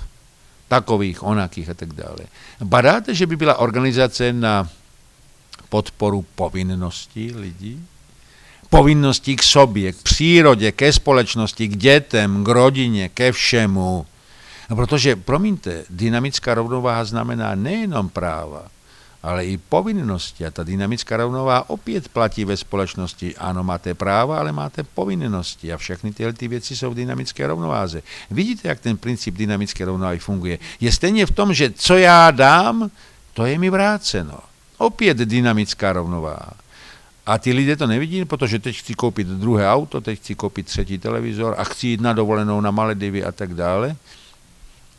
Takových, onakých a tak dále. Badáte, že by byla organizace na podporu povinností lidí? Povinností k sobě, k přírodě, ke společnosti, k dětem, k rodině, ke všemu. No protože, promiňte, dynamická rovnováha znamená nejenom práva, ale i povinnosti. A ta dynamická rovnováha opět platí ve společnosti. Ano, máte práva, ale máte povinnosti. A všechny tyhle ty věci jsou v dynamické rovnováze. Vidíte, jak ten princip dynamické rovnováhy funguje? Je stejně v tom, že co já dám, to je mi vráceno. Opět dynamická rovnováha. A ty lidé to nevidí, protože teď chci koupit druhé auto, teď chci koupit třetí televizor a chci jít na dovolenou na Maledivy a tak dále.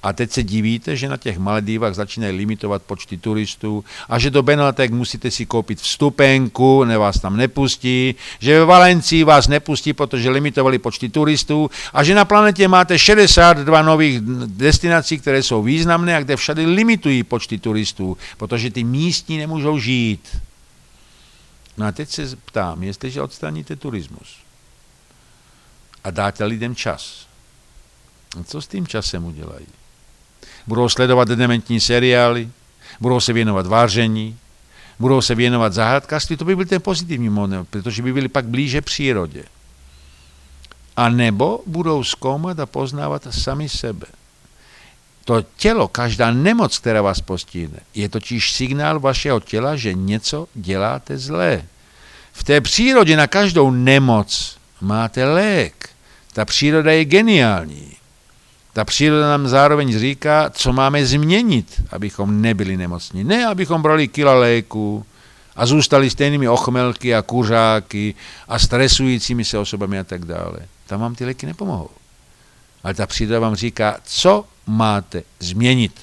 A teď se divíte, že na těch Maledivách začínají limitovat počty turistů a že do Benatek musíte si koupit vstupenku, ne vás tam nepustí, že ve Valencii vás nepustí, protože limitovali počty turistů a že na planetě máte 62 nových destinací, které jsou významné a kde všady limitují počty turistů, protože ty místní nemůžou žít. No a teď se ptám, jestliže odstraníte turismus a dáte lidem čas. A co s tím časem udělají? Budou sledovat dementní seriály, budou se věnovat váření, budou se věnovat zahrádkářství, to by byl ten pozitivní model, protože by byli pak blíže přírodě. A nebo budou zkoumat a poznávat sami sebe. To tělo, každá nemoc, která vás postihne, je totiž signál vašeho těla, že něco děláte zlé. V té přírodě na každou nemoc máte lék. Ta příroda je geniální. Ta příroda nám zároveň říká, co máme změnit, abychom nebyli nemocní. Ne, abychom brali kila léku a zůstali stejnými ochmelky a kuřáky a stresujícími se osobami a tak dále. Tam vám ty léky nepomohou. Ale ta příroda vám říká, co máte změnit.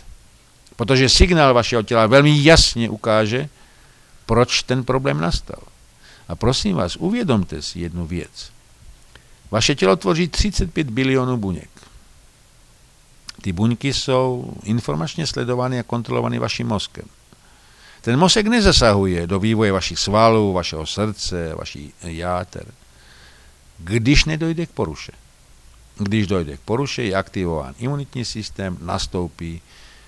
Protože signál vašeho těla velmi jasně ukáže, proč ten problém nastal. A prosím vás, uvědomte si jednu věc. Vaše tělo tvoří 35 bilionů buněk. Ty buňky jsou informačně sledovány a kontrolovány vaším mozkem. Ten mozek nezasahuje do vývoje vašich svalů, vašeho srdce, vaší játer, když nedojde k poruše. Když dojde k poruše, je aktivován imunitní systém, nastoupí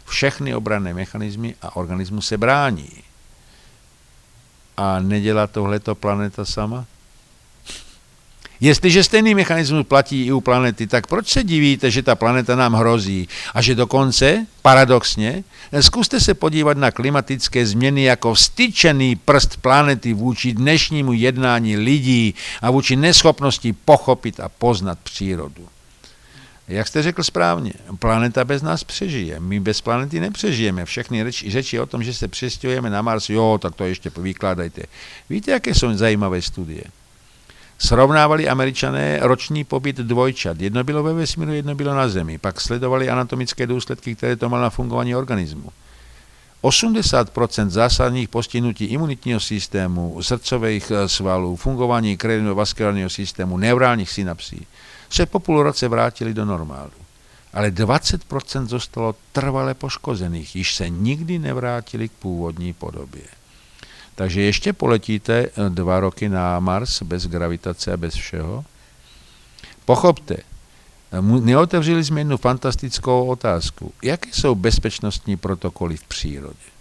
všechny obranné mechanismy a organismus se brání. A nedělá tohleto planeta sama? Jestliže stejný mechanismus platí i u planety, tak proč se divíte, že ta planeta nám hrozí a že dokonce, paradoxně, zkuste se podívat na klimatické změny jako vstyčený prst planety vůči dnešnímu jednání lidí a vůči neschopnosti pochopit a poznat přírodu. Jak jste řekl správně, planeta bez nás přežije. My bez planety nepřežijeme. Všechny řeči, řeči o tom, že se přestěhujeme na Mars, jo, tak to ještě vykládajte. Víte, jaké jsou zajímavé studie? Srovnávali američané roční pobyt dvojčat. Jedno bylo ve vesmíru, jedno bylo na Zemi. Pak sledovali anatomické důsledky, které to malo na fungování organismu. 80% zásadních postihnutí imunitního systému, srdcových eh, svalů, fungování krevino-vaskulárního systému, neurálních synapsí se po půl roce vrátili do normálu. Ale 20% zostalo trvale poškozených, již se nikdy nevrátili k původní podobě. Takže ještě poletíte eh, dva roky na Mars bez gravitace a bez všeho. Pochopte, eh, neotevřeli jsme jednu fantastickou otázku. Jaké jsou bezpečnostní protokoly v přírodě?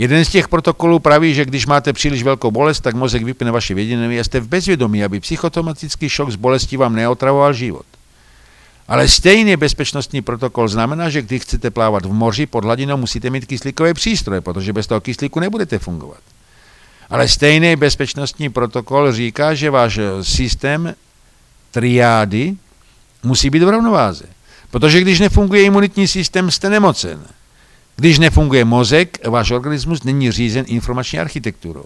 Jeden z těch protokolů praví, že když máte příliš velkou bolest, tak mozek vypne vaše vědění a jste v bezvědomí, aby psychotomatický šok z bolesti vám neotravoval život. Ale stejný bezpečnostní protokol znamená, že když chcete plávat v moři pod hladinou, musíte mít kyslíkové přístroje, protože bez toho kyslíku nebudete fungovat. Ale stejný bezpečnostní protokol říká, že váš systém triády musí být v rovnováze. Protože když nefunguje imunitní systém, jste nemocen. Když nefunguje mozek, váš organismus není řízen informační architekturou.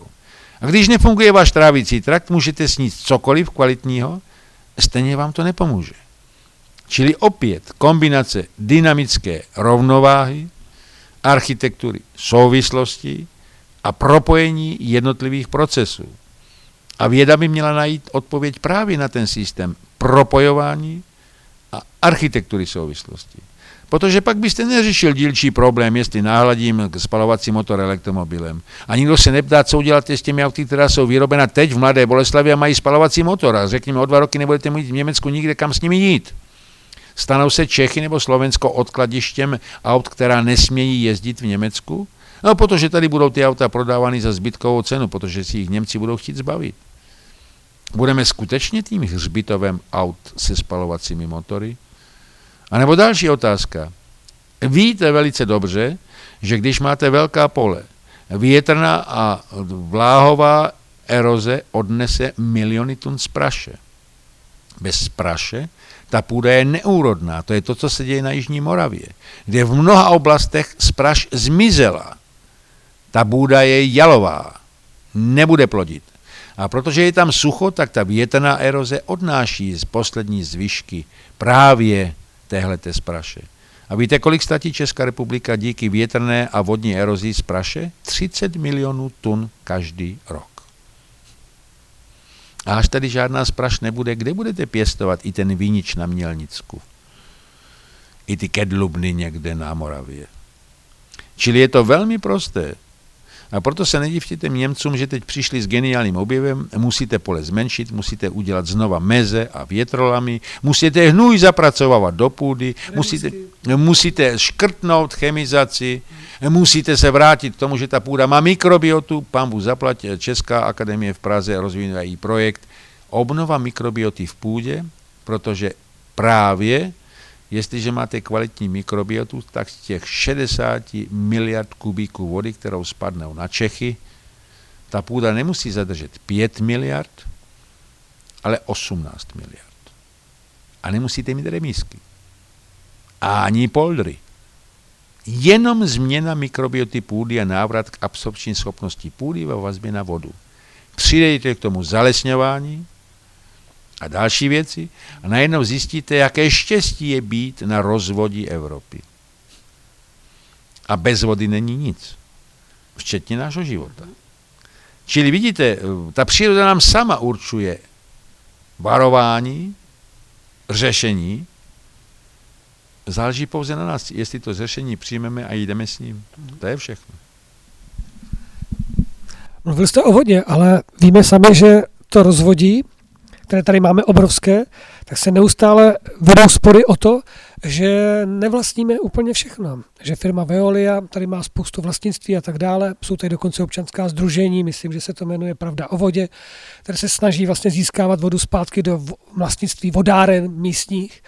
A když nefunguje váš trávicí trakt, můžete snít cokoliv kvalitního, stejně vám to nepomůže. Čili opět kombinace dynamické rovnováhy, architektury souvislosti a propojení jednotlivých procesů. A věda by měla najít odpověď právě na ten systém propojování a architektury souvislosti. Protože pak byste neřešil dílčí problém, jestli náhladím spalovací motor elektromobilem. A nikdo se neptá, co udělat s těmi auty, která jsou vyrobena teď v Mladé Boleslavi a mají spalovací motor. A řekněme, o dva roky nebudete mít v Německu nikde kam s nimi jít. Stanou se Čechy nebo Slovensko odkladištěm aut, která nesmějí jezdit v Německu? No, protože tady budou ty auta prodávány za zbytkovou cenu, protože si jich Němci budou chtít zbavit. Budeme skutečně tím hřbitovem aut se spalovacími motory? A nebo další otázka. Víte velice dobře, že když máte velká pole, větrná a vláhová eroze odnese miliony tun spraše. Bez spraše ta půda je neúrodná. To je to, co se děje na Jižní Moravě, kde v mnoha oblastech spraš zmizela. Ta půda je jalová, nebude plodit. A protože je tam sucho, tak ta větrná eroze odnáší z poslední zvyšky právě téhleté spraše. A víte, kolik ztratí Česká republika díky větrné a vodní erozi z praše? 30 milionů tun každý rok. A až tady žádná spraš nebude, kde budete pěstovat i ten vínič na Mělnicku? I ty kedlubny někde na Moravě. Čili je to velmi prosté. A proto se nedivte těm Němcům, že teď přišli s geniálním objevem, musíte pole zmenšit, musíte udělat znova meze a větrolami, musíte hnůj zapracovávat do půdy, musíte, musíte škrtnout chemizaci, musíte se vrátit k tomu, že ta půda má mikrobiotu, pán Bůh zaplatí, Česká akademie v Praze rozvíjí projekt obnova mikrobioty v půdě, protože právě Jestliže máte kvalitní mikrobiotu, tak z těch 60 miliard kubíků vody, kterou spadnou na Čechy, ta půda nemusí zadržet 5 miliard, ale 18 miliard. A nemusíte mít remísky. Ani poldry. Jenom změna mikrobioty půdy a návrat k absorpční schopnosti půdy ve vazbě na vodu. Přidejte k tomu zalesňování, a další věci a najednou zjistíte, jaké štěstí je být na rozvodí Evropy. A bez vody není nic, včetně nášho života. Čili vidíte, ta příroda nám sama určuje varování, řešení, záleží pouze na nás, jestli to řešení přijmeme a jdeme s ním. To je všechno. Mluvil jste o vodě, ale víme sami, že to rozvodí které tady máme obrovské, tak se neustále vedou spory o to, že nevlastníme úplně všechno. Že firma Veolia tady má spoustu vlastnictví a tak dále. Jsou tady dokonce občanská združení, myslím, že se to jmenuje Pravda o vodě, které se snaží vlastně získávat vodu zpátky do vlastnictví vodáren místních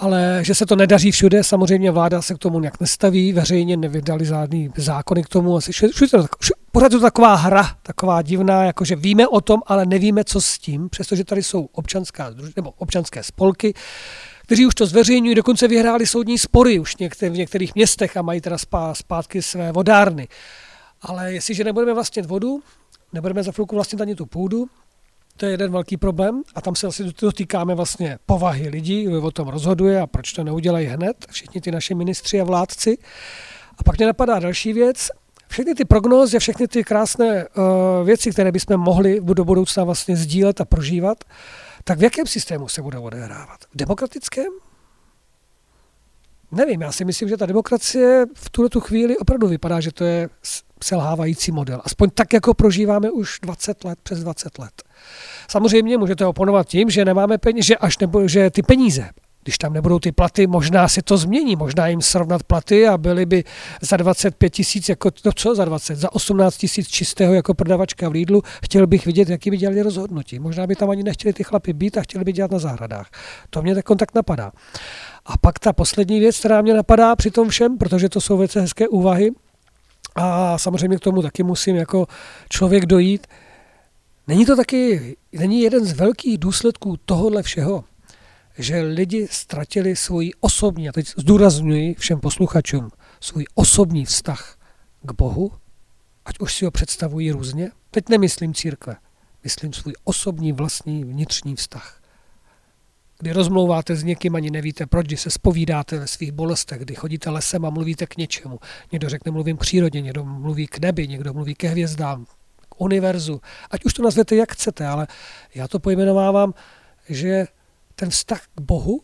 ale že se to nedaří všude, samozřejmě vláda se k tomu nějak nestaví, veřejně nevydali žádný zákony k tomu, asi všude, všude, pořád je to taková hra, taková divná, jakože víme o tom, ale nevíme, co s tím, přestože tady jsou občanská, nebo občanské spolky, kteří už to zveřejňují, dokonce vyhráli soudní spory už v některých městech a mají teda zpátky své vodárny. Ale jestliže nebudeme vlastnit vodu, nebudeme za chvilku vlastnit ani tu půdu, to je jeden velký problém a tam se asi dotýkáme vlastně povahy lidí, kdo o tom rozhoduje a proč to neudělají hned, všichni ty naši ministři a vládci. A pak mě napadá další věc, všechny ty prognózy a všechny ty krásné uh, věci, které bychom mohli do budoucna vlastně sdílet a prožívat, tak v jakém systému se bude odehrávat? V demokratickém? Nevím, já si myslím, že ta demokracie v tuhle tu chvíli opravdu vypadá, že to je selhávající model. Aspoň tak, jako prožíváme už 20 let, přes 20 let. Samozřejmě můžete oponovat tím, že nemáme peníze, že až nebo, že ty peníze, když tam nebudou ty platy, možná si to změní, možná jim srovnat platy a byly by za 25 tisíc, jako, no co za 20, za 18 tisíc čistého jako prodavačka v Lidlu, chtěl bych vidět, jaký by dělali rozhodnutí. Možná by tam ani nechtěli ty chlapy být a chtěli by dělat na zahradách. To mě tak tak napadá. A pak ta poslední věc, která mě napadá při tom všem, protože to jsou věci hezké úvahy, a samozřejmě k tomu taky musím jako člověk dojít. Není to taky, není jeden z velkých důsledků tohohle všeho, že lidi ztratili svůj osobní, a teď zdůraznuju všem posluchačům, svůj osobní vztah k Bohu, ať už si ho představují různě. Teď nemyslím církve, myslím svůj osobní vlastní vnitřní vztah kdy rozmlouváte s někým, ani nevíte proč, kdy se spovídáte ve svých bolestech, kdy chodíte lesem a mluvíte k něčemu. Někdo řekne, mluvím k přírodě, někdo mluví k nebi, někdo mluví ke hvězdám, k univerzu. Ať už to nazvete, jak chcete, ale já to pojmenovávám, že ten vztah k Bohu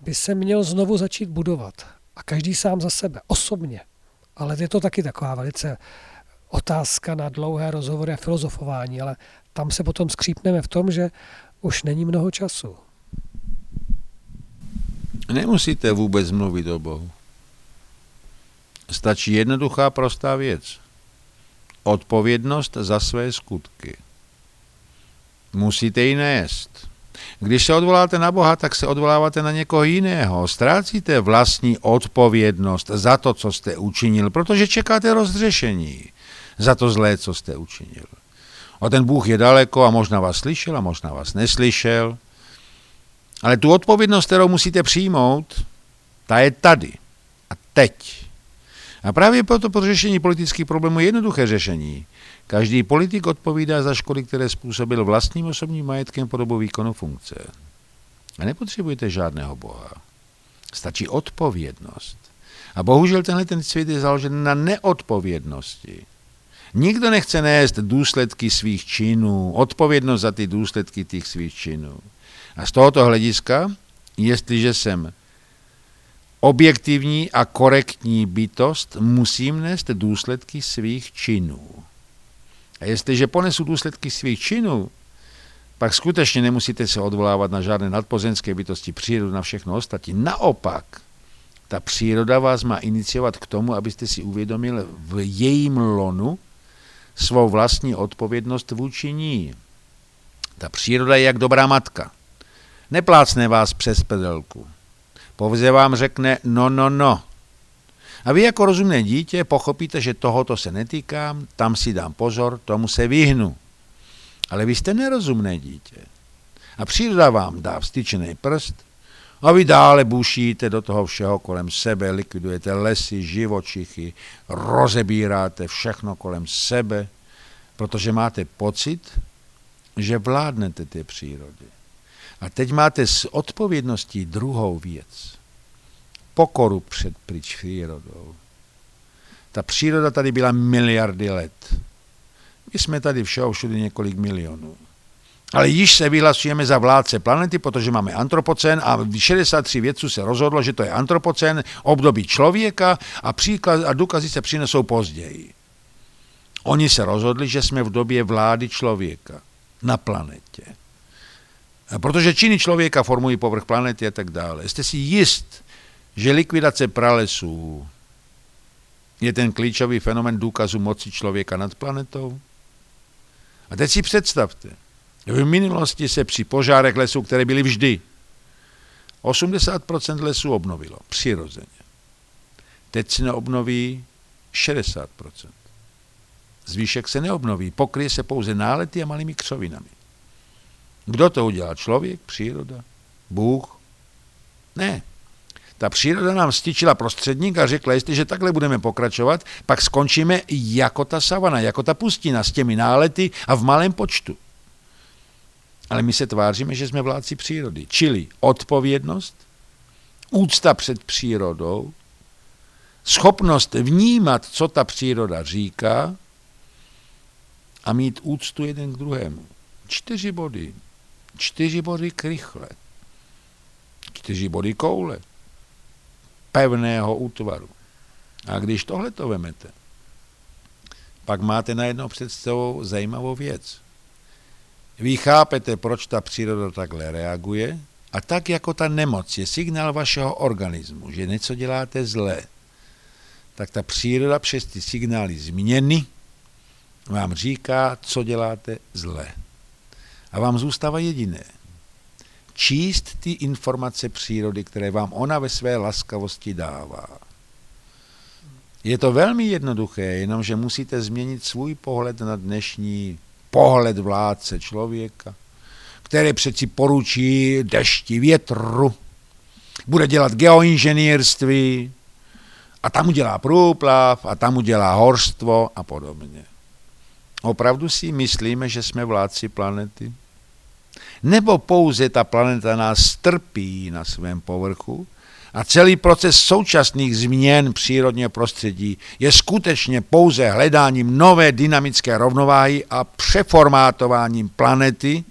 by se měl znovu začít budovat. A každý sám za sebe, osobně. Ale je to taky taková velice otázka na dlouhé rozhovory a filozofování, ale tam se potom skřípneme v tom, že už není mnoho času. Nemusíte vůbec mluvit o Bohu. Stačí jednoduchá prostá věc. Odpovědnost za své skutky. Musíte ji nést. Když se odvoláte na Boha, tak se odvoláváte na někoho jiného. Ztrácíte vlastní odpovědnost za to, co jste učinil, protože čekáte rozřešení za to zlé, co jste učinil. A ten Bůh je daleko a možná vás slyšel a možná vás neslyšel. Ale tu odpovědnost, kterou musíte přijmout, ta je tady a teď. A právě proto pro řešení politických problémů je jednoduché řešení. Každý politik odpovídá za škody, které způsobil vlastním osobním majetkem po dobu výkonu funkce. A nepotřebujete žádného boha. Stačí odpovědnost. A bohužel tenhle ten svět je založen na neodpovědnosti. Nikdo nechce nést důsledky svých činů, odpovědnost za ty důsledky těch svých činů. A z tohoto hlediska, jestliže jsem objektivní a korektní bytost musím nést důsledky svých činů. A jestliže ponesu důsledky svých činů, pak skutečně nemusíte se odvolávat na žádné nadpozemské bytosti, přírodu, na všechno ostatní. Naopak, ta příroda vás má iniciovat k tomu, abyste si uvědomil v jejím lonu svou vlastní odpovědnost vůči ní. Ta příroda je jak dobrá matka. Neplácne vás přes pedelku. Pouze vám řekne no, no, no. A vy jako rozumné dítě pochopíte, že tohoto se netýkám, tam si dám pozor, tomu se vyhnu. Ale vy jste nerozumné dítě. A příroda vám dá vstyčený prst a vy dále bušíte do toho všeho kolem sebe, likvidujete lesy, živočichy, rozebíráte všechno kolem sebe, protože máte pocit, že vládnete té přírodě. A teď máte s odpovědností druhou věc. Pokoru před přírodou. Ta příroda tady byla miliardy let. My jsme tady všeho všude několik milionů. Ale již se vyhlasujeme za vládce planety, protože máme antropocén a 63 vědců se rozhodlo, že to je antropocén, období člověka a, příklad, a důkazy se přinesou později. Oni se rozhodli, že jsme v době vlády člověka na planetě. Protože činy člověka formují povrch planety a tak dále. Jste si jist, že likvidace pralesů je ten klíčový fenomen důkazu moci člověka nad planetou? A teď si představte, v minulosti se při požárech lesů, které byly vždy, 80% lesů obnovilo, přirozeně. Teď se neobnoví 60%. Zvíšek se neobnoví, pokryje se pouze nálety a malými křovinami. Kdo to udělal? Člověk, příroda, Bůh? Ne. Ta příroda nám styčila prostředník a řekla, jestliže takhle budeme pokračovat, pak skončíme jako ta savana, jako ta pustina s těmi nálety a v malém počtu. Ale my se tváříme, že jsme vládci přírody. Čili odpovědnost, úcta před přírodou, schopnost vnímat, co ta příroda říká a mít úctu jeden k druhému. Čtyři body. Čtyři body krychle. Čtyři body koule. Pevného útvaru. A když tohle to vemete, pak máte najednou před sebou zajímavou věc. Vy chápete, proč ta příroda takhle reaguje a tak jako ta nemoc je signál vašeho organismu, že něco děláte zlé, tak ta příroda přes ty signály změny vám říká, co děláte zlé. A vám zůstává jediné. Číst ty informace přírody, které vám ona ve své laskavosti dává. Je to velmi jednoduché, jenomže musíte změnit svůj pohled na dnešní pohled vládce člověka, který přeci poručí dešti větru, bude dělat geoinženýrství a tam udělá průplav a tam udělá horstvo a podobně. Opravdu si myslíme, že jsme vládci planety? Nebo pouze ta planeta nás strpí na svém povrchu a celý proces současných změn přírodního prostředí je skutečně pouze hledáním nové dynamické rovnováhy a přeformátováním planety.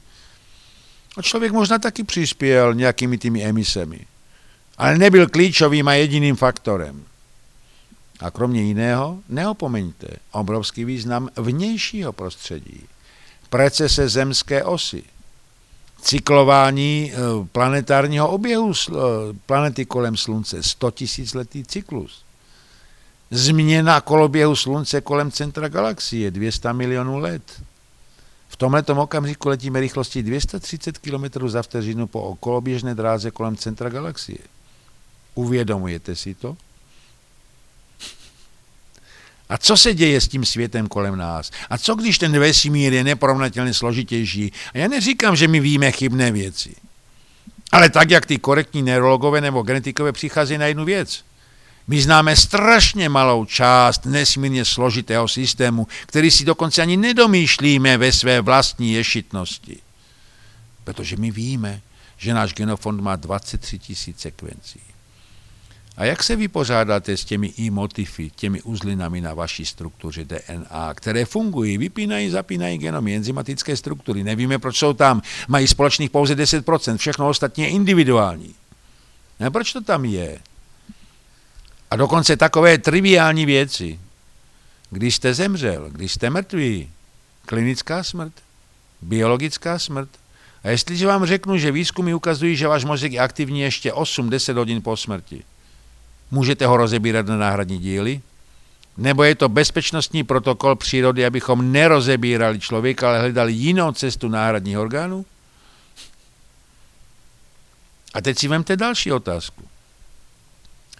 A člověk možná taky přispěl nějakými těmi emisemi, ale nebyl klíčovým a jediným faktorem. A kromě jiného, neopomeňte obrovský význam vnějšího prostředí, precese zemské osy, cyklování eh, planetárního oběhu eh, planety kolem Slunce, 100 tisíc letý cyklus. Změna koloběhu Slunce kolem centra galaxie, 200 milionů let. V tomto okamžiku letíme rychlostí 230 km za vteřinu po koloběžné dráze kolem centra galaxie. Uvědomujete si to? A co se děje s tím světem kolem nás? A co když ten vesmír je neporovnatelně složitější? A já neříkám, že my víme chybné věci. Ale tak, jak ty korektní neurologové nebo genetikové přichází na jednu věc. My známe strašně malou část nesmírně složitého systému, který si dokonce ani nedomýšlíme ve své vlastní ješitnosti. Protože my víme, že náš genofond má 23 tisíc sekvencí. A jak se vypořádáte s těmi i-motify, těmi uzlinami na vaší struktuře DNA, které fungují, vypínají, zapínají genomy, enzymatické struktury, nevíme, proč jsou tam, mají společných pouze 10%, všechno ostatní je individuální. A proč to tam je? A dokonce takové triviální věci. Když jste zemřel, když jste mrtví, klinická smrt, biologická smrt. A jestliže vám řeknu, že výzkumy ukazují, že váš mozek je aktivní ještě 8-10 hodin po smrti, můžete ho rozebírat na náhradní díly? Nebo je to bezpečnostní protokol přírody, abychom nerozebírali člověka, ale hledali jinou cestu náhradních orgánů? A teď si vemte další otázku.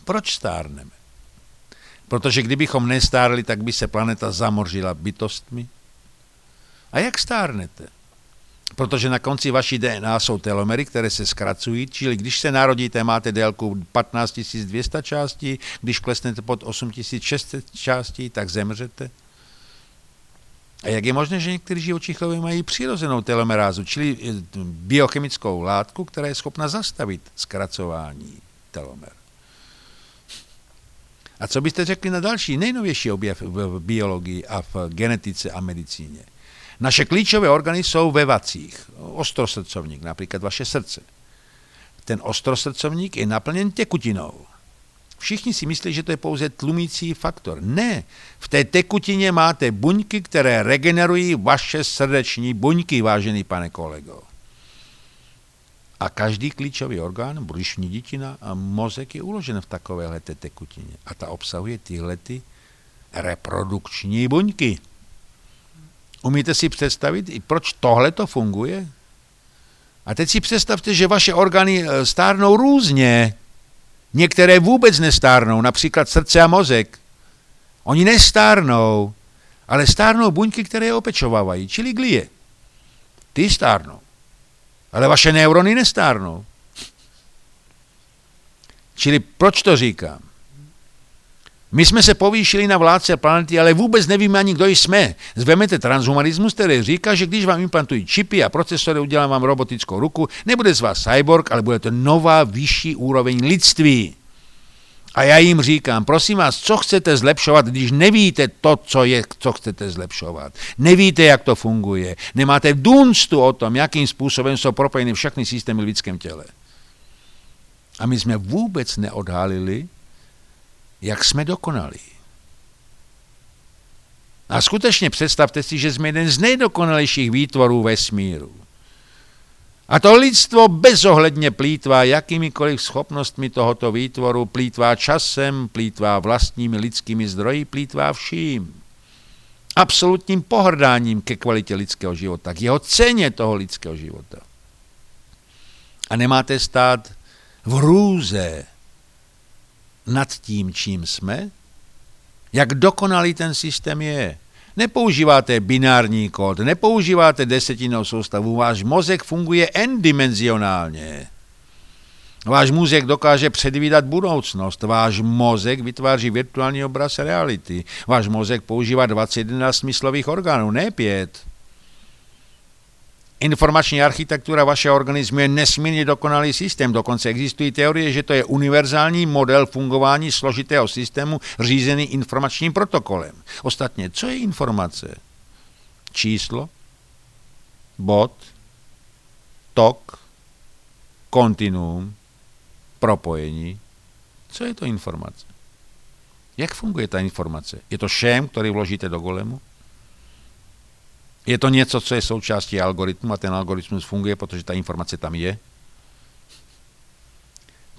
Proč stárneme? Protože kdybychom nestárli, tak by se planeta zamořila bytostmi. A jak stárnete? Protože na konci vaší DNA jsou telomery, které se zkracují, čili když se narodíte, máte délku 15 200 částí, když klesnete pod 8600 částí, tak zemřete. A jak je možné, že někteří živočichové mají přirozenou telomerázu, čili eh, biochemickou látku, která je schopna zastavit zkracování telomer? A co byste řekli na další, nejnovější objev v biologii a v genetice a medicíně? Naše klíčové orgány jsou ve vacích. Ostrosrdcovník, například vaše srdce. Ten ostrosrdcovník je naplněn tekutinou. Všichni si myslí, že to je pouze tlumící faktor. Ne, v té tekutině máte buňky, které regenerují vaše srdeční buňky, vážený pane kolego. A každý klíčový orgán, břišní dětina a mozek je uložen v takovéhle tekutině. A ta obsahuje tyhle ty reprodukční buňky. Umíte si představit, proč tohle to funguje? A teď si představte, že vaše orgány eh, stárnou různě. Některé vůbec nestárnou, například srdce a mozek. Oni nestárnou, ale stárnou buňky, které je opečovávají, čili glie. Ty stárnou. Ale vaše neurony nestárnou. Čili proč to říkám? My jsme se povýšili na vládce planety, ale vůbec nevíme ani, kdo jsme. Zvemete transhumanismus, který říká, že když vám implantují čipy a procesory, udělám vám robotickou ruku, nebude z vás cyborg, ale bude to nová vyšší úroveň lidství. A já jim říkám, prosím vás, co chcete zlepšovat, když nevíte to, co je, co chcete zlepšovat. Nevíte, jak to funguje. Nemáte dunstu o tom, jakým způsobem jsou propojeny všechny systémy v lidském těle. A my jsme vůbec neodhalili, jak jsme dokonalí. A skutečně představte si, že jsme jeden z nejdokonalejších výtvorů vesmíru. A to lidstvo bezohledně plítvá jakýmikoliv schopnostmi tohoto výtvoru, plítvá časem, plítvá vlastními lidskými zdroji, plítvá vším. Absolutním pohrdáním ke kvalitě lidského života, k jeho ceně toho lidského života. A nemáte stát v růze nad tím, čím jsme? Jak dokonalý ten systém je? Nepoužíváte binární kód, nepoužíváte desetinou soustavu, váš mozek funguje n-dimenzionálně. Váš mozek dokáže předvídat budoucnost, váš mozek vytváří virtuální obraz reality, váš mozek používá 21 smyslových orgánů, ne pět. Informační architektura vašeho organismu je nesmírně dokonalý systém. Dokonce existují teorie, že to je univerzální model fungování složitého systému řízený informačním protokolem. Ostatně, co je informace? Číslo, bod, tok, kontinuum, propojení. Co je to informace? Jak funguje ta informace? Je to šém, který vložíte do golemu? Je to něco, co je součástí algoritmu a ten algoritmus funguje, protože ta informace tam je.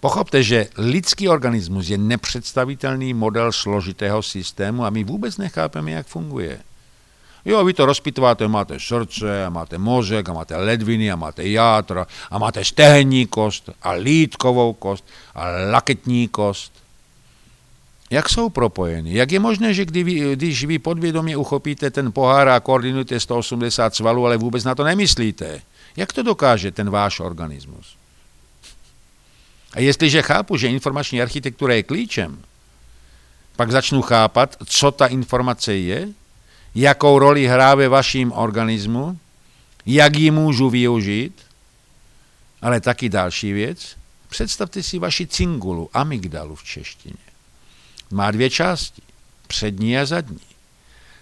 Pochopte, že lidský organismus je nepředstavitelný model složitého systému a my vůbec nechápeme, jak funguje. Jo, vy to rozpitváte, máte srdce, a máte mozek, a máte ledviny, a máte játra, a máte stehenní kost, a lítkovou kost, a laketní kost. Jak jsou propojeny? Jak je možné, že kdy vy, když vy podvědomě uchopíte ten pohár a koordinujete 180 svalů, ale vůbec na to nemyslíte? Jak to dokáže ten váš organismus? A jestliže chápu, že informační architektura je klíčem, pak začnu chápat, co ta informace je, jakou roli hrá ve vaším organismu, jak ji můžu využít, ale taky další věc. Představte si vaši cingulu, amygdalu v češtině má dvě části, přední a zadní.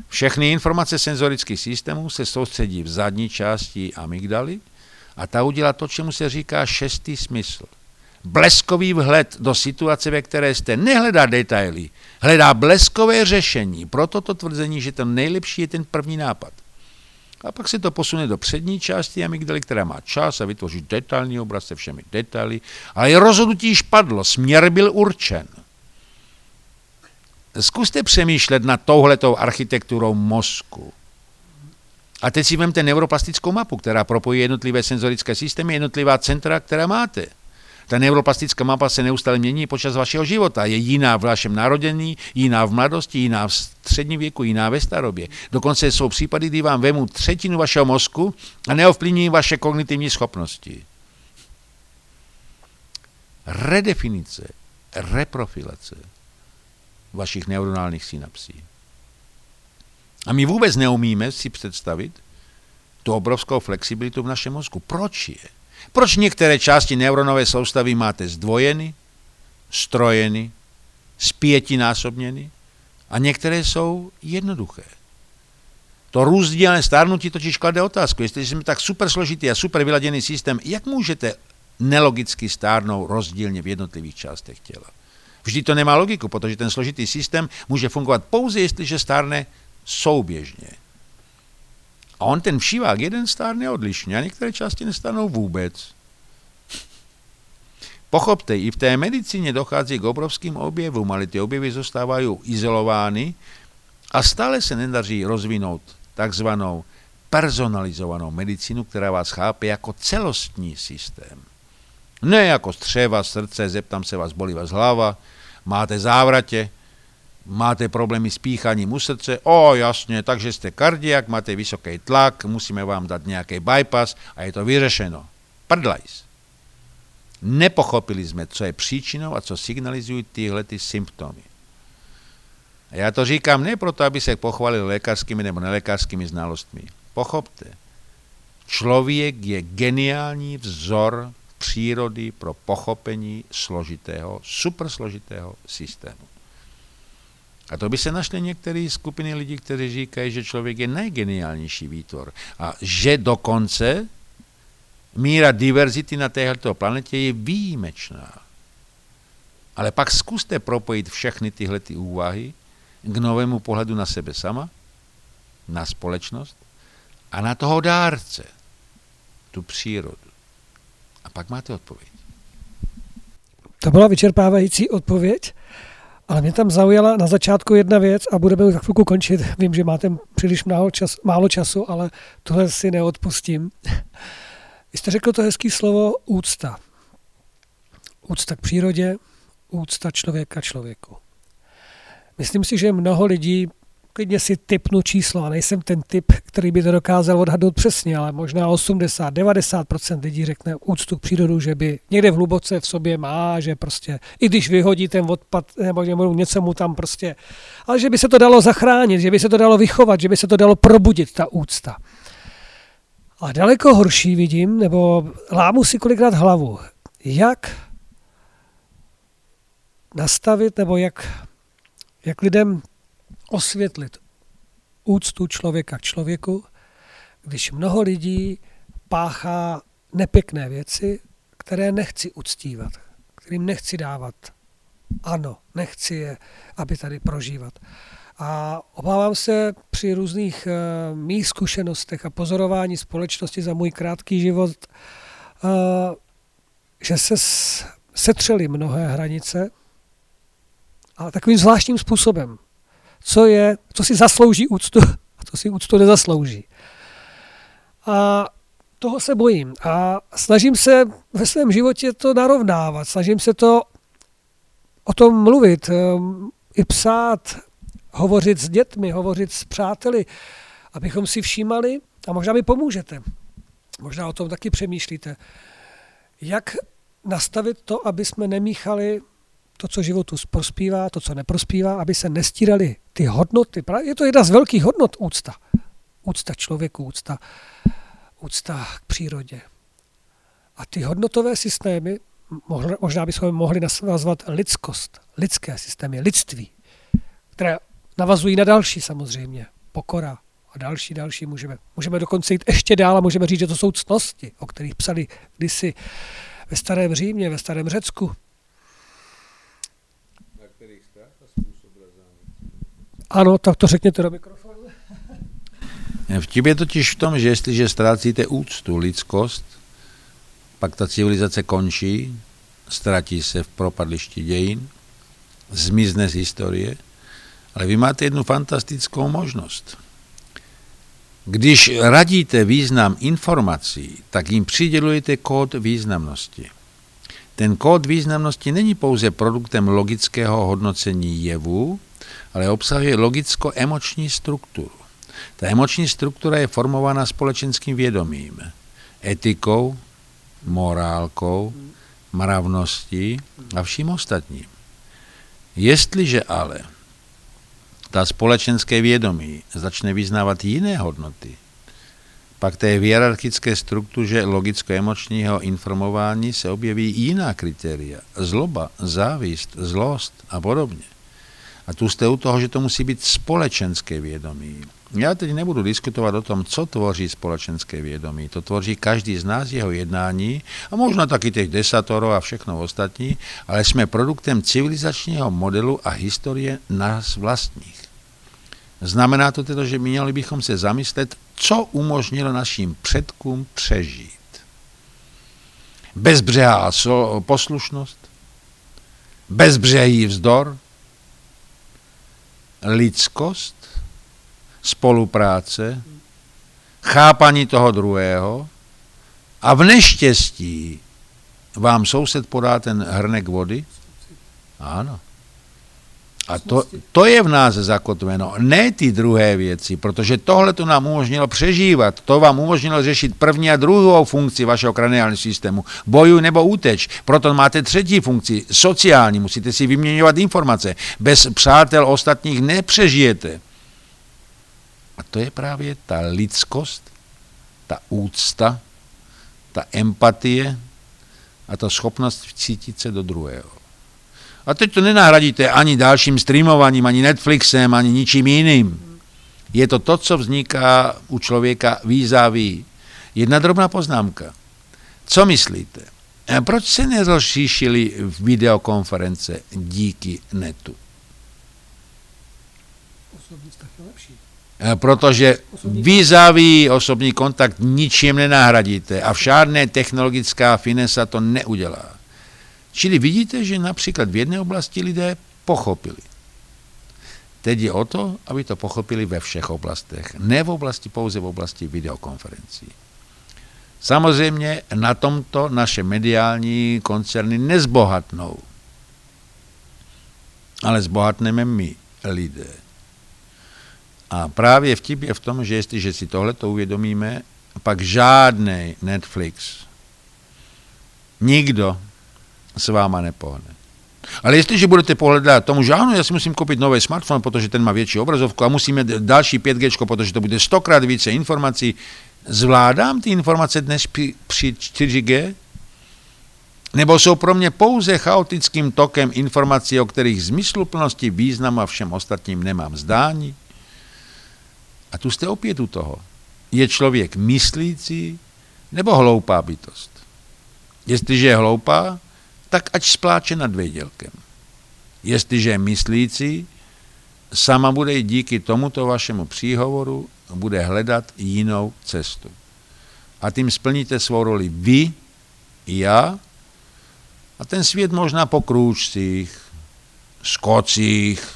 Všechny informace senzorických systémů se soustředí v zadní části amygdaly a ta udělá to, čemu se říká šestý smysl. bleskový vhled do situace, ve které jste. Nehledá detaily, hledá bleskové řešení. Proto to tvrzení, že ten nejlepší je ten první nápad. A pak se to posune do přední části amygdaly, která má čas a vytvoří detailní obraz se všemi detaily. Ale rozhodnutí již padlo, směr byl určen. Zkuste přemýšlet nad touhletou architekturou mozku. A teď si vemte neuroplastickou mapu, která propojí jednotlivé senzorické systémy, jednotlivá centra, která máte. Ta neuroplastická mapa se neustále mění počas vašeho života. Je jiná v vašem narodění, jiná v mladosti, jiná v středním věku, jiná ve starobě. Dokonce jsou případy, kdy vám vemu třetinu vašeho mozku a neovplyvní vaše kognitivní schopnosti. Redefinice, reprofilace vašich neuronálních synapsí. A my vůbec neumíme si představit tu obrovskou flexibilitu v našem mozku. Proč je? Proč některé části neuronové soustavy máte zdvojeny, strojeny, zpětinásobněny a některé jsou jednoduché? To růzdělné stárnutí totiž klade otázku. Jestli jsme tak super složitý a super vyladěný systém, jak můžete nelogicky stárnout rozdílně v jednotlivých částech těla? Vždy to nemá logiku, protože ten složitý systém může fungovat pouze, jestliže stárne souběžně. A on ten všívák jeden stárne odlišně a některé části nestanou vůbec. Pochopte, i v té medicíně dochází k obrovským objevům, ale ty objevy zůstávají izolovány a stále se nedaří rozvinout takzvanou personalizovanou medicínu, která vás chápe jako celostní systém. Ne jako střeva, srdce, zeptám se vás, bolí vás hlava, máte závratě, máte problémy s píchaním u srdce, o jasně, takže jste kardiak, máte vysoký tlak, musíme vám dát nějaký bypass a je to vyřešeno. Prdlajs. Nepochopili jsme, co je příčinou a co signalizují tyhle ty symptomy. A já to říkám ne proto, aby se pochválil lékařskými nebo nelékařskými znalostmi. Pochopte, člověk je geniální vzor přírody pro pochopení složitého, supersložitého systému. A to by se našly některé skupiny lidí, kteří říkají, že člověk je nejgeniálnější výtvor a že dokonce míra diverzity na této planetě je výjimečná. Ale pak zkuste propojit všechny tyhle ty úvahy k novému pohledu na sebe sama, na společnost a na toho dárce, tu přírodu. Pak máte odpověď. To byla vyčerpávající odpověď. Ale mě tam zaujala na začátku jedna věc a budeme za chvilku končit. Vím, že máte příliš málo, čas, málo času, ale tohle si neodpustím. Vy jste řekl to hezký slovo úcta. Úcta k přírodě, úcta člověka člověku. Myslím si, že mnoho lidí klidně si typnu číslo a nejsem ten typ, který by to dokázal odhadnout přesně, ale možná 80-90% lidí řekne úctu k přírodu, že by někde v hluboce v sobě má, že prostě i když vyhodí ten odpad nebo něco mu tam prostě, ale že by se to dalo zachránit, že by se to dalo vychovat, že by se to dalo probudit, ta úcta. A daleko horší vidím, nebo lámu si kolikrát hlavu, jak nastavit, nebo jak, jak lidem osvětlit úctu člověka k člověku, když mnoho lidí páchá nepěkné věci, které nechci uctívat, kterým nechci dávat. Ano, nechci je, aby tady prožívat. A obávám se při různých uh, mých zkušenostech a pozorování společnosti za můj krátký život, uh, že se setřely mnohé hranice, ale takovým zvláštním způsobem co, je, co si zaslouží úctu a co si úctu nezaslouží. A toho se bojím a snažím se ve svém životě to narovnávat, snažím se to o tom mluvit, ehm, i psát, hovořit s dětmi, hovořit s přáteli, abychom si všímali, a možná mi pomůžete, možná o tom taky přemýšlíte, jak nastavit to, aby jsme nemíchali to, co životu prospívá, to, co neprospívá, aby se nestírali ty hodnoty. Je to jedna z velkých hodnot úcta. Úcta člověku, úcta, úcta k přírodě. A ty hodnotové systémy, možná bychom mohli nazvat lidskost, lidské systémy, lidství, které navazují na další samozřejmě, pokora a další, další můžeme. Můžeme dokonce jít ještě dál a můžeme říct, že to jsou ctnosti, o kterých psali kdysi ve starém Římě, ve starém Řecku. Ano, tak to řekněte do mikrofonu. Vtip je totiž v tom, že jestliže ztrácíte úctu, lidskost, pak ta civilizace končí, ztratí se v propadlišti dějin, zmizne z historie, ale vy máte jednu fantastickou možnost. Když radíte význam informací, tak jim přidělujete kód významnosti. Ten kód významnosti není pouze produktem logického hodnocení jevu, ale obsahuje logicko-emoční strukturu. Ta emoční struktura je formována společenským vědomím, etikou, morálkou, mravností a vším ostatním. Jestliže ale ta společenské vědomí začne vyznávat jiné hodnoty, pak té v hierarchické struktuře logicko-emočního informování se objeví jiná kritéria. Zloba, závist, zlost a podobně. A tu jste u toho, že to musí být společenské vědomí. Já teď nebudu diskutovat o tom, co tvoří společenské vědomí. To tvoří každý z nás jeho jednání a možná taky těch desatorů a všechno ostatní, ale jsme produktem civilizačního modelu a historie nás vlastních. Znamená to teda, že měli bychom se zamyslet, co umožnilo našim předkům přežít. Bezbřehá poslušnost, bezbřehý vzdor, lidskost, spolupráce, chápaní toho druhého a v neštěstí vám soused podá ten hrnek vody? Ano. A to, to je v nás zakotveno, ne ty druhé věci, protože tohle to nám umožnilo přežívat, to vám umožnilo řešit první a druhou funkci vašeho kraniálního systému, boju nebo úteč, proto máte třetí funkci, sociální, musíte si vyměňovat informace, bez přátel ostatních nepřežijete. A to je právě ta lidskost, ta úcta, ta empatie a ta schopnost cítit se do druhého. A teď to nenahradíte ani dalším streamovaním, ani Netflixem, ani ničím jiným. Je to to, co vzniká u člověka výzaví. Jedna drobná poznámka. Co myslíte? Proč se nerozšíšily videokonference díky netu? Protože výzavý osobní kontakt ničím nenahradíte a žádné technologická finesa to neudělá. Čili vidíte, že například v jedné oblasti lidé pochopili. Teď je o to, aby to pochopili ve všech oblastech, ne v oblasti pouze v oblasti videokonferencí. Samozřejmě na tomto naše mediální koncerny nezbohatnou, ale zbohatneme my, lidé. A právě vtip je v tom, že jestliže si tohle to uvědomíme, pak žádný Netflix, nikdo s váma nepohne. Ale jestliže budete pohledat tomu, že ano, já si musím koupit nový smartphone, protože ten má větší obrazovku a musíme další 5G, protože to bude stokrát více informací, zvládám ty informace dnes při, při 4G? Nebo jsou pro mě pouze chaotickým tokem informací, o kterých zmysluplnosti, významu a všem ostatním nemám zdání? A tu jste opět u toho. Je člověk myslící nebo hloupá bytost? Jestliže je hloupá, tak ať spláče nad vědělkem. Jestliže je myslící, sama bude i díky tomuto vašemu příhovoru bude hledat jinou cestu. A tím splníte svou roli vy, já, a ten svět možná po krůčcích, skocích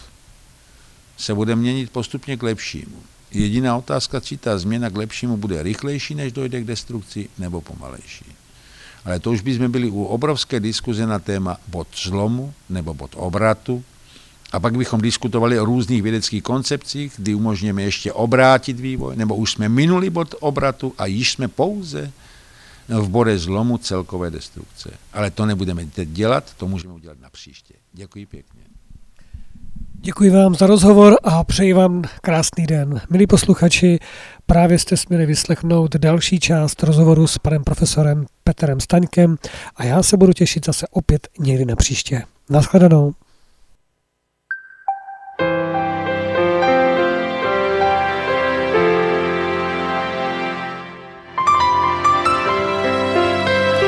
se bude měnit postupně k lepšímu. Jediná otázka, či ta změna k lepšímu bude rychlejší, než dojde k destrukci, nebo pomalejší. Ale to už bychom byli u obrovské diskuze na téma bod zlomu nebo bod obratu. A pak bychom diskutovali o různých vědeckých koncepcích, kdy umožňujeme ještě obrátit vývoj, nebo už jsme minuli bod obratu a již jsme pouze v bode zlomu celkové destrukce. Ale to nebudeme teď dělat, to můžeme udělat na příště. Děkuji pěkně. Děkuji vám za rozhovor a přeji vám krásný den. Milí posluchači, právě jste směli vyslechnout další část rozhovoru s panem profesorem Petrem Staňkem a já se budu těšit zase opět někdy na příště. Naschledanou.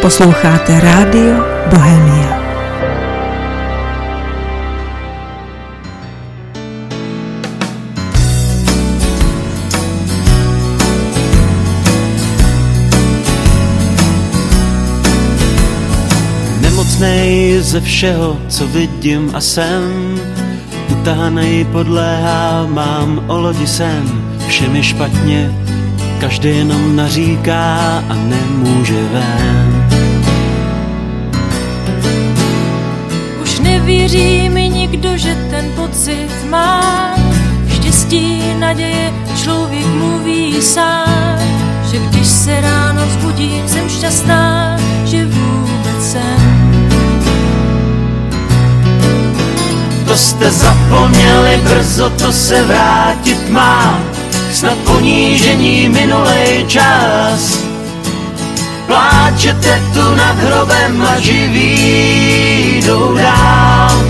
Posloucháte Rádio Bohemia. Ze všeho, co vidím a jsem, utahanej podléhá, mám o lodi sen, vše mi špatně, každý jenom naříká a nemůže ven. Už nevěří mi nikdo, že ten pocit má. Štěstí, naděje, člověk mluví sám, že když se ráno vzbudím, jsem šťastná, že vůbec jsem. To jste zapomněli, brzo to se vrátit má, snad ponížení minulej čas. Pláčete tu nad hrobem a živí jdou dál.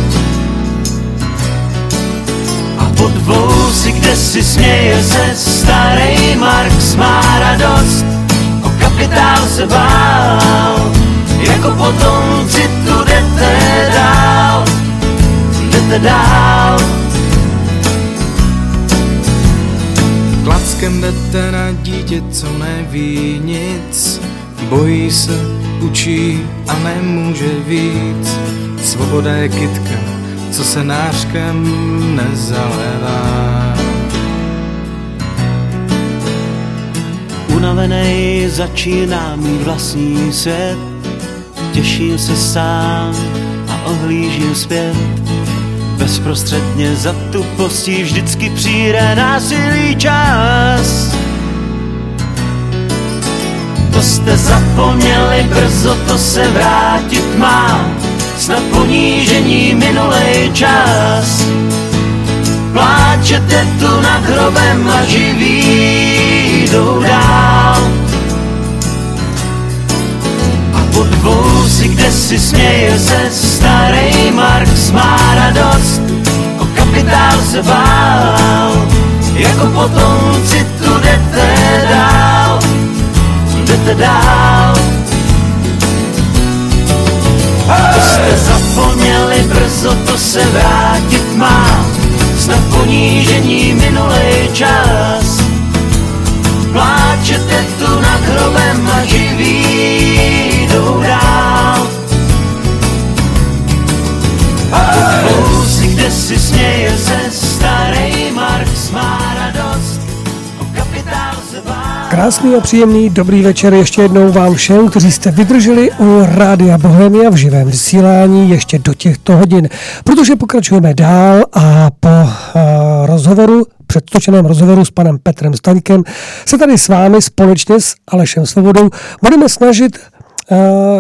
A pod vousy, kde si směje se starý Marx má radost, o kapitál se bál, jako potomci tu jdete dál, jdete dál. Klackem jdete na dítě, co neví nic, bojí se, učí a nemůže víc. Svoboda je kytka, co se nářkem nezalévá. Unavenej začíná mít vlastní svět, těším se sám a ohlížím zpět. Bezprostředně za tu postí vždycky přijde násilí čas. To jste zapomněli, brzo to se vrátit má, snad ponížení minulej čas. Pláčete tu nad hrobem a živí jdou dál. Pod vousy, kde si směje se starý Marx má radost, o kapitál se bál, jako potomci tu jdete dál, jdete dál. To jste zapomněli, brzo to se vrátit má, snad ponížení minulej čas. Pláčete tu nad hrobem a živí kde si směje se starý Marx má radost. Krásný a příjemný dobrý večer ještě jednou vám všem, kteří jste vydrželi u Rádia Bohemia v živém vysílání ještě do těchto hodin, protože pokračujeme dál a po uh, rozhovoru předtočeném rozhovoru s panem Petrem Staňkem se tady s vámi společně s Alešem Svobodou budeme snažit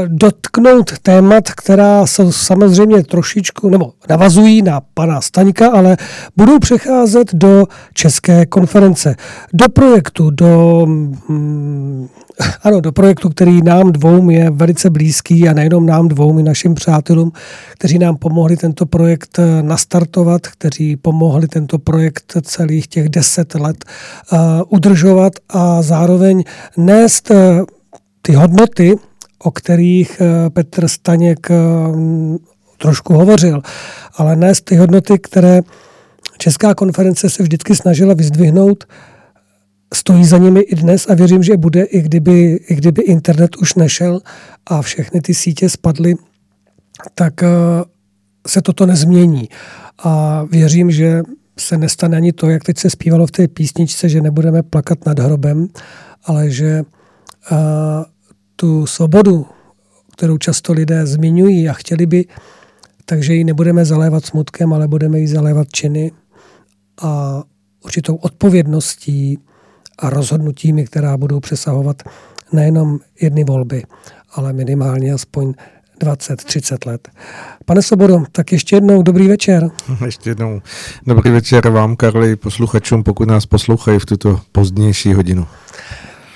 dotknout témat, která jsou samozřejmě trošičku, nebo navazují na pana Staňka, ale budou přecházet do České konference, do projektu, do, mm, ano, do projektu, který nám dvou je velice blízký a nejenom nám dvou, i našim přátelům, kteří nám pomohli tento projekt eh, nastartovat, kteří pomohli tento projekt celých těch deset let uh, udržovat a zároveň nést uh, ty hodnoty, o kterých eh, Petr Staněk eh, trošku hovořil, ale ne z ty hodnoty, které Česká konference se vždycky snažila vyzdvihnout, stojí za nimi i dnes a věřím, že bude, i kdyby, i kdyby internet už nešel a všechny ty sítě spadly, tak eh, se toto nezmění. A věřím, že se nestane ani to, jak teď se zpívalo v té písničce, že nebudeme plakat nad hrobem, ale že tu svobodu, kterou často lidé zmiňují a chtěli by, takže ji nebudeme zalévat smutkem, ale budeme ji zalévat činy a určitou odpovědností a rozhodnutími, která budou přesahovat nejenom jedny volby, ale minimálně aspoň 20-30 let. Pane Sobodo, tak ještě jednou dobrý večer. Ještě jednou dobrý večer vám, Karli, posluchačům, pokud nás poslouchají v tuto pozdnější hodinu.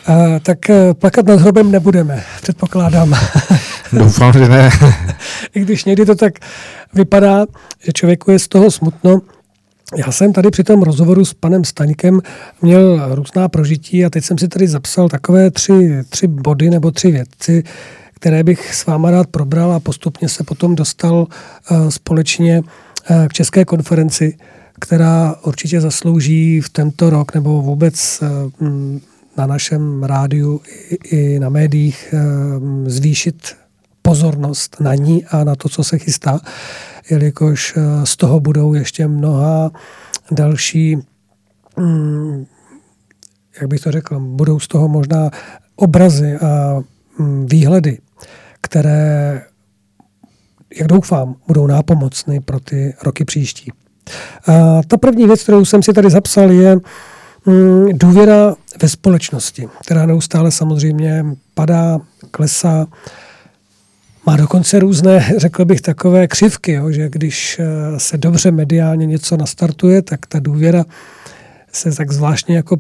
Uh, tak uh, plakat nad hrobem nebudeme, předpokládám. Doufám, že ne. I když někdy to tak vypadá, že člověku je z toho smutno. Já jsem tady při tom rozhovoru s panem Staňkem měl různá prožití a teď jsem si tady zapsal takové tři, tři body nebo tři věci, které bych s váma rád probral a postupně se potom dostal eh, společně eh, k České konferenci, která určitě zaslouží v tento rok nebo vůbec na našem rádiu i na médiích zvýšit pozornost na ní a na to, co se chystá, jelikož z toho budou ještě mnoha další mm, jak bych to řekl, budou z toho možná obrazy a mm, výhledy, které, jak doufám, budou nápomocny pro ty roky příští. A ta první věc, kterou jsem si tady zapsal, je mm, důvěra ve společnosti, která neustále samozřejmě padá, klesá, má dokonce různé, řekl bych, takové křivky, jo, že když eh, se dobře mediálně něco nastartuje, tak ta důvěra se tak zvláštně jako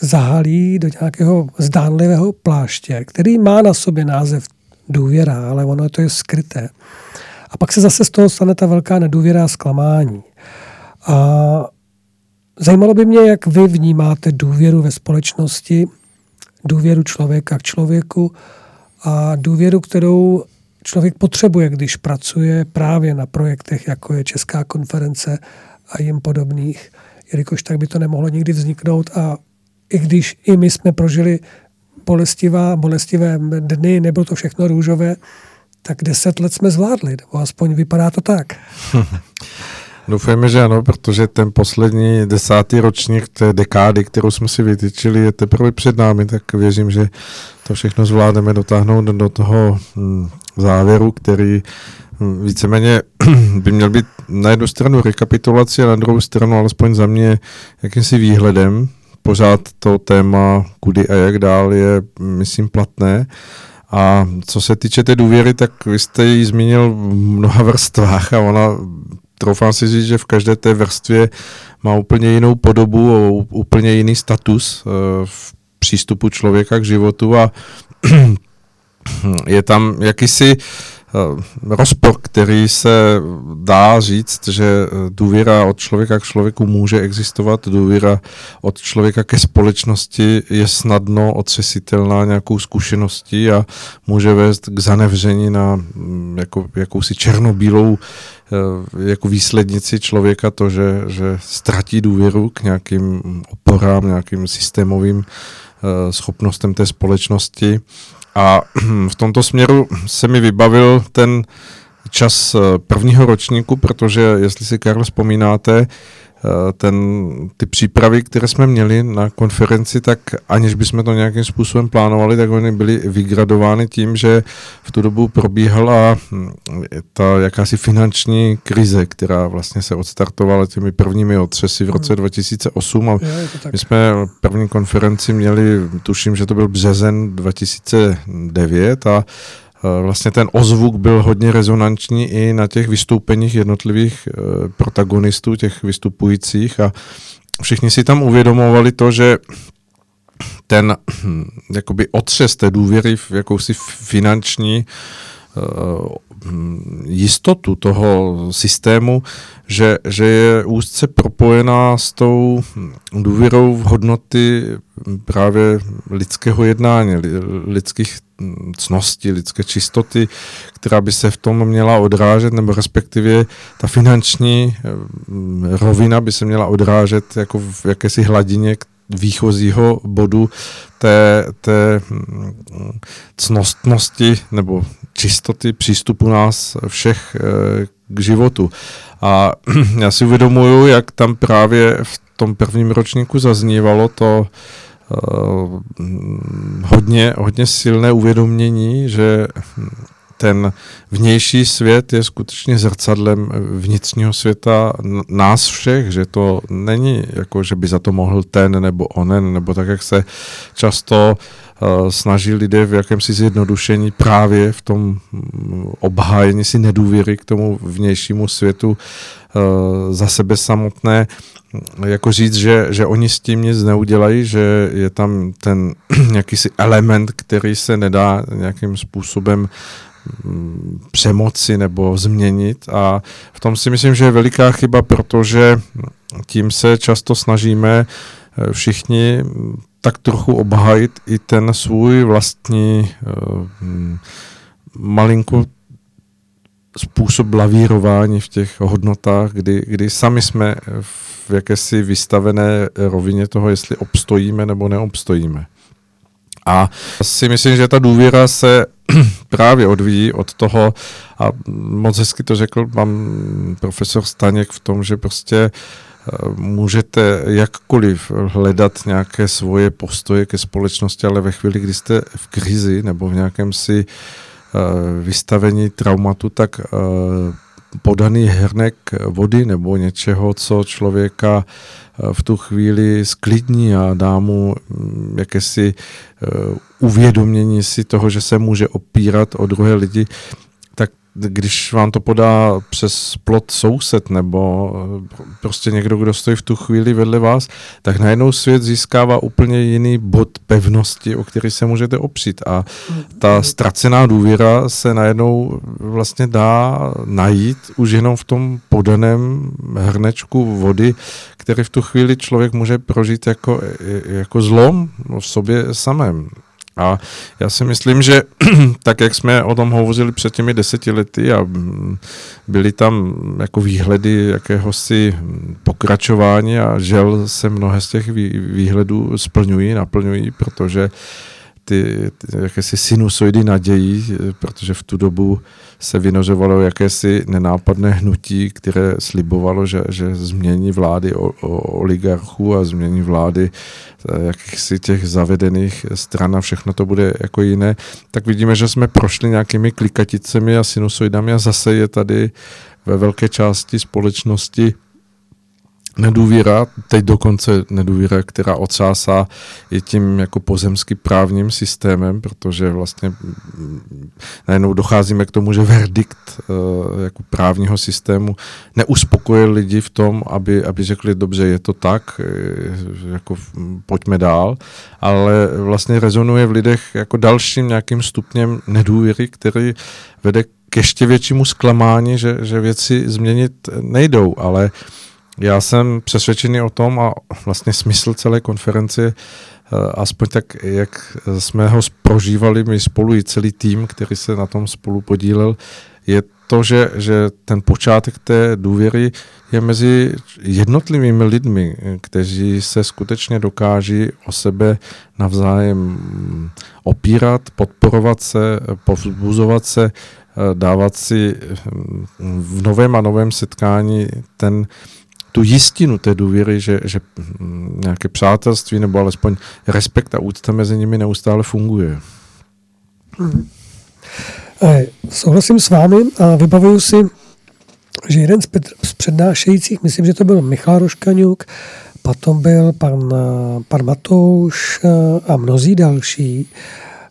zahalí do nějakého zdánlivého pláště, který má na sobě název důvěra, ale ono to je skryté. A pak se zase z toho stane ta velká nedůvěra a zklamání. A zajímalo by mě, jak vy vnímáte důvěru ve společnosti, důvěru člověka k člověku a důvěru, kterou člověk potřebuje, když pracuje právě na projektech, jako je Česká konference a jim podobných, jelikož tak by to nemohlo nikdy vzniknout a i když i my jsme prožili bolestivá, bolestivé dny, nebylo to všechno růžové, tak deset let jsme zvládli, nebo aspoň vypadá to tak. Doufejme, že ano, protože ten poslední desátý ročník té dekády, kterou jsme si vytyčili, je teprve před námi, tak věřím, že to všechno zvládneme dotáhnout do toho hm, závěru, který hm, víceméně by měl být na jednu stranu rekapitulaci a na druhou stranu alespoň za mě jakýmsi výhledem pořád to téma kudy a jak dál je, myslím, platné. A co se týče té důvěry, tak vy jste ji zmínil v mnoha vrstvách a ona, troufám si říct, že v každé té vrstvě má úplně jinou podobu, úplně jiný status eh, v přístupu člověka k životu a je tam jakýsi Eh, rozpor, který se dá říct, že eh, důvěra od člověka k člověku může existovat, důvěra od člověka ke společnosti je snadno otřesitelná nějakou zkušeností a může vést k zanevření na mm, jako, jakousi černobílou eh, jako výslednici člověka to, že, že ztratí důvěru k nějakým oporám, nějakým systémovým schopnostem té společnosti a v tomto směru se mi vybavil ten čas eh, prvního ročníku, protože jestli si, Karl, vzpomínáte, ten, ty přípravy, které jsme měli na konferenci, tak aniž bychom to nějakým způsobem plánovali, tak oni byly vygradovány tím, že v tu dobu probíhala hm, ta jakási finanční krize, která vlastně se odstartovala těmi prvními otřesy v roce 2008 hmm. a my jsme první konferenci měli, tuším, že to byl březen 2009 a Eh, vlastně ten ozvuk byl hodně rezonanční i na těch vystoupeních jednotlivých eh, protagonistů, těch vystupujících a všichni si tam uvědomovali to, že ten hm, jakoby otřes té důvěry v jakousi finanční eh, hm, jistotu toho systému, že, že je úzce propojená s tou hm, důvěrou v hodnoty právě lidského jednání, lidských cnosti, lidské čistoty, která by se v tom měla odrážet, nebo respektive ta finanční eh, rovina by se měla odrážet jako v jakési hladině výchozího bodu té, té hm, cnostnosti nebo čistoty přístupu nás všech eh, k životu. A já si uvědomuju, jak tam právě v tom prvním ročníku zaznívalo to, hodně, hodně silné uvědomění, že ten vnější svět je skutečně zrcadlem vnitřního světa nás všech, že to není jako, že by za to mohl ten nebo onen, nebo tak, jak se často uh, snaží lidé v jakémsi zjednodušení právě v tom mm, obhájení si nedůvěry k tomu vnějšímu světu uh, za sebe samotné. Jako říct, že, že oni s tím nic neudělají, že je tam ten jakýsi element, který se nedá nějakým způsobem mm, přemoci nebo změnit. A v tom si myslím, že je veliká chyba, protože tím se často snažíme eh, všichni tak trochu obhajit i ten svůj vlastní uh, malinko způsob lavírování v těch hodnotách, kdy, kdy sami jsme v jakési vystavené rovině toho, jestli obstojíme nebo neobstojíme. A si myslím, že ta důvěra se právě odvíjí od toho, a moc hezky to řekl pan profesor Staněk v tom, že prostě eh, můžete jakkoliv hledat nějaké svoje postoje ke společnosti, ale ve chvíli, kdy jste v krizi nebo v nějakém si eh, vystavení traumatu, tak eh, podaný hernek vody nebo něčeho, co člověka v tu chvíli sklidní a dá mu mm, jakési uvědomění si toho, že se může opírat o druhé lidi, když vám to podá přes plot soused nebo eh, prostě někdo, kdo stojí v tu chvíli vedle vás, tak najednou svět získává úplně jiný bod pevnosti, o který se můžete opřít. A ta ztracená důvěra se najednou vlastně dá najít už jenom v tom podaném hrnečku vody, který v tu chvíli člověk může prožít jako, jako zlom v sobě samém. A já si myslím, že tak, jak jsme o tom hovořili před těmi deseti lety a byly tam jako výhledy jakéhosi pokračování a žel se mnohé z těch výhledů splňují, naplňují, protože ty, ty jakési sinusoidy nadějí, protože v tu dobu se vynořovalo jakési nenápadné hnutí, které slibovalo, že, že změní vlády o, o oligarchů a změní vlády eh, jakýchsi těch zavedených stran a všechno to bude jako jiné, tak vidíme, že jsme prošli nějakými klikaticemi a sinusoidami a zase je tady ve velké části společnosti nedůvěra, teď dokonce nedůvěra, která ocásá i tím jako pozemský právním systémem, protože vlastně mm, najednou docházíme k tomu, že verdikt uh, jako právního systému neuspokuje lidi v tom, aby, aby řekli, dobře, je to tak, eh, jako pojďme dál, ale vlastně rezonuje v lidech jako dalším nějakým stupněm nedůvěry, který vede k ještě většímu zklamání, že, že věci změnit nejdou, ale uh, já jsem přesvědčený o tom a vlastně smysl celé konference, eh, aspoň tak, jak jsme ho prožívali my spolu i celý tým, který se na tom spolu podílel, je to, že, že ten počátek té důvěry je mezi jednotlivými lidmi, kteří se skutečně dokáží o sebe navzájem opírat, podporovat se, povzbuzovat se, eh, dávat si hm, v novém a novém setkání ten tu jistinu té důvěry, že, že nějaké přátelství nebo alespoň respekt a úcta mezi nimi neustále funguje. Hmm. Souhlasím s vámi a vybavuju si, že jeden z, přednášejících, myslím, že to byl Michal Roškaňuk, potom byl pan, pan Matouš a mnozí další,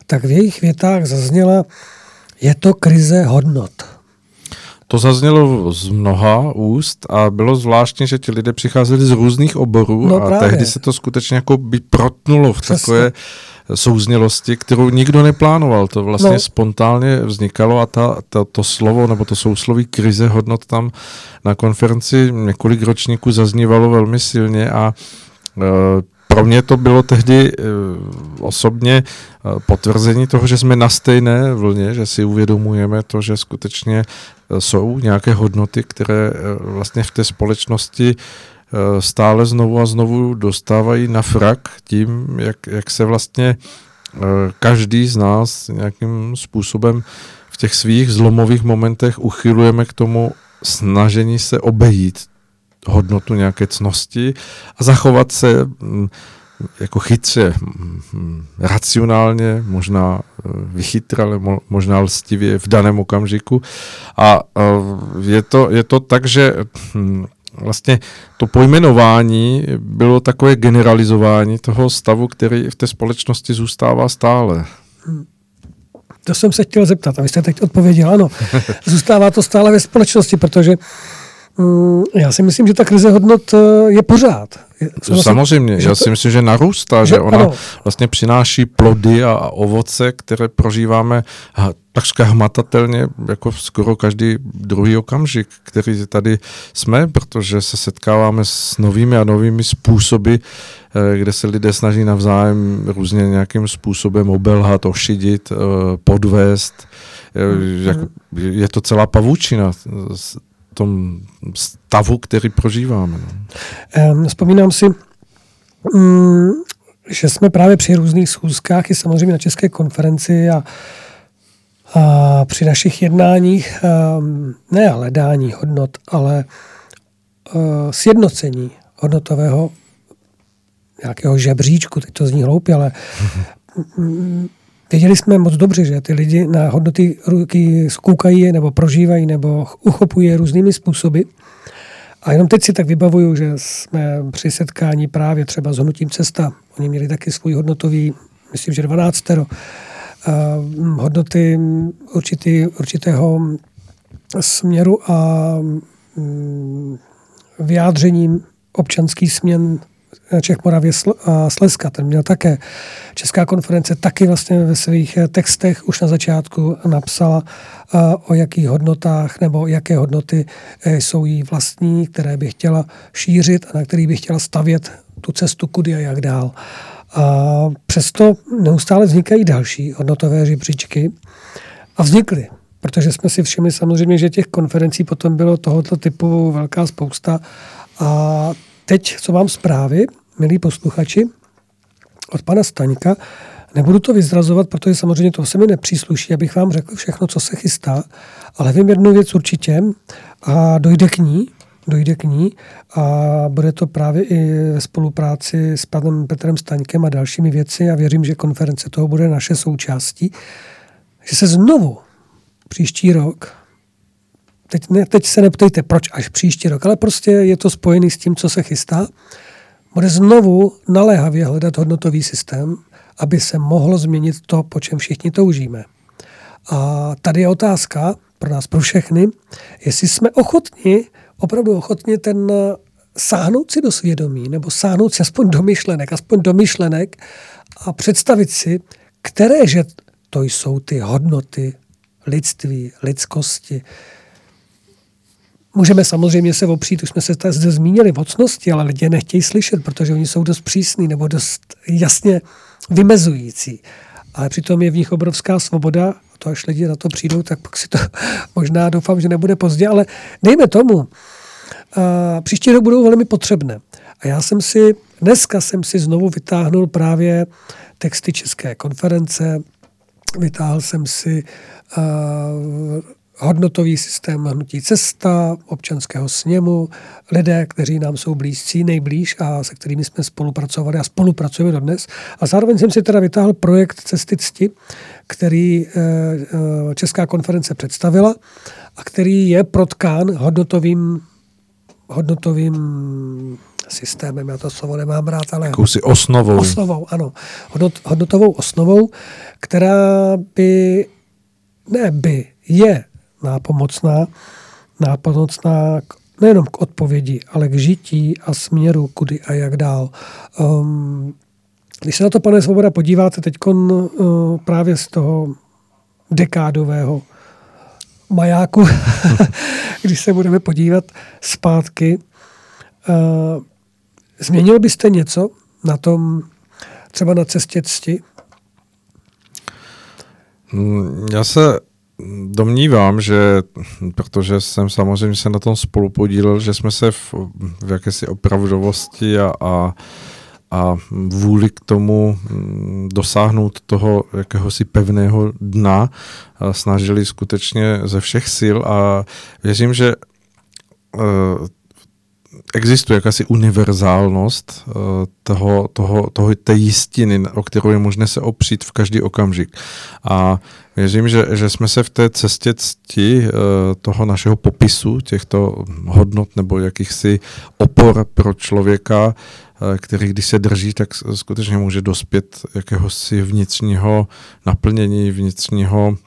tak v jejich větách zazněla, je to krize hodnot. To zaznělo z mnoha úst a bylo zvláštní, že ti lidé přicházeli z různých oborů no, a právě. tehdy se to skutečně jako by protnulo v Přesně. takové souznělosti, kterou nikdo neplánoval. To vlastně no. spontánně vznikalo a ta, ta, to slovo nebo to sousloví krize hodnot tam na konferenci několik ročníků zaznívalo velmi silně a e, pro mě to bylo tehdy uh, osobně uh, potvrzení toho, že jsme na stejné vlně, že si uvědomujeme to, že skutečně uh, jsou nějaké hodnoty, které vlastně v té společnosti stále znovu a znovu dostávají na frak tím, jak, jak se vlastně každý z nás nějakým způsobem v těch svých zlomových momentech uchylujeme k tomu snažení se obejít hodnotu nějaké cnosti a zachovat se mm, jako chytře, mm, racionálně, možná e, vychytrale, možná lstivě v daném okamžiku. A je to, je to tak, že hm, vlastně to pojmenování bylo takové generalizování toho stavu, který v té společnosti zůstává stále. To jsem se chtěl zeptat a vy jste teď odpověděl, ano. Zůstává to stále ve společnosti, protože já si myslím, že ta krize hodnot eh, je pořád. Vlastně, Samozřejmě, já si myslím, že narůstá, že, že ona ano. vlastně přináší plody a, a ovoce, které prožíváme takřka hmatatelně, jako skoro každý druhý okamžik, který tady jsme, protože se setkáváme s novými a novými způsoby, eh, kde se lidé snaží navzájem různě nějakým způsobem obelhat, ošidit, eh, podvést, Je, jako, je to celá pavučina tom stavu, který prožíváme. No. Um, vzpomínám si, um, že jsme právě při různých schůzkách i samozřejmě na České konferenci a, a při našich jednáních, um, ne hledání hodnot, ale uh, sjednocení hodnotového nějakého žebříčku, teď to zní hloupě, ale mm, věděli jsme moc dobře, že ty lidi na hodnoty ruky zkoukají nebo prožívají nebo uchopují různými způsoby. A jenom teď si tak vybavuju, že jsme při setkání právě třeba s Hnutím Cesta, oni měli taky svůj hodnotový, myslím, že 12 uh, hodnoty určitý, určitého směru a um, vyjádřením občanský směn Čech, Moravě a Slezska. Ten měl také. Česká konference taky vlastně ve svých textech už na začátku napsala, o jakých hodnotách nebo jaké hodnoty e, jsou jí vlastní, které by chtěla šířit a na kterých by chtěla stavět tu cestu kudy a jak dál. A přesto neustále vznikají další hodnotové žebříčky a vznikly, protože jsme si všimli samozřejmě, že těch konferencí potom bylo tohoto typu velká spousta a teď, co mám zprávy, milí posluchači, od pana Staňka, nebudu to vyzrazovat, protože samozřejmě to se mi nepřísluší, abych vám řekl všechno, co se chystá, ale vím jednu věc určitě a dojde k ní, dojde k ní a bude to právě i ve spolupráci s panem Petrem Staňkem a dalšími věci a věřím, že konference toho bude naše součástí, že se znovu příští rok teď, ne, teď se neptejte, proč až příští rok, ale prostě je to spojený s tím, co se chystá. Bude znovu naléhavě hledat hodnotový systém, aby se mohlo změnit to, po čem všichni toužíme. A tady je otázka pro nás, pro všechny, jestli jsme ochotni, opravdu ochotni ten sáhnout si do svědomí, nebo sáhnout si aspoň do myšlenek, aspoň do myšlenek a představit si, které že to jsou ty hodnoty lidství, lidskosti, Můžeme samozřejmě se opřít, už jsme se zde zmínili, vocnosti, ale lidé nechtějí slyšet, protože oni jsou dost přísní nebo dost jasně vymezující. Ale přitom je v nich obrovská svoboda, to až lidi na to přijdou, tak pak si to možná doufám, že nebude pozdě, ale dejme tomu, a příští rok budou velmi potřebné. A já jsem si, dneska jsem si znovu vytáhnul právě texty České konference, vytáhl jsem si uh, hodnotový systém hnutí cesta, občanského sněmu, lidé, kteří nám jsou blízcí, nejblíž a se kterými jsme spolupracovali a spolupracujeme dodnes. A zároveň jsem si teda vytáhl projekt Cesty cti, který eh, eh, Česká konference představila a který je protkán hodnotovým, hodnotovým systémem, já to slovo nemám rád, ale... Jakousi osnovou. Osnovou, ano. Hodnot, hodnotovou osnovou, která by, ne by, je nápomocná, nápomocná k, nejenom k odpovědi, ale k žití a směru, kudy a jak dál. Um, když se na to, pane Svoboda, podíváte teď uh, právě z toho dekádového majáku, když se budeme podívat zpátky, uh, změnil byste něco na tom, třeba na cestě cti? Hmm, já se domnívám, že protože jsem samozřejmě se na tom spolu podílel, že jsme se v, v jakési opravdovosti a, a, a vůli k tomu mm, dosáhnout toho jakéhosi pevného dna snažili skutečně ze všech sil a věřím, že uh, existuje jakási univerzálnost uh, toho, toho, toho, té jistiny, o kterou je možné se opřít v každý okamžik. A Věřím, že, že jsme se v té cestě cti uh, toho našeho popisu těchto hodnot nebo jakýchsi opor pro člověka, uh, který když se drží, tak skutečně může dospět jakéhosi vnitřního naplnění, vnitřního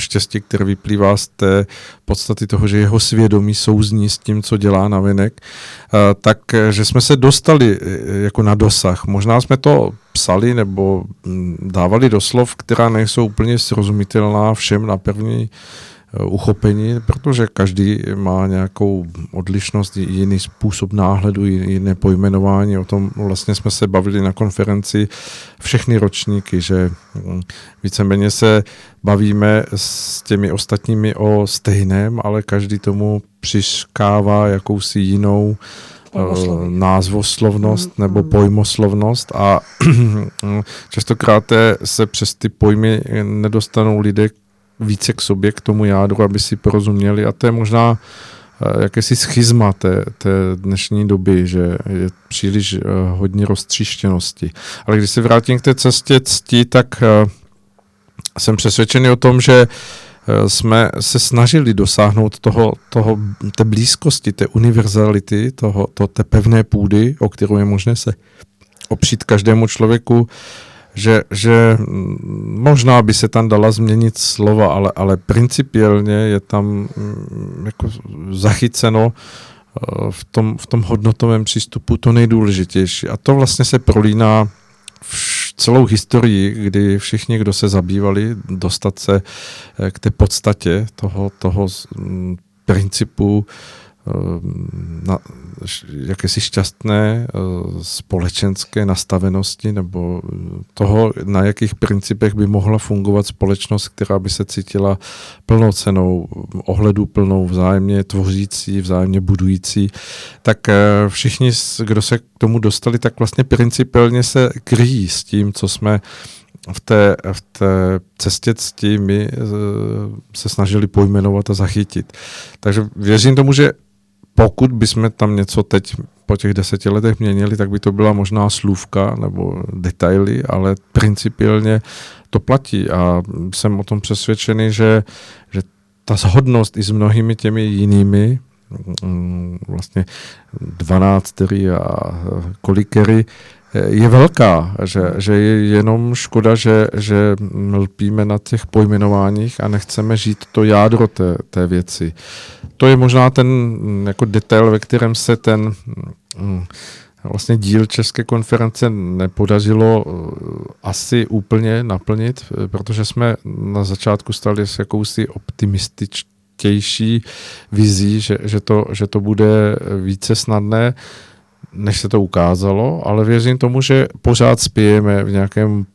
štěstí, které vyplývá z té podstaty toho, že jeho svědomí souzní s tím, co dělá na vinek, tak že jsme se dostali e, jako na dosah. Možná jsme to psali nebo dávali do slov, která nejsou úplně srozumitelná všem na první eh, uchopení, protože každý má nějakou odlišnost, jiný způsob náhledu, jiné pojmenování. O tom vlastně jsme se bavili na konferenci všechny ročníky, že hm, víceméně se bavíme s těmi ostatními o stejném, ale každý tomu přiškává jakousi jinou Pojmosloví. názvoslovnost Mm, nebo mm. pojmoslovnost a častokrát se přes ty pojmy nedostanou lidé více k sobě, k tomu jádru, aby si porozuměli a to je možná eh, jakési schizma té, té dnešní doby, že je příliš eh, hodně roztříštěnosti. Ale když se vrátím k té cestě cti, tak eh, jsem přesvědčený o tom, že jsme se snažili dosáhnout toho, toho, té blízkosti, té univerzality, toho, to, té pevné půdy, o kterou je možné se opřít každému člověku, že, že mm, možná by se tam dala změnit slova, ale, ale principiálně je tam mm, jako zachyceno eh, v tom, v tom hodnotovém přístupu to nejdůležitější. A to vlastně se prolíná v celou historii, kdy všichni, kdo se zabývali, dostat se eh, k té podstatě toho, toho mm, principu na, jakési šťastné eh, společenské nastavenosti nebo eh, toho, na jakých principech by mohla fungovat společnost, která by se cítila plnocenou, ohledu plnou, vzájemně tvořící, vzájemně budující, tak eh, všichni, kdo se k tomu dostali, tak vlastně principiálně se kryjí s tím, co jsme v té, v té cestě cti my se snažili pojmenovat a zachytit. Takže věřím tomu, že pokud bychom tam něco teď po těch deseti letech měnili, tak by to byla možná slůvka nebo detaily, ale principiálně to platí. A jsem o tom přesvědčený, že, že ta shodnost i s mnohými těmi jinými mm, vlastně dvanáctery a kolikery je velká, že, že je jenom škoda, že, že lpíme na těch pojmenováních a nechceme žít to jádro té, té věci. To je možná ten mm, jako detail, ve kterém se ten mm, vlastně díl České konference nepodařilo eh, asi úplně naplnit, eh, protože jsme na začátku stali s jakousi optimističtější vizí, že, že, to, že to bude více snadné, než se to ukázalo, ale věřím tomu, že pořád spějeme v nějakém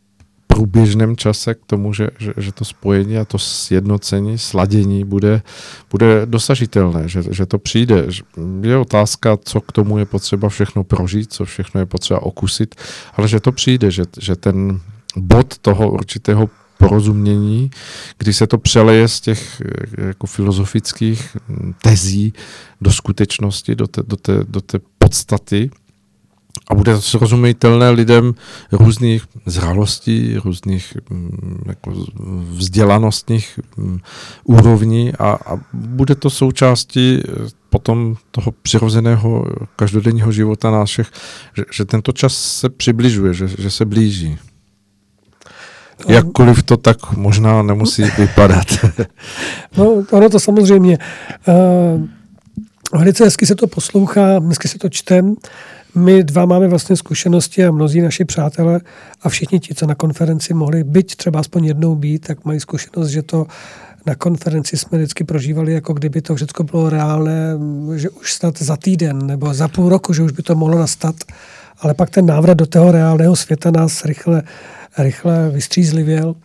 průběžném čase k tomu, že, že, že to spojení a to sjednocení, sladění bude, bude dosažitelné, že, že to přijde. Je otázka, co k tomu je potřeba všechno prožít, co všechno je potřeba okusit, ale že to přijde, že, že ten bod toho určitého porozumění, kdy se to přeleje z těch eh, jako filozofických hm, tezí do skutečnosti, do té, do té, do té podstaty a bude srozumitelné lidem různých zralostí, různých hm, jako vzdělanostních hm, úrovní a, a bude to součástí eh, potom toho přirozeného každodenního života nás všech, že, že tento čas se přibližuje, že, že se blíží. Jakkoliv to tak možná nemusí vypadat. No, ono to samozřejmě. Uh, velice hezky se to poslouchá, dneska se to čtem. My dva máme vlastně zkušenosti a mnozí naši přátelé a všichni ti, co na konferenci mohli byť třeba aspoň jednou být, tak mají zkušenost, že to na konferenci jsme vždycky prožívali, jako kdyby to všechno bylo reálné, že už snad za týden nebo za půl roku, že už by to mohlo nastat. Ale pak ten návrat do toho reálného světa nás rychle, rychle vystřízlivěl.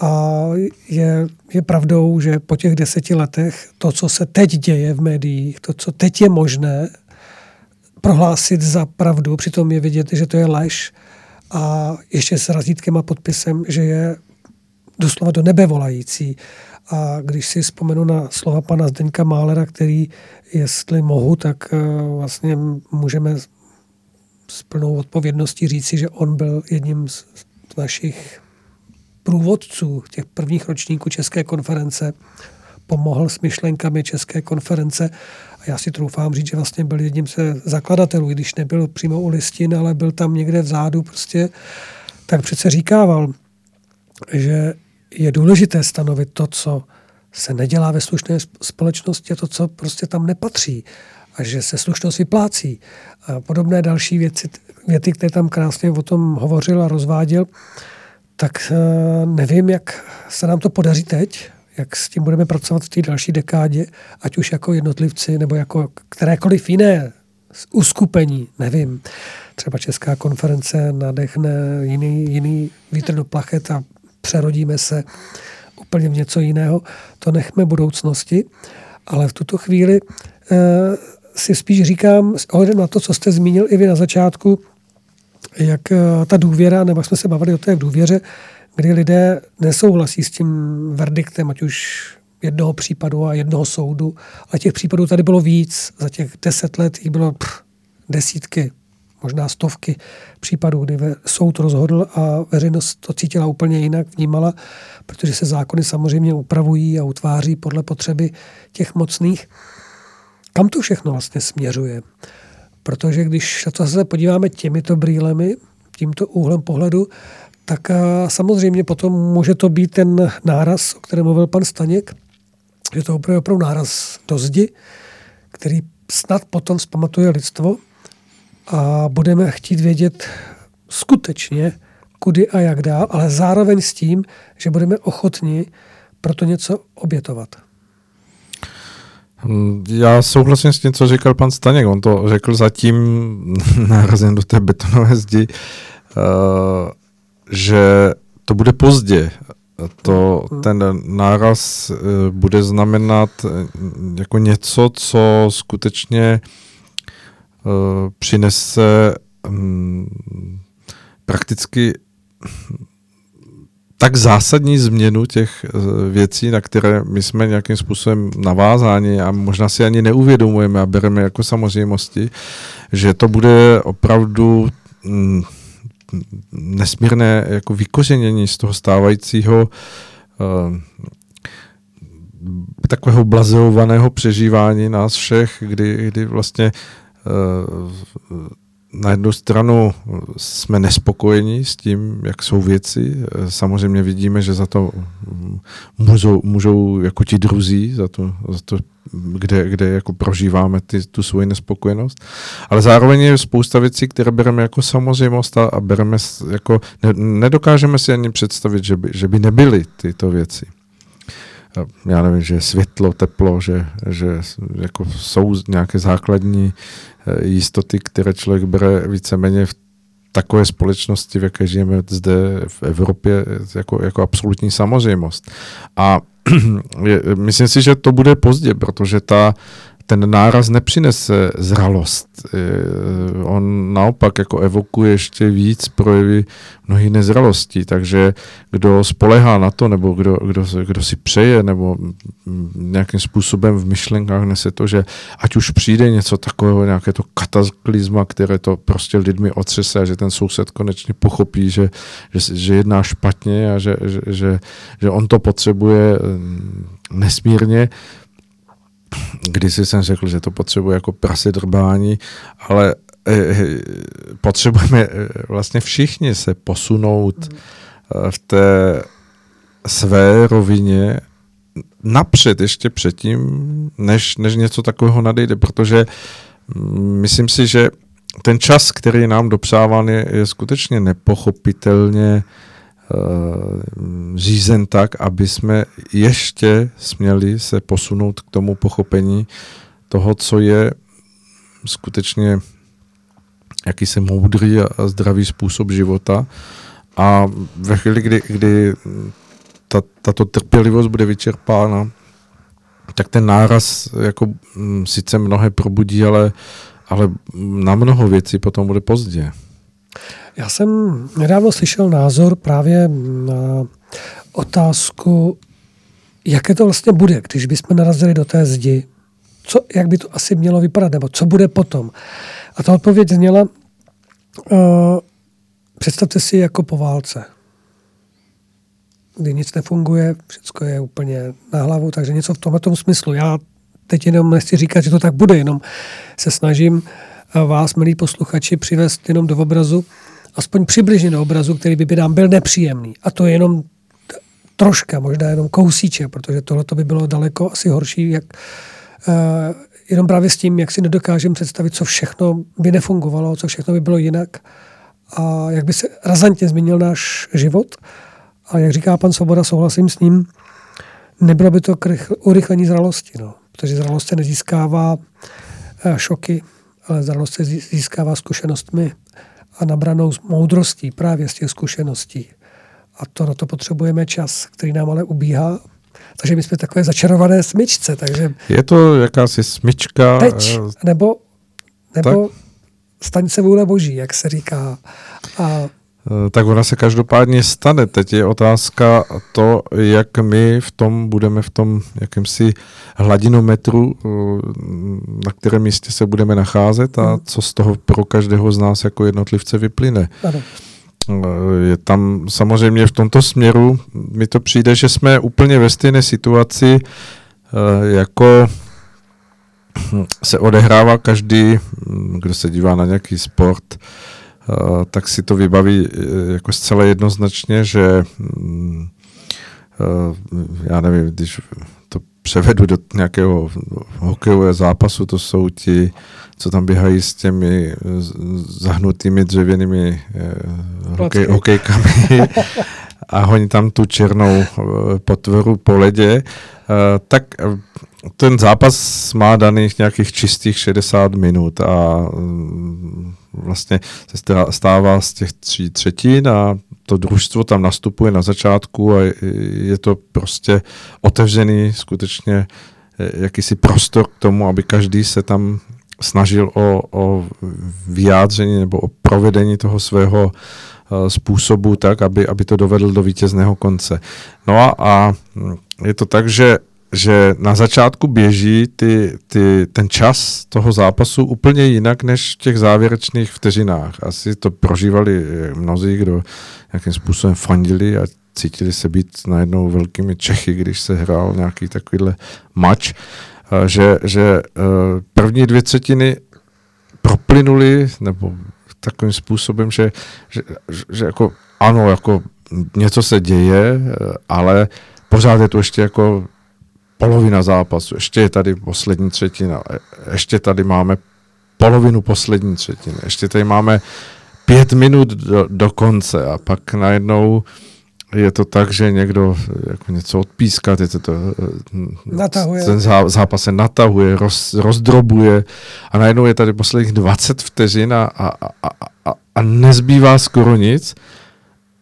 A je, je pravdou, že po těch deseti letech to, co se teď děje v médiích, to, co teď je možné prohlásit za pravdu, přitom je vidět, že to je lež a ještě s razítkem a podpisem, že je doslova do nebe volající. A když si vzpomenu na slova pana Zdeňka Málera, který, jestli mohu, tak eh, vlastně můžeme s plnou odpovědností říci, že on byl jedním z našich průvodců těch prvních ročníků České konference, pomohl s myšlenkami České konference a já si troufám říct, že vlastně byl jedním ze zakladatelů, i když nebyl přímo u listin, ale byl tam někde vzadu prostě, tak přece říkával, že je důležité stanovit to, co se nedělá ve slušné společnosti a to, co prostě tam nepatří a že se slušnost vyplácí. A podobné další věci, věty, které tam krásně o tom hovořil a rozváděl, tak nevím, jak se nám to podaří teď, jak s tím budeme pracovat v té další dekádě, ať už jako jednotlivci nebo jako kterékoliv jiné uskupení, nevím. Třeba Česká konference nadechne jiný, jiný vítr do plachet a přerodíme se úplně v něco jiného. To nechme budoucnosti, ale v tuto chvíli e, si spíš říkám, ohledem na to, co jste zmínil i vy na začátku, jak e, ta důvěra, nebo jsme se bavili o té důvěře, kdy lidé nesouhlasí s tím verdiktem, ať už jednoho případu a jednoho soudu, ale těch případů tady bylo víc. Za těch deset let jich bylo pff, desítky, možná stovky případů, kdy soud rozhodl a veřejnost to cítila úplně jinak, vnímala, protože se zákony samozřejmě upravují a utváří podle potřeby těch mocných. Kam to všechno vlastně směřuje? Protože když se podíváme těmito brýlemi, tímto úhlem pohledu, tak samozřejmě potom může to být ten náraz, o kterém mluvil pan Staněk, že to opravdu, opravdu náraz do zdi, který snad potom zpamatuje lidstvo a budeme chtít vědět skutečně, kudy a jak dál, ale zároveň s tím, že budeme ochotni pro to něco obětovat. Já souhlasím s tím, co říkal pan Staněk. On to řekl zatím nárazem do té betonové zdi, uh, že to bude pozdě. To, ten náraz uh, bude znamenat uh, jako něco, co skutečně přinese um, prakticky tak zásadní změnu těch věcí, na které my jsme nějakým způsobem navázáni a možná si ani neuvědomujeme a bereme jako samozřejmosti, že to bude opravdu mm, nesmírné jako vykořenění z toho stávajícího uh, takového blazeovaného přežívání nás všech, kdy, kdy vlastně uh, na jednu stranu jsme nespokojeni s tím, jak jsou věci. Samozřejmě vidíme, že za to můžou, můžou jako ti druzí, za to, za to kde, kde jako prožíváme ty, tu svoji nespokojenost. Ale zároveň je spousta věcí, které bereme jako samozřejmost a, bereme jako, ne, nedokážeme si ani představit, že by, že by nebyly tyto věci já nevím, že světlo, teplo, že, že jako jsou nějaké základní eh, jistoty, které člověk bere víceméně v takové společnosti, v jaké žijeme zde v Evropě, jako, jako absolutní samozřejmost. A je, myslím si, že to bude pozdě, protože ta, ten náraz nepřinese zralost. On naopak jako evokuje ještě víc projevy mnohých nezralostí, takže kdo spolehá na to, nebo kdo, kdo, kdo si přeje, nebo nějakým způsobem v myšlenkách nese to, že ať už přijde něco takového, nějaké to kataklizma, které to prostě lidmi otřese a že ten soused konečně pochopí, že, že, že jedná špatně a že, že, že, že on to potřebuje mm, nesmírně, když jsem řekl, že to potřebuje jako prase drbání, ale eh, potřebujeme eh, vlastně všichni se posunout eh, v té své rovině napřed, ještě předtím, než, než něco takového nadejde, protože mm, myslím si, že ten čas, který nám dopřáván, je, je skutečně nepochopitelně Eh, řízen tak, aby jsme ještě směli se posunout k tomu pochopení toho, co je skutečně jakýsi moudrý a zdravý způsob života. A ve chvíli, kdy, kdy ta, tato trpělivost bude vyčerpána, tak ten náraz jako mm, sice mnohé probudí, ale, ale na mnoho věcí potom bude pozdě. Já jsem nedávno slyšel názor právě na otázku, jaké to vlastně bude, když bychom narazili do té zdi. Co, jak by to asi mělo vypadat, nebo co bude potom. A ta odpověď zněla, uh, představte si jako po válce, kdy nic nefunguje, všechno je úplně na hlavu, takže něco v tomhle smyslu. Já teď jenom nechci říkat, že to tak bude, jenom se snažím vás, milí posluchači, přivést jenom do obrazu, aspoň přibližně do obrazu, který by, by nám byl nepříjemný. A to je jenom troška, možná jenom kousíček, protože tohle by bylo daleko asi horší, jak uh, jenom právě s tím, jak si nedokážeme představit, co všechno by nefungovalo, co všechno by bylo jinak a jak by se razantně změnil náš život. A jak říká pan Svoboda, souhlasím s ním, nebylo by to k rychl- urychlení zralosti, no. protože zralost se nezískává eh, šoky, ale zralost se zí- získává zkušenostmi a nabranou z moudrostí právě z těch zkušeností. A to na to potřebujeme čas, který nám ale ubíhá. Takže my jsme takové začarované smyčce, takže Je to jakási smyčka. teď, eh, nebo, nebo stanice vůle boží, jak se říká. A Tak ona se každopádně stane. Teď je otázka to, jak my v tom budeme v tom jakýmsi hladinometru, eh, na kterém místě se budeme nacházet a Mhm. co z toho pro každého z nás jako jednotlivce vyplyne. ano, Eh, Je tam samozřejmě v tomto směru, mi to přijde, že jsme úplně ve stejné situaci, eh, jako se odehrává každý, hm, kdo se dívá na nějaký sport, eh, tak si to vybaví eh, jako zcela jednoznačně, že hm, eh, já nevím, když to převedu do nějakého hokejového zápasu, to jsou ti, co tam běhají s těmi zahnutými dřevěnými eh, hokej, hokejkami. A honí tam tu černou eh, potvoru po ledě, eh, tak eh, ten zápas má daných nějakých čistých 60 minut a mm, vlastně se stá- stává z těch tří třetin a to družstvo tam nastupuje na začátku a je- to prostě otevřený skutečně eh, jakýsi prostor k tomu, aby každý se tam snažil o, o vyjádření nebo o provedení toho svého eh, způsobu tak, aby, aby to dovedl do vítězného konce. No a, a je to tak, že že na začátku běží ty, ty, ten čas toho zápasu úplně jinak než v těch závěrečných vteřinách. Asi to prožívali eh, mnozí, kdo nějakým způsobem fandili a cítili se být najednou velkými Čechy, když se hrál nějaký takovýhle mač, že, že eh, první dvě třetiny proplynuly, nebo takovým způsobem, že, že, že, že jako ano, jako něco se děje, eh, ale pořád je to ještě jako polovina zápasu, ještě je tady poslední třetina, e- ještě tady máme polovinu poslední třetiny, ještě tady máme pět minut do, do konce a pak najednou je to tak, že někdo jako něco odpíská, to, eh, Natahuje. ten zá- zápas se natahuje, roz, rozdrobuje a najednou je tady posledních 20 vteřin a, a, a, a, a nezbývá skoro nic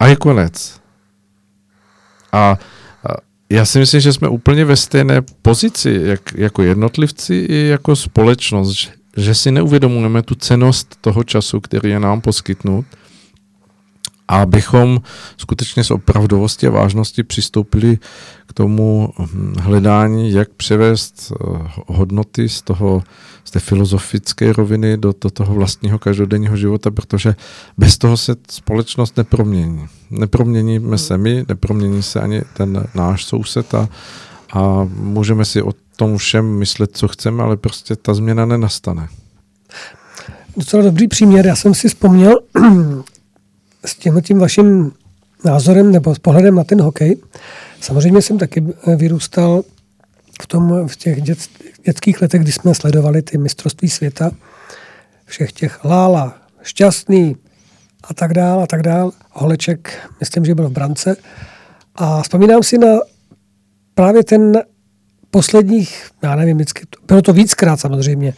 a je konec. A já si myslím, že jsme úplně ve stejné pozici, jak, jako jednotlivci i jako společnost, že, že si neuvědomujeme tu cenost toho času, který je nám poskytnut a abychom skutečně s opravdovosti a vážností přistoupili k tomu hm, hledání, jak převést eh, hodnoty z toho z té filozofické roviny do, do toho vlastního každodenního života, protože bez toho se společnost nepromění. Neproměníme se my, nepromění se ani ten náš soused a, a můžeme si o tom všem myslet, co chceme, ale prostě ta změna nenastane. docela dobrý příměr. Já jsem si vzpomněl s tím, tím vaším názorem nebo s pohledem na ten hokej. Samozřejmě jsem taky eh, vyrůstal v, tom, v těch dět, dětských letech, kdy jsme sledovali ty mistrovství světa, všech těch Lála, Šťastný a tak dál a tak dál. Holeček, myslím, že byl v brance. A vzpomínám si na právě ten posledních, já nevím, vždycky, bylo to víckrát samozřejmě,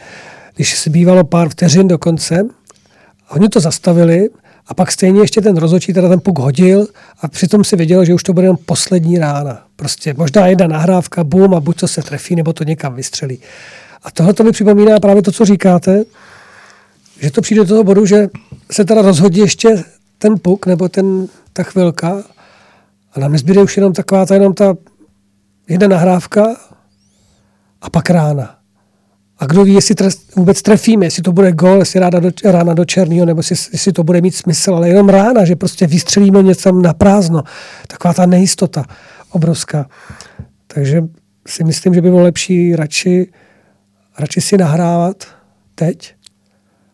když se bývalo pár vteřin do konce, a oni to zastavili a pak stejně ještě ten rozočí teda ten puk hodil a přitom si věděl, že už to bude jen poslední rána. Prostě možná jedna nahrávka, bum a buď to se trefí, nebo to někam vystřelí. A tohle to mi připomíná právě to, co říkáte, že to přijde do toho bodu, že se teda rozhodí ještě ten puk nebo ten, ta chvilka a nám nezbyde už jenom taková ta, jenom ta jedna nahrávka a pak rána. A kdo ví, jestli trest, vůbec trefíme, jestli to bude gol, jestli rána do, rána do černého, nebo jestli, jestli to bude mít smysl, ale jenom rána, že prostě vystřelíme něco na prázdno. Taková ta nejistota obrovská. Takže si myslím, že by bylo lepší radši, radši si nahrávat teď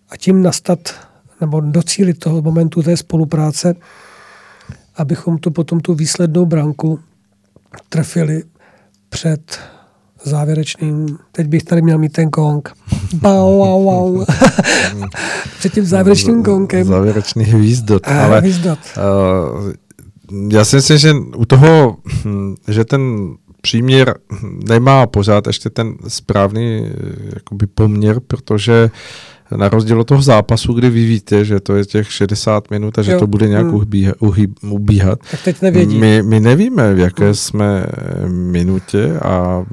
a tím nastat nebo docílit toho momentu té spolupráce, abychom tu potom tu výslednou branku trefili před závěrečným, teď bych tady měl mít ten gong. Bau, wow, wow. před tím závěrečným gongem. Závěrečný hvízdot. A, ale hvízdot. Uh, já si myslím, že u toho, hm, že ten příměr nemá pořád ještě ten správný eh, jakoby poměr, protože na rozdíl od toho zápasu, kdy vy víte, že to je těch 60 minut a že Jo. to bude nějak Hmm. ubíha, ubíhat. Tak teď nevědí. My, my nevíme, v jaké jsme minutě a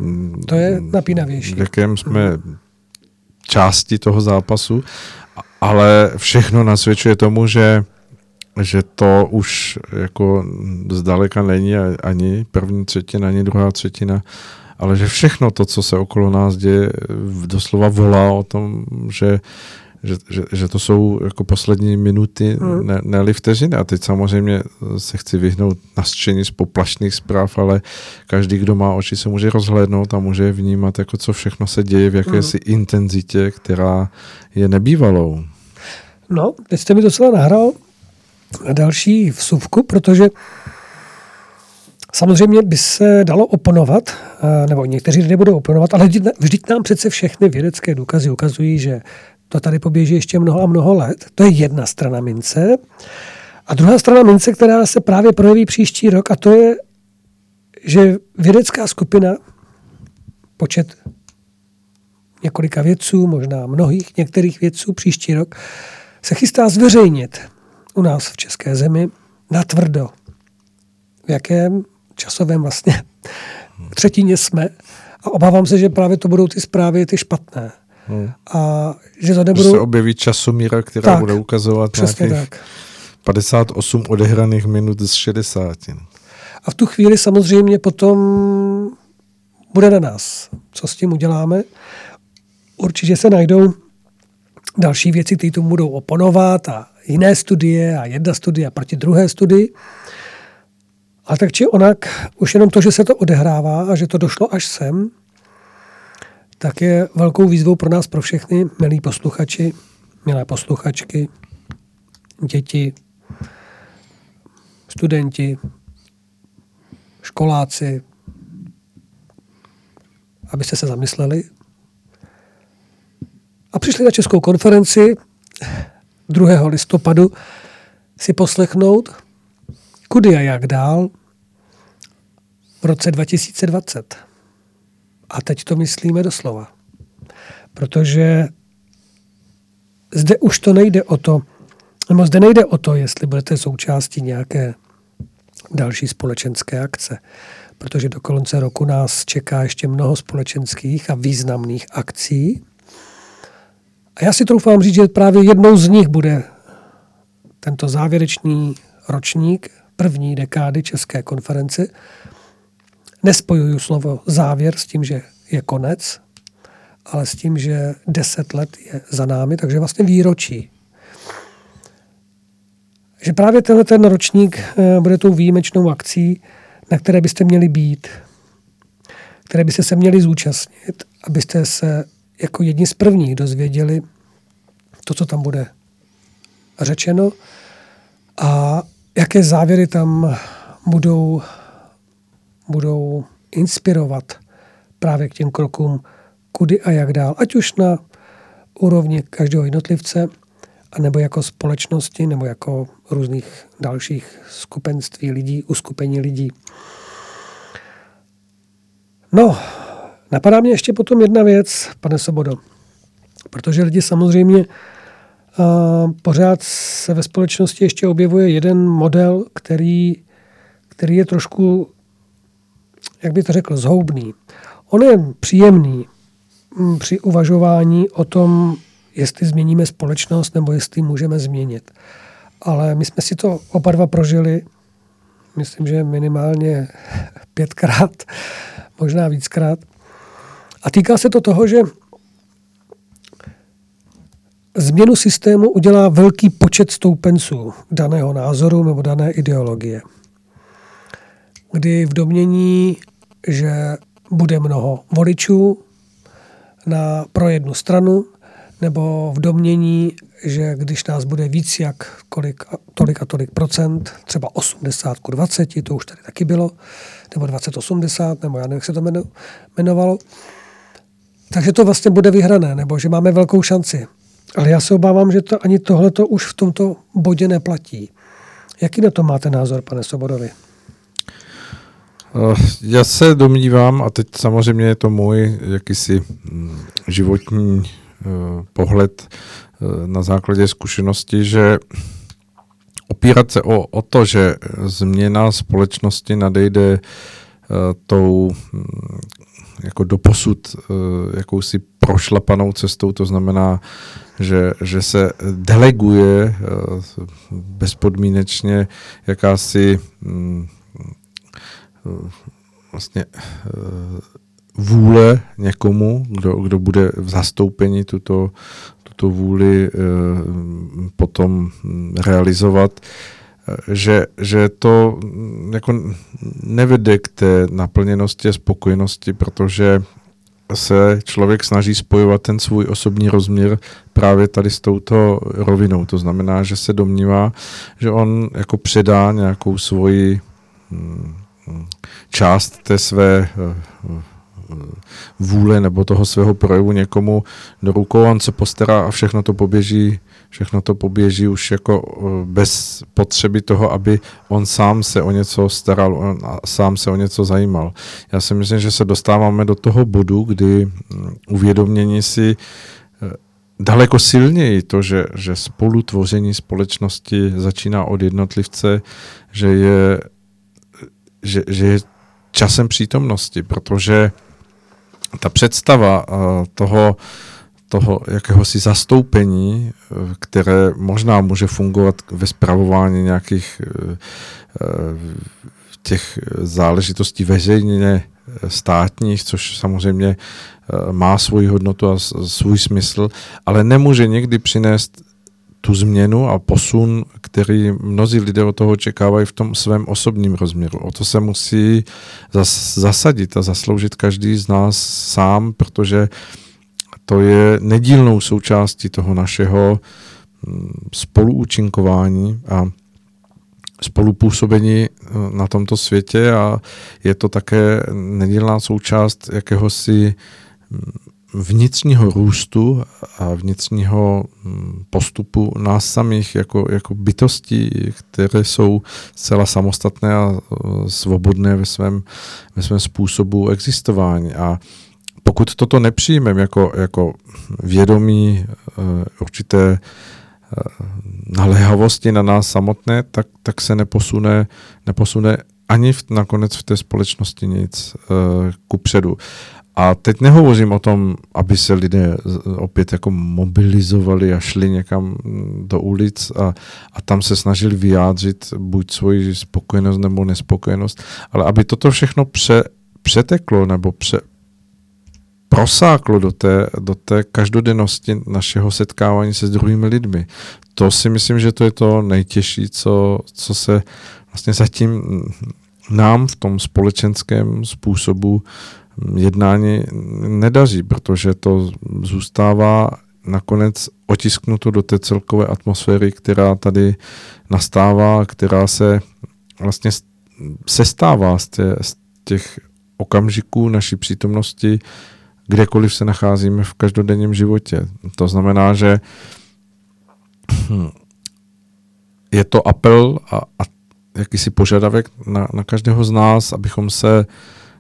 To je napínavější. v jakém jsme části toho zápasu, ale všechno nasvědčuje tomu, že že to už jako zdaleka není ani první třetina, ani druhá třetina, ale že všechno to, co se okolo nás děje, doslova volá o tom, že, že, že, že to jsou jako poslední minuty, Hmm. ne, ne vteřiny. A teď samozřejmě se chci vyhnout nasčení z poplašných zpráv, ale každý, kdo má oči, se může rozhlédnout a může vnímat, jako co všechno se děje v jakési intenzitě, která je nebývalou. No, teď jste mi docela nahrál na další vsuvku, protože samozřejmě by se dalo oponovat, eh, nebo někteří lidé budou oponovat, ale vždyť, nám přece všechny vědecké důkazy ukazují, že to tady poběží ještě mnoho a mnoho let. To je jedna strana mince. A druhá strana mince, která se právě projeví příští rok, a to je, že vědecká skupina, počet několika vědců, možná mnohých některých vědců příští rok, se chystá zveřejnit u nás v České zemi natvrdo, v jakém časovém vlastně třetině jsme. A obávám se, že právě to budou ty zprávy ty špatné. Hmm. A že to Že se nebudou... objeví časomíra, která Tak, bude ukazovat nějakých tak. 58 odehraných minut z 60. A v tu chvíli samozřejmě potom bude na nás, co s tím uděláme. Určitě se najdou další věci, které tomu budou oponovat a jiné studie a jedna studie proti druhé studii. A tak či onak, už jenom to, že se to odehrává a že to došlo až sem, tak je velkou výzvou pro nás, pro všechny, milí posluchači, milé posluchačky, děti, studenti, školáci, abyste se zamysleli a přišli na Českou konferenci 2. listopadu si poslechnout, kudy a jak dál v roce 2020. A teď to myslíme doslova. Protože zde už to nejde o to, nebo zde nejde o to, jestli budete součástí nějaké další společenské akce, protože do konce roku nás čeká ještě mnoho společenských a významných akcí. A já si troufám říct, že právě jednou z nich bude tento závěrečný ročník první dekády České konference. Nespojuju slovo závěr s tím, že je konec, ale s tím, že deset let je za námi, takže vlastně výročí že právě tenhle ten ročník eh, bude tou výjimečnou akcí, na které byste měli být, které byste se měli zúčastnit, abyste se jako jedni z prvních dozvěděli to, co tam bude řečeno a jaké závěry tam budou, budou inspirovat právě k těm krokům, kudy a jak dál, ať už na úrovni každého jednotlivce, anebo jako společnosti, nebo jako různých dalších skupenství lidí, uskupení lidí. No, napadá mě ještě potom jedna věc, pane Sobodo, protože lidi samozřejmě pořád se ve společnosti ještě objevuje jeden model, který, který je trošku, jak by to řekl, zhoubný. On je příjemný mm, při uvažování o tom, jestli změníme společnost nebo jestli můžeme změnit. Ale my jsme si to oba dva prožili, myslím, že minimálně pětkrát, možná víckrát. A týká se to toho, že změnu systému udělá velký počet stoupenců daného názoru nebo dané ideologie. Kdy v domění, že bude mnoho voličů na, pro jednu stranu, nebo v domění, že když nás bude víc jak kolik, tolik a tolik procent, třeba 80 ku 20, to už tady taky bylo, nebo 20-80, nebo já nevím, jak se to jmeno- jmenovalo, takže to vlastně bude vyhrané, nebo že máme velkou šanci. Ale já se obávám, že to ani tohle to už v tomto bodě neplatí. Jaký na to máte názor, pane Sobodovi? Eh, Já se domnívám, a teď samozřejmě je to můj jakýsi mm, životní eh, pohled eh, na základě zkušenosti, že opírat se o, o to, že změna společnosti nadejde tou mm, jako doposud jakousi prošlapanou cestou, to znamená, že, že se deleguje bezpodmínečně jakási mm, vlastně vůle někomu, kdo, kdo bude v zastoupení tuto, tuto vůli potom realizovat, že, že to jako nevede k té naplněnosti a spokojenosti, protože se člověk snaží spojovat ten svůj osobní rozměr právě tady s touto rovinou. To znamená, že se domnívá, že on jako předá nějakou svoji část té své vůle nebo toho svého projevu někomu do rukou, on se postará a všechno to poběží, všechno to poběží už jako bez potřeby toho, aby on sám se o něco staral, on sám se o něco zajímal. Já si myslím, že se dostáváme do toho bodu, kdy uvědomění si daleko silněji to, že, že spolutvoření společnosti začíná od jednotlivce, že je že, že je časem přítomnosti, protože ta představa uh, toho, toho jakéhosi zastoupení, uh, které možná může fungovat ve zpravování nějakých uh, těch záležitostí veřejně státních, což samozřejmě má svoji hodnotu a svůj smysl, ale nemůže někdy přinést tu změnu a posun, který mnozí lidé od toho očekávají v tom svém osobním rozměru. O to se musí zas, zasadit a zasloužit každý z nás sám, protože to je nedílnou součástí toho našeho mm, spoluúčinkování a spolupůsobení eh, na tomto světě a je to také nedílná součást jakéhosi mm, vnitřního růstu a vnitřního mm, postupu nás samých jako, jako bytostí, které jsou zcela samostatné a e, svobodné ve svém, ve svém způsobu existování. A pokud toto nepřijmeme jako, jako vědomí uh, určité uh, naléhavosti na nás samotné, tak, tak se neposune, neposune ani v, nakonec v té společnosti nic uh, ku předu. A teď nehovořím o tom, aby se lidé opět jako mobilizovali a šli někam do ulic a, a tam se snažili vyjádřit buď svoji spokojenost nebo nespokojenost, ale aby toto všechno pře, přeteklo nebo pře, prosáklo do té, do té každodennosti našeho setkávání se s druhými lidmi. To si myslím, že to je to nejtěžší, co, co se vlastně zatím nám v tom společenském způsobu jednání nedaří, protože to zůstává nakonec otisknuto do té celkové atmosféry, která tady nastává, která se vlastně sestává z, tě, z těch okamžiků naší přítomnosti, kdekoliv se nacházíme v každodenním životě. To znamená, že je to apel a, a jakýsi požadavek na, na každého z nás, abychom se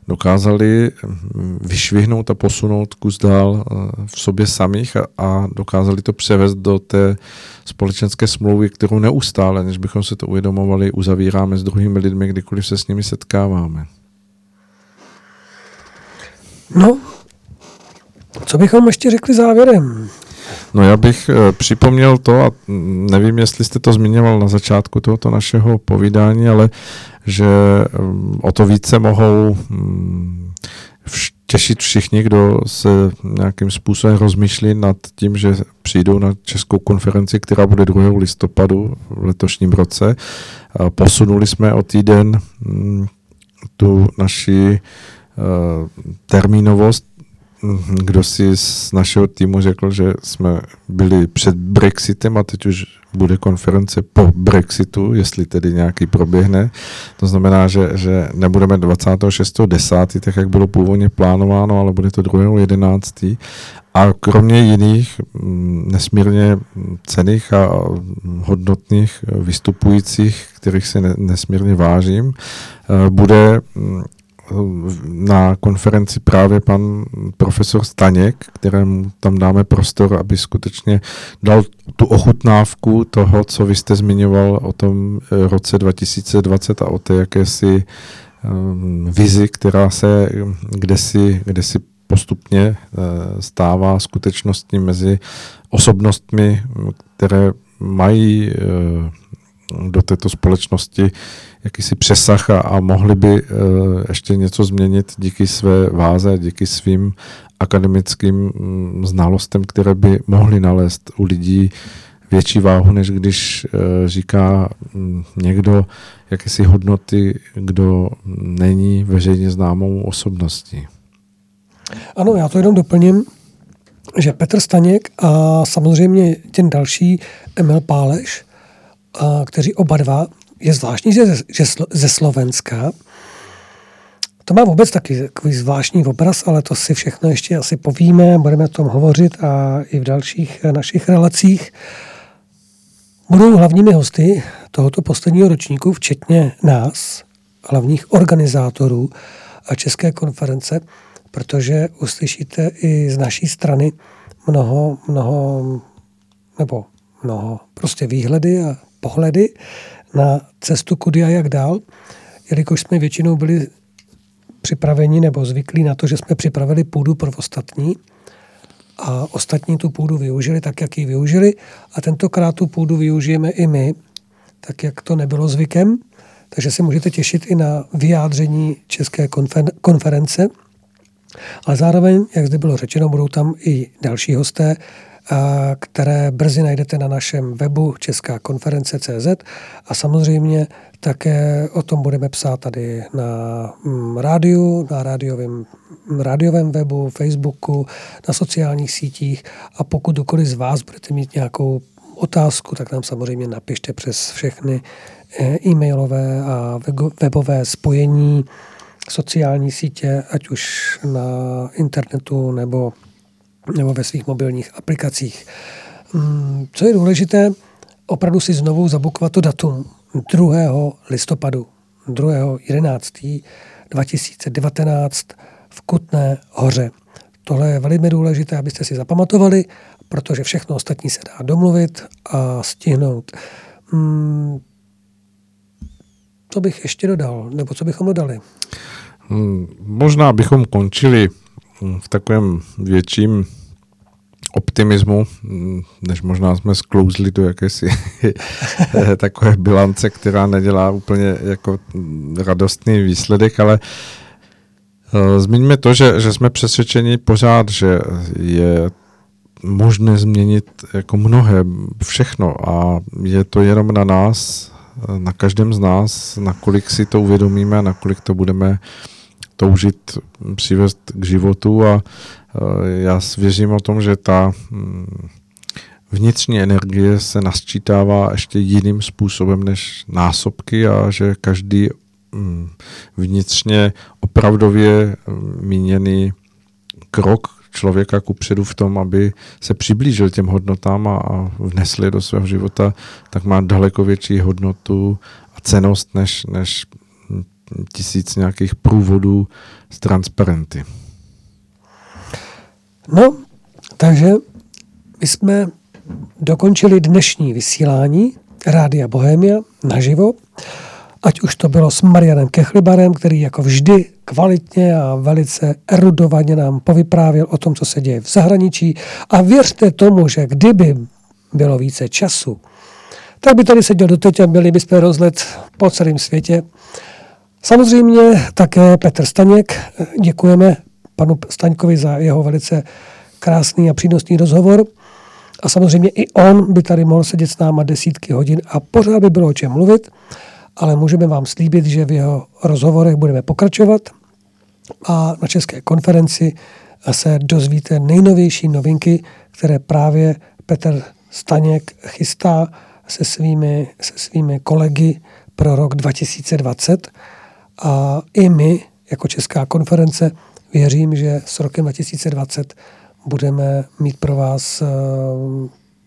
dokázali hm, vyšvihnout a posunout kus dál eh, v sobě samých a, a dokázali to převést do té společenské smlouvy, kterou neustále, než bychom se to uvědomovali, uzavíráme s druhými lidmi, kdykoliv se s nimi setkáváme. No, co bychom ještě řekli závěrem? No já bych e, připomněl to, a nevím, jestli jste to zmiňoval na začátku tohoto našeho povídání, ale že mm, o to více mohou mm, těšit všichni, kdo se nějakým způsobem rozmýšlí nad tím, že přijdou na českou konferenci, která bude 2. listopadu v letošním roce. Posunuli jsme o týden mm, tu naši termínovost Mhm, kdo si z našeho týmu řekl, že jsme byli před Brexitem a teď už bude konference po Brexitu, jestli tedy nějaký proběhne. To znamená, že, že nebudeme 26.10., tak jak bylo původně plánováno, ale bude to 2.11. A kromě jiných mm, nesmírně cených a hodnotných vystupujících, kterých se nesmírně vážím, eh, bude mm, na konferenci právě pan profesor Staněk, kterému tam dáme prostor, aby skutečně dal tu ochutnávku toho, co vy jste zmiňoval o tom eh, roce 2020 a o té jakési um, vizi, která se kde si, kde si postupně uh, stává skutečností mezi osobnostmi, které mají do této společnosti jakýsi přesah a, a mohli by uh, ještě něco změnit díky své váze, díky svým akademickým um, znalostem, které by mohly nalézt u lidí větší váhu, než když uh, říká um, někdo jakési hodnoty, kdo není veřejně známou osobností. Ano, já to jenom doplním, že Petr Staněk a samozřejmě ten další Emil Páleš, kteří oba dva, je zvláštní, že ze, Slovenska, to má vůbec taky takový zvláštní obraz, ale to si všechno ještě asi povíme, budeme o tom hovořit a i v dalších našich relacích. Budou hlavními hosty tohoto posledního ročníku, včetně nás, hlavních organizátorů České konference, protože uslyšíte i z naší strany mnoho, mnoho, nebo mnoho prostě výhledy a pohledy na cestu kudy a jak dál, jelikož jsme většinou byli připraveni nebo zvyklí na to, že jsme připravili půdu pro ostatní a ostatní tu půdu využili tak, jak ji využili a tentokrát tu půdu využijeme i my, tak jak to nebylo zvykem. Takže se můžete těšit i na vyjádření České konference. Ale zároveň, jak zde bylo řečeno, budou tam i další hosté, které brzy najdete na našem webu Česká konference CZ a samozřejmě také o tom budeme psát tady na mm, rádiu, na rádiovém, rádiovém webu, Facebooku, na sociálních sítích. A pokud kdokoliv z vás budete mít nějakou otázku, tak nám samozřejmě napište přes všechny eh, e-mailové a webové spojení, sociální sítě, ať už na internetu nebo nebo ve svých mobilních aplikacích. Mm, co je důležité, opravdu si znovu zabukovat to datum 2. listopadu, 2. 11. 2019 v Kutné hoře. Tohle je velmi důležité, abyste si zapamatovali, protože všechno ostatní se dá domluvit a stihnout. Hmm, co bych ještě dodal, nebo co bychom dodali? Hmm, možná bychom končili v takovém větším optimismu, než možná jsme sklouzli do jakési takové bilance, která nedělá úplně jako radostný výsledek, ale eh, zmiňme to, že, že jsme přesvědčeni pořád, že je možné změnit jako mnohé, všechno. A je to jenom na nás, na každém z nás, nakolik si to uvědomíme, nakolik to budeme uh, toužit přivést k životu a já věřím o tom, že ta mm, vnitřní energie se nasčítává ještě jiným způsobem než násobky a že každý mm, vnitřně opravdově mm, míněný krok člověka ku předu v tom, aby se přiblížil těm hodnotám a, a vnesl je do svého života, tak má daleko větší hodnotu a cenost než, než tisíc nějakých průvodů s transparenty. No, takže my jsme dokončili dnešní vysílání Rádia Bohemia naživo, ať už to bylo s Marianem Kechlibarem, který jako vždy kvalitně a velice erudovaně nám povyprávěl o tom, co se děje v zahraničí. A věřte tomu, že kdyby bylo více času, tak by tady seděl doteď a byli bychom rozlet po celém světě Samozřejmě také Petr Staněk. Děkujeme panu Staňkovi za jeho velice krásný a přínosný rozhovor. A samozřejmě i on by tady mohl sedět s náma desítky hodin a pořád by bylo o čem mluvit, ale můžeme vám slíbit, že v jeho rozhovorech budeme pokračovat a na České konferenci se dozvíte nejnovější novinky, které právě Petr Staněk chystá se svými, se svými kolegy pro rok 2020. A i my, jako Česká konference, věřím, že s rokem 2020 budeme mít pro vás eh,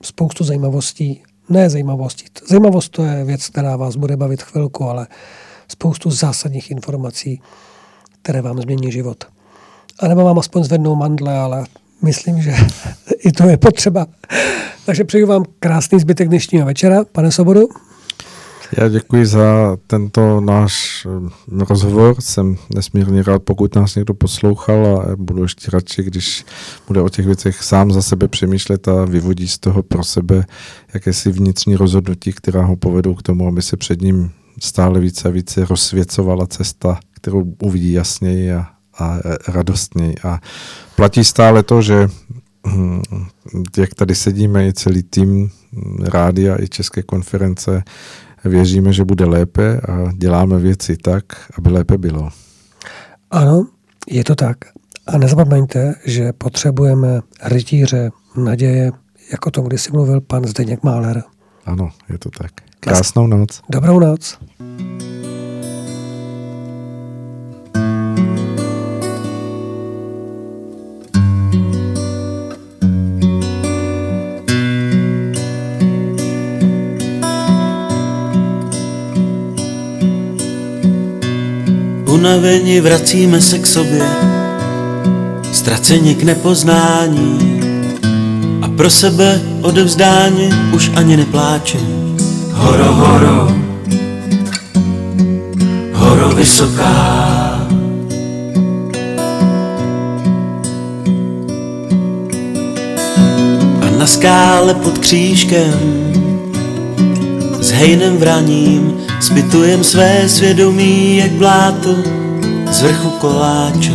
spoustu zajímavostí. Ne zajímavostí. Zajímavost to je věc, která vás bude bavit chvilku, ale spoustu zásadních informací, které vám změní život. A nebo vám aspoň zvednou mandle, ale myslím, že i to je potřeba. Takže přeju vám krásný zbytek dnešního večera. Pane Sobodu. Já děkuji za tento náš eh, rozhovor. Jsem nesmírně rád, pokud nás někdo poslouchal a budu ještě radši, když bude o těch věcech sám za sebe přemýšlet a vyvodí z toho pro sebe jakési vnitřní rozhodnutí, která ho povedou k tomu, aby se před ním stále více a více rozsvěcovala cesta, kterou uvidí jasněji a, a radostněji. A platí stále to, že hm, jak tady sedíme i celý tým rádia i České konference, věříme, že bude lépe a děláme věci tak, aby lépe bylo. Ano, je to tak. A nezapomeňte, že potřebujeme rytíře naděje, jako to kdysi mluvil pan Zdeněk Máler. Ano, je to tak. Krásnou noc. Dobrou noc. Unaveni vracíme se k sobě, ztraceni k nepoznání a pro sebe odevzdání už ani nepláčem. Horo, horo, horo vysoká. A na skále pod křížkem s hejnem vraním Spitujem své svědomí jak bláto z vrchu koláče.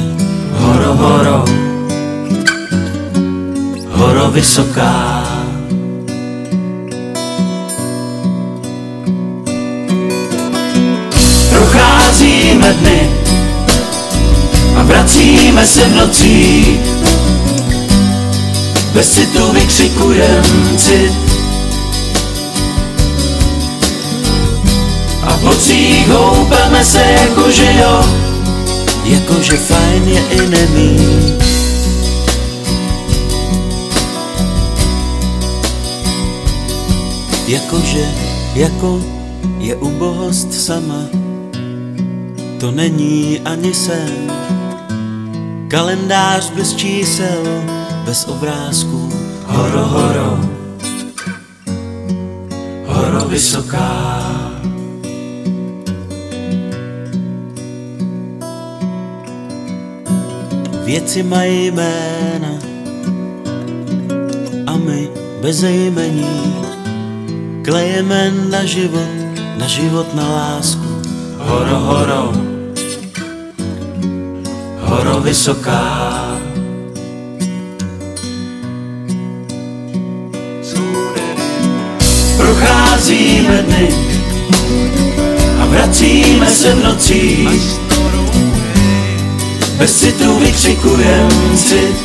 Horo, horo, horo vysoká. Procházíme dny a vracíme se v nocí. Bez citu vykřikujem cit Nocích houpeme se jakože jo. Jakože fajn je i nemít Jakože, jako je ubohost sama. To není ani sen. Kalendář bez čísel, bez obrázků. Horo, horo. Horo vysoká Věci mají jména a my bez jmení klejeme na život, na život, na lásku. Horo, horo, horo vysoká. Procházíme dny a vracíme se v nocích bez citu vykřikujem cit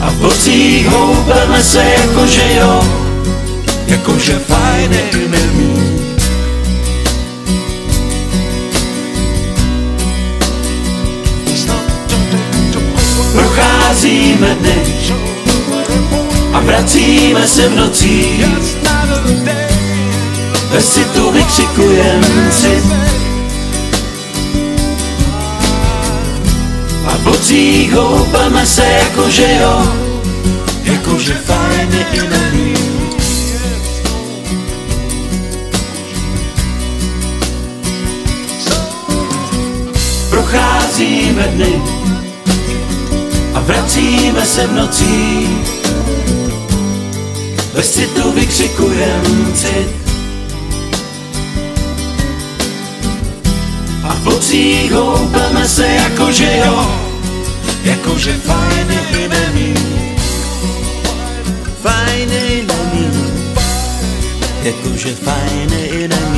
A v bocích houpeme se jakože jo. Jakože fajn je. Procházíme dny a vracíme se v nocích Bez citu vykřikujem cit bocích houpeme se jakože jo. Jakože fajn je i nemí Procházíme dny a vracíme se v nocí Bez citu vykřikujem cit. A v bocích houpeme se jakože jo Jakože fajn je i nemí Fajn je i nemí